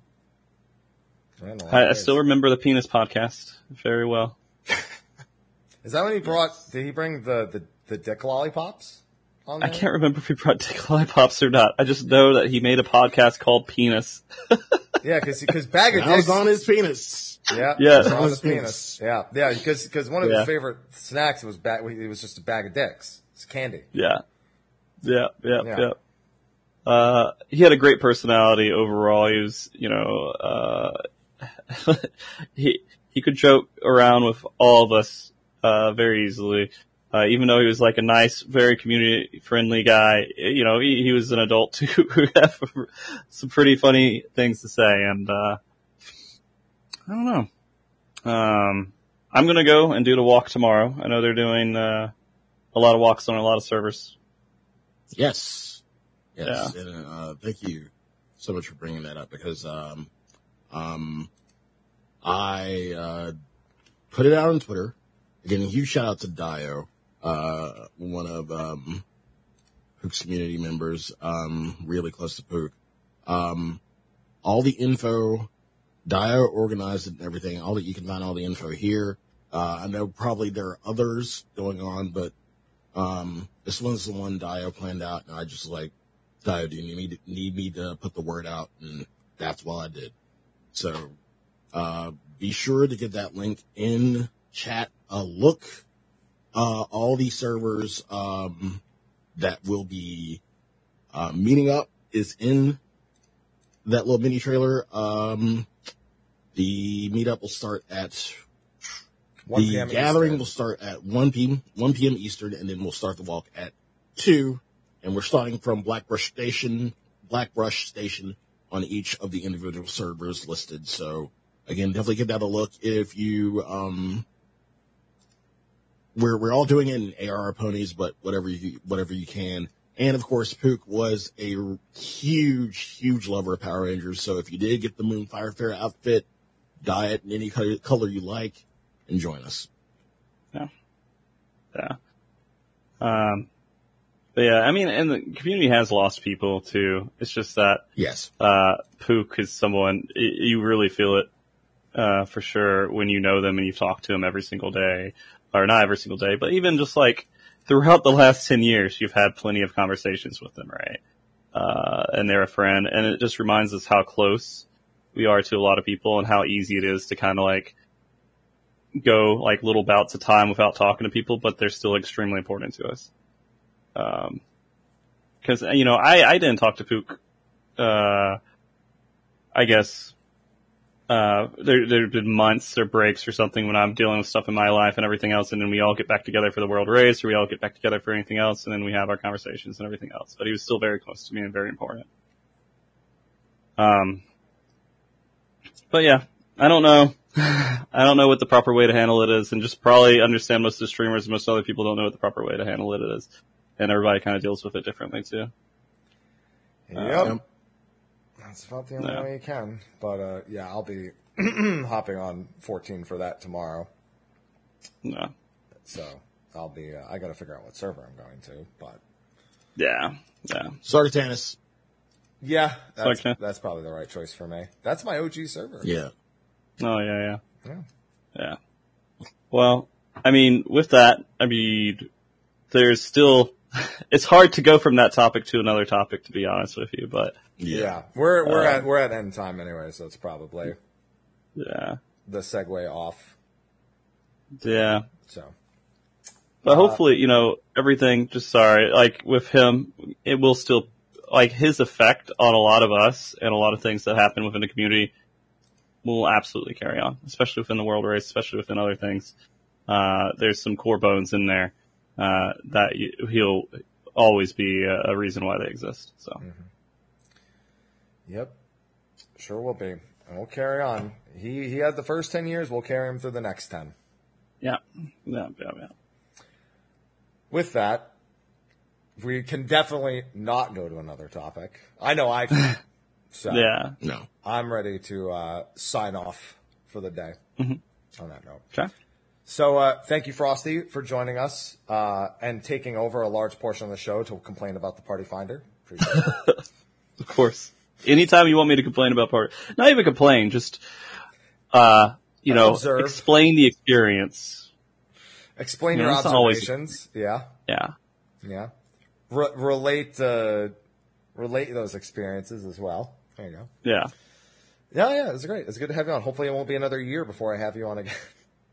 Man, a lot I, I still remember the penis podcast very well. Is that when he brought? Did he bring the the, the dick lollipops? On I can't remember if he brought dick lollipops or not. I just know that he made a podcast called Penis. Yeah, because because bag of I was dicks. on his penis. Yeah, Yeah. it was on On his his penis. penis. Yeah, yeah, because because one of Yeah. his favorite snacks was bag. It was just a bag of dicks. It's candy. Yeah. Yeah, yeah, Yeah. yeah. Uh, he had a great personality overall. He was, you know, uh, he, he could joke around with all of us, uh, very easily. Uh, even though he was like a nice, very community friendly guy, you know, he, he was an adult too who had some pretty funny things to say. And, uh, I don't know. Um, I'm gonna go and do the walk tomorrow. I know they're doing, uh, a lot of walks on a lot of servers. Yes. Yes, and uh, thank you so much for bringing that up because um, um, I uh, put it out on Twitter. Again, a huge shout out to Dio, uh, one of um, Pook's community members, um, really close to Pook. Um, all the info, Dio organized it and everything. All that you can find all the info here. Uh, I know probably there are others going on, but um, this one's the one Dio planned out, and I just like Dio, do you need me to, need me to put the word out? And that's what I did. So, uh, be sure to get that link in chat. a look, uh, all these servers, um, that will be, uh, meeting up is in that little mini trailer. Um, the meetup will start at 1 the p.m. gathering Eastern. will start at 1 p.m. 1 p.m. Eastern, and then we'll start the walk at 2. And we're starting from Blackbrush Station, Blackbrush Station on each of the individual servers listed. So again, definitely give that a look. If you, um, we're, we're all doing it in AR ponies, but whatever you, whatever you can. And of course, Pook was a huge, huge lover of Power Rangers. So if you did get the Moonfire Fair outfit, dye it in any color, you like, and join us. Yeah. Yeah. Um, but yeah, I mean, and the community has lost people too. It's just that, Yes. uh, Pook is someone, you really feel it, uh, for sure when you know them and you've talked to them every single day, or not every single day, but even just like throughout the last 10 years, you've had plenty of conversations with them, right? Uh, and they're a friend and it just reminds us how close we are to a lot of people and how easy it is to kind of like go like little bouts of time without talking to people, but they're still extremely important to us. Um, cause, you know, I, I didn't talk to Pook, uh, I guess, uh, there, there have been months or breaks or something when I'm dealing with stuff in my life and everything else, and then we all get back together for the world race, or we all get back together for anything else, and then we have our conversations and everything else. But he was still very close to me and very important. Um, but yeah, I don't know. I don't know what the proper way to handle it is, and just probably understand most of the streamers and most other people don't know what the proper way to handle it is, and everybody kind of deals with it differently too. Yep. Um, That's about the only Yeah. way you can. But uh, yeah, I'll be hopping on 14 for that tomorrow. No. So I'll be. Uh, I got to figure out what server I'm going to. But Yeah. Yeah. Sargatanas. Yeah, that's, Okay. that's probably the right choice for me. That's my OG server. Yeah. Oh yeah, yeah. Yeah. Yeah. Well, I mean, with that, I mean, there's still, it's hard to go from that topic to another topic, to be honest with you, but Yeah, we're we're Um, at we're at end time anyway, so it's probably yeah, the segue off. yeah. So But Uh, hopefully, you know, everything, just sorry, like with him, it will still, like his effect on a lot of us and a lot of things that happen within the community will absolutely carry on, especially within the world race, especially within other things. Uh, there's some core bones in there, uh, that he'll always be a, a reason why they exist. So, yep, sure will be, and we'll carry on. He he had the first ten years. We'll carry him through the next ten. yeah, yeah, yeah, yeah. With that, we can definitely not go to another topic. I know I can. so Yeah. No. I'm ready to uh, sign off for the day. Mm-hmm. On that note. Okay. So uh, thank you, Frosty, for joining us uh, and taking over a large portion of the show to complain about the Party Finder. Appreciate. Of course. Anytime you want me to complain about Party, not even complain, just, uh, you know, Observe. explain the experience. Explain Yeah, your it's always- observations. Yeah, Yeah. yeah. Re- relate uh, relate those experiences as well. There you go. Yeah. Yeah, yeah. It's great. It's good to have you on. Hopefully, it won't be another year before I have you on again.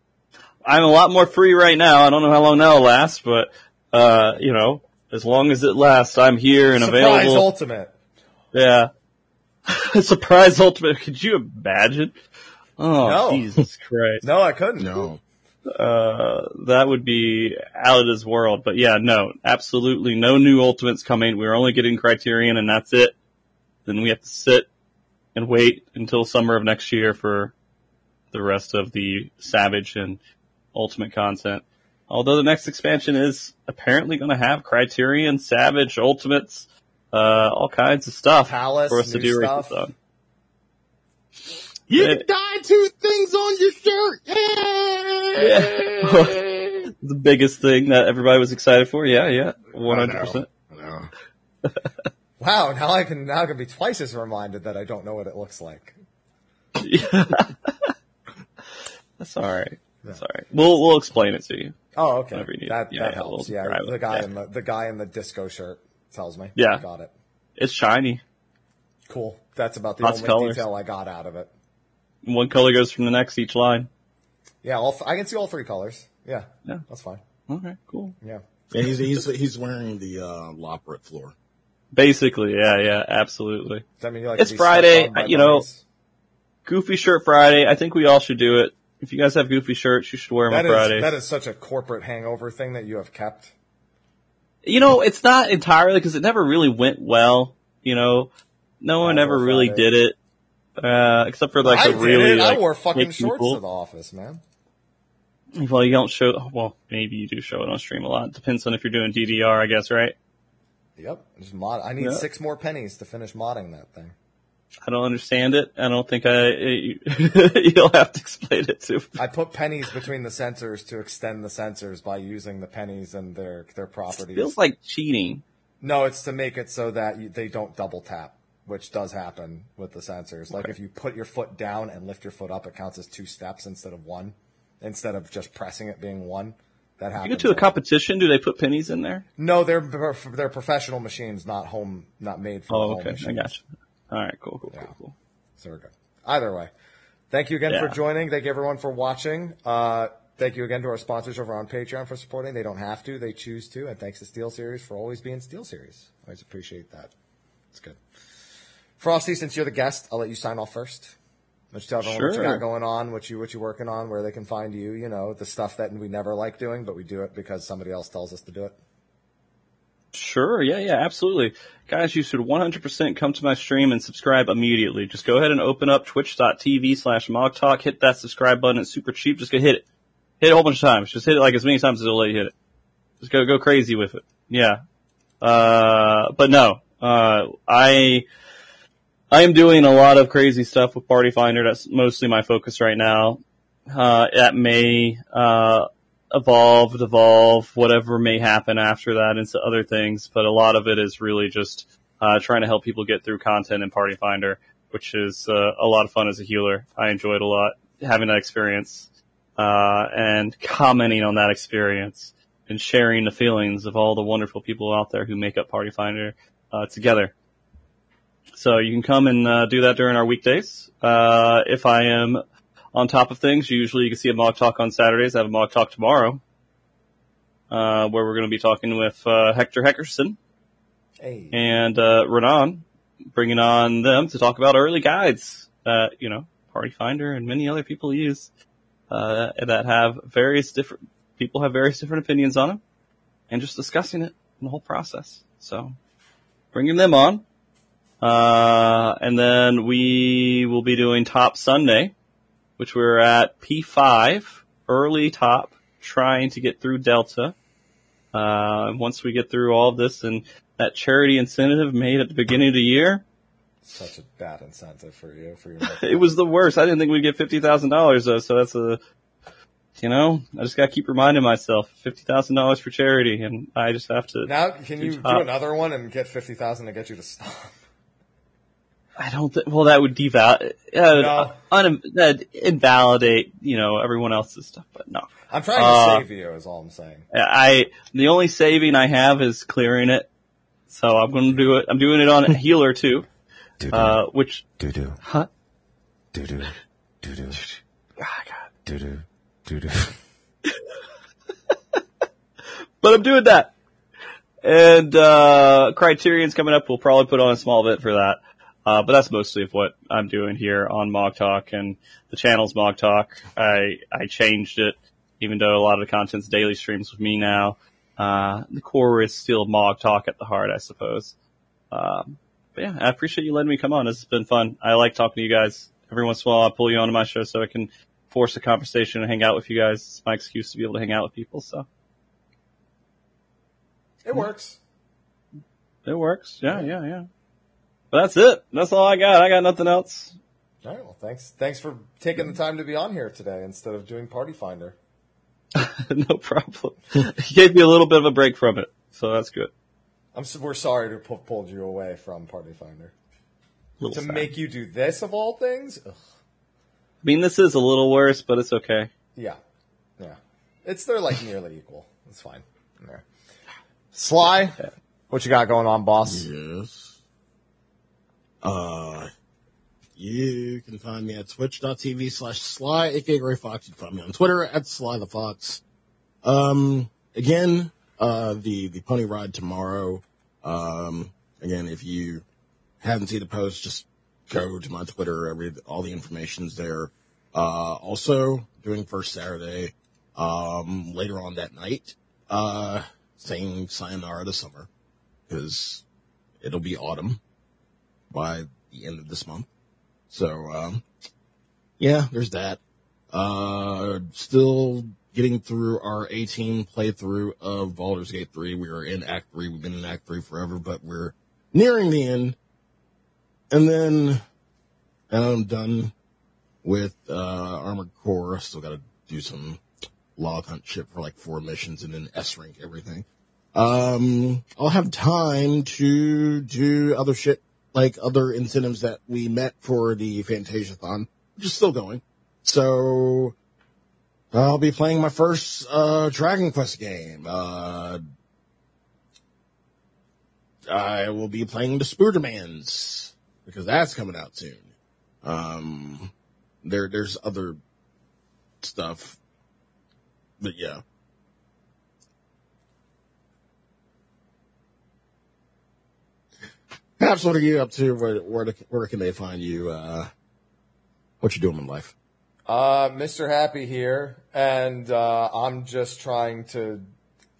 I'm a lot more free right now. I don't know how long that'll last, but, uh, you know, as long as it lasts, I'm here and Surprise available. Surprise Ultimate. Yeah. Surprise ultimate. Could you imagine? Oh, No. Jesus Christ. No, I couldn't. No. Uh, that would be out of this world. But yeah, no, absolutely no new ultimates coming. We're only getting Criterion and that's it. Then we have to sit and wait until summer of next year for the rest of the Savage and Ultimate content. Although the next expansion is apparently going to have Criterion, Savage, Ultimates, uh, all kinds of stuff Palace, for us to do stuff. on. You Yeah. can dye two things on your shirt. Yeah. the biggest thing that everybody was excited for. Yeah, yeah, one hundred percent. Wow, now I can now I can be twice as reminded that I don't know what it looks like. That's all right. That's all right. We'll we'll explain it to you. Oh, okay. You need. That Yeah, that helps. Yeah, the guy Yeah. in the the guy in the disco shirt tells me. Yeah. got it. It's shiny. Cool. That's about the Lots only colors. detail I got out of it. One color goes from the next each line. Yeah, all, th- I can see all three colors. Yeah, Yeah. that's fine. Okay, cool. Yeah. Yeah, he's, he's, he's wearing the, uh, Loporrit floor. Basically, yeah, yeah, absolutely. I mean like It's to be stepped Friday, on by you know, bunnies? Goofy Shirt Friday. I think we all should do it. If you guys have goofy shirts, you should wear them That on is Fridays. that is such a corporate hangover thing that you have kept. you know, it's not entirely because it never really went well. You know, no one I ever really Friday. did it, uh, except for like I the really it. like I wore fucking shorts people. to the office, man. Well, you don't show. Well, maybe you do show it on stream a lot. Depends on if you're doing DDR, I guess, right? Yep. Just mod. I need Yeah. six more pennies to finish modding that thing. I don't understand it. I don't think I. you'll have to explain it to. me. I put pennies between the sensors to extend the sensors by using the pennies and their their properties. Feels like cheating. No, it's to make it so that you, they don't double tap, which does happen with the sensors. Like Okay. if you put your foot down and lift your foot up, it counts as two steps instead of one, instead of just pressing it being one. That happens. You go to a competition. Do they put pennies in there? No, they're they're professional machines, not home, not made for Oh, okay. machines. I got you. All right. Cool. Cool. Yeah. Cool. Cool. So we're good. Either way, thank you again for joining. Thank you everyone for watching. Uh, thank you again to our sponsors over on Patreon for supporting. They don't have to; they choose to. And thanks to SteelSeries for always being SteelSeries. Always appreciate that. It's good. Frosty, since you're the guest, I'll let you sign off first. Let's tell everyone what you got going on, what you what you're working on, where they can find you. You know, the stuff that we never like doing, but we do it because somebody else tells us to do it. Sure. Yeah. Yeah. Absolutely. Guys, you should 100% come to my stream and subscribe immediately. Just go ahead and open up twitch.tv slash mogtalk. Hit that subscribe button. It's super cheap. Just go hit it. Hit it a whole bunch of times. Just hit it like as many times as it'll let you hit it. Just go, go crazy with it. Yeah. Uh, but no, uh, I, I am doing a lot of crazy stuff with Party Finder. That's mostly my focus right now. Uh, that may, uh, evolve, devolve, whatever may happen after that into other things. But a lot of it is really just uh, trying to help people get through content in Party Finder, which is uh, a lot of fun as a healer. I enjoyed a lot having that experience uh, and commenting on that experience and sharing the feelings of all the wonderful people out there who make up Party Finder uh, together. So you can come and uh, do that during our weekdays. Uh, if I am on top of things. Usually you can see a Mog Talk on Saturdays. I have a Mog Talk tomorrow, uh, where we're going to be talking with, uh, Hector Heckerson Hey, and, uh, Renan, bringing on them to talk about early guides that, you know, Party Finder and many other people use, uh, that have various different, people have various different opinions on them and just discussing it in the whole process. So bringing them on. Uh, and then we will be doing Top Sunday, which we're at P5, early top, trying to get through Delta. Uh, once we get through all of this and that charity incentive made at the beginning of the year, such a bad incentive for you for your. it was the worst. I didn't think we'd get $50,000 though, so that's a, you know, I just gotta keep reminding myself, $50,000 for charity, and I just have to, Now, can you do another one and get fifty thousand to get you to stop? I don't think, well, that would deval, uh, No. un- that'd invalidate, you know, everyone else's stuff, but no. I'm trying to Uh, save you. Is all I'm saying. I the only saving I have is clearing it, so I'm going to do it. I'm doing it on a healer too, Doo-doo, uh, which doo-doo, huh? doo-doo, doo-doo, Ah, God. doo-doo, doo-doo. But I'm doing that, and uh, Criterion's coming up. We'll probably put on a small bit for that, uh, but that's mostly of what I'm doing here on Mog Talk and the channel's Mog Talk. I I changed it, even though a lot of the content's daily streams with me now. Uh, the core is still Mog Talk at the heart, I suppose. Um, but yeah, I appreciate you letting me come on. This has been fun. I like talking to you guys. Every once in a while, I pull you onto my show so I can force a conversation and hang out with you guys. It's my excuse to be able to hang out with people. So It works. It works. Yeah, yeah, yeah. But that's it. That's all I got. I got nothing else. All right. Well, thanks. Thanks for taking the time to be on here today instead of doing Party Finder. no problem. he gave me a little bit of a break from it, so that's good. I'm. s- We're sorry to have pulled you away from Party Finder to sad. make you do this of all things. Ugh. I mean, this is a little worse, but it's okay. Yeah, yeah. It's they're like nearly equal. It's fine. Yeah. Sly, what you got going on, boss? Yes. Uh, you can find me at twitch.tv slash sly, aka Gray Fox. You can find me on Twitter at sly the fox. Um, again, uh, the, the pony ride tomorrow. Um, again, if you haven't seen the post, just go to my Twitter. Every, all the information's there. Uh, also doing first Saturday, um, later on that night, uh, saying sayonara to summer because it'll be autumn by the end of this month. So, um, yeah, there's that. Uh, still getting through our 18 playthrough of Baldur's Gate 3. We are in Act 3. We've been in Act 3 forever, but we're nearing the end. And then, and I'm done with, uh, Armored Core. I still gotta do some log hunt shit for like four missions and then S rank everything um, I'll have time to do other shit, like other incentives that we met for the Fantasiathon, which is still going. So, I'll be playing my first, uh, Dragon Quest game. Uh, I will be playing the Spoodermans, because that's coming out soon. Um, there, there's other stuff, but yeah. Perhaps what are you up to? Where, where, where can they find you? Uh, what you doing in life? Uh, Mr. Happy here, and uh, I'm just trying to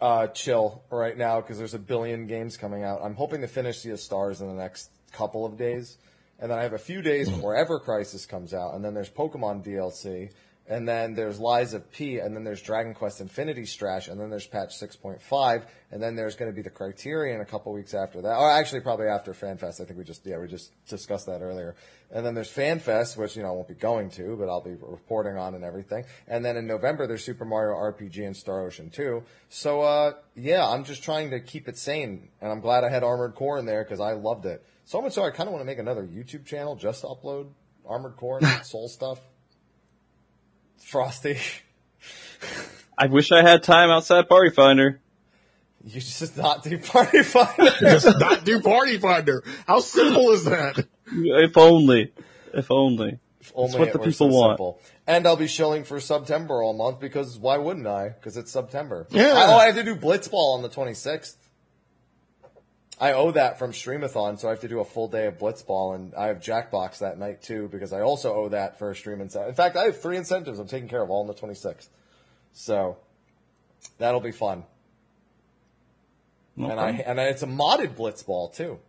uh, chill right now because there's a billion games coming out. I'm hoping to finish Sea of Stars in the next couple of days, and then I have a few days before Ever Crisis comes out, and then there's Pokemon DLC, and then there's Lies of P, and then there's Dragon Quest Infinity Strash, and then there's patch 6.5, and then there's going to be the Criterion a couple weeks after that, or actually probably after FanFest. I think we just yeah we just discussed that earlier, and then there's FanFest, which you know I won't be going to, but I'll be reporting on and everything, and then in November there's Super Mario RPG and Star Ocean 2. So uh, yeah, I'm just trying to keep it sane, and I'm glad I had Armored Core in there because I loved it so much so I kind of want to make another YouTube channel just to upload Armored Core and Soul stuff. Frosty. I wish I had time outside Party Finder. You just not do Party Finder. Just not do Party Finder. How simple is that? If only. If only. If only what it the people so want. simple. And I'll be shilling for September all month because why wouldn't I? Because it's September. Yeah. I, oh, I have to do Blitzball on the 26th. I owe that from Streamathon, so I have to do a full day of Blitzball, and I have Jackbox that night too because I also owe that for a stream incentive. In fact, I have three incentives I'm taking care of all on the 26th, so that'll be fun. No and I and it's a modded Blitzball too.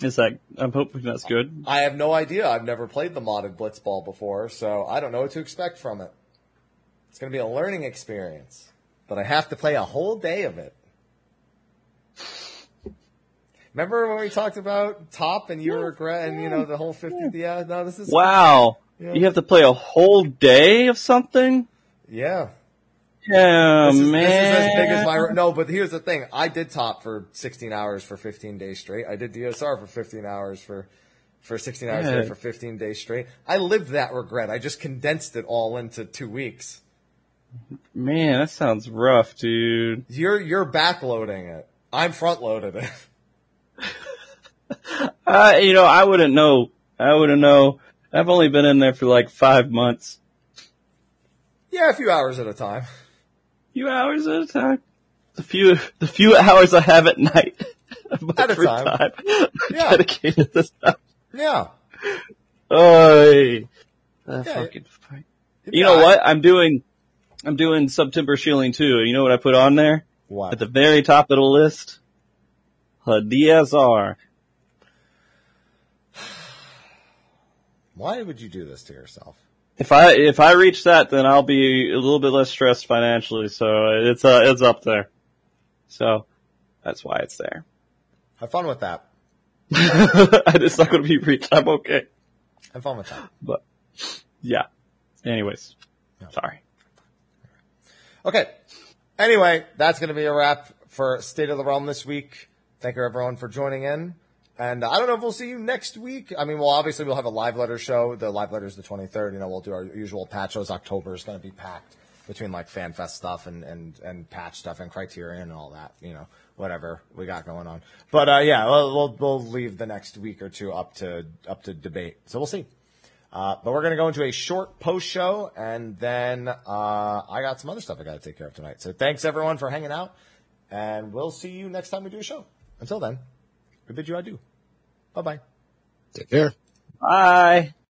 Is that, I'm hoping that's good. I have no idea. I've never played the modded Blitzball before, so I don't know what to expect from it. It's going to be a learning experience, but I have to play a whole day of it. Remember when we talked about top and you regret and you know the whole fifty? Yeah, no, this is Wow. Yeah. You have to play a whole day of something? Yeah, Yeah, this is, man. this is as big as my no. But here's the thing: I did top for sixteen hours for fifteen days straight. I did DSR for fifteen hours for for sixteen hours Yeah. for fifteen days straight. I lived that regret. I just condensed it all into two weeks. Man, that sounds rough, dude. You're you're backloading it. I'm front loaded it. I, you know, I wouldn't know. I wouldn't know. I've only been in there for like five months. yeah, a few hours at a time. few hours at a time. The few, the few hours I have at night. At a free time. Yeah. Dedicated to stuff. Yeah. Oy. That Yeah. fucking fight. You know what? I'm doing, I'm doing September shielding too. You know what I put on there? What? At the very top of the list? A DSR. Why would you do this to yourself? If I, if I reach that, then I'll be a little bit less stressed financially. So it's, uh, it's up there. So That's why it's there. Have fun with that. it's not going to be reached. I'm okay. Have fun with that. But yeah. Anyways, sorry. Okay. Anyway, that's going to be a wrap for State of the Realm this week. Thank you everyone for joining in. And I don't know if we'll see you next week. I mean, well, obviously we'll have a live letter show. The live letter is the 23rd. You know, we'll do our usual patch shows. October is going to be packed between like FanFest stuff and, and, and patch stuff and Criterion and all that, you know, whatever we got going on. But, uh, yeah, we'll, we'll, we'll leave the next week or two up to, up to debate. So we'll see. Uh, but we're going to go into a short post show, and then uh, I got some other stuff I got to take care of tonight. So thanks everyone for hanging out, and we'll see you next time we do a show. Until then, we bid you adieu. Bye bye. Take care. Bye.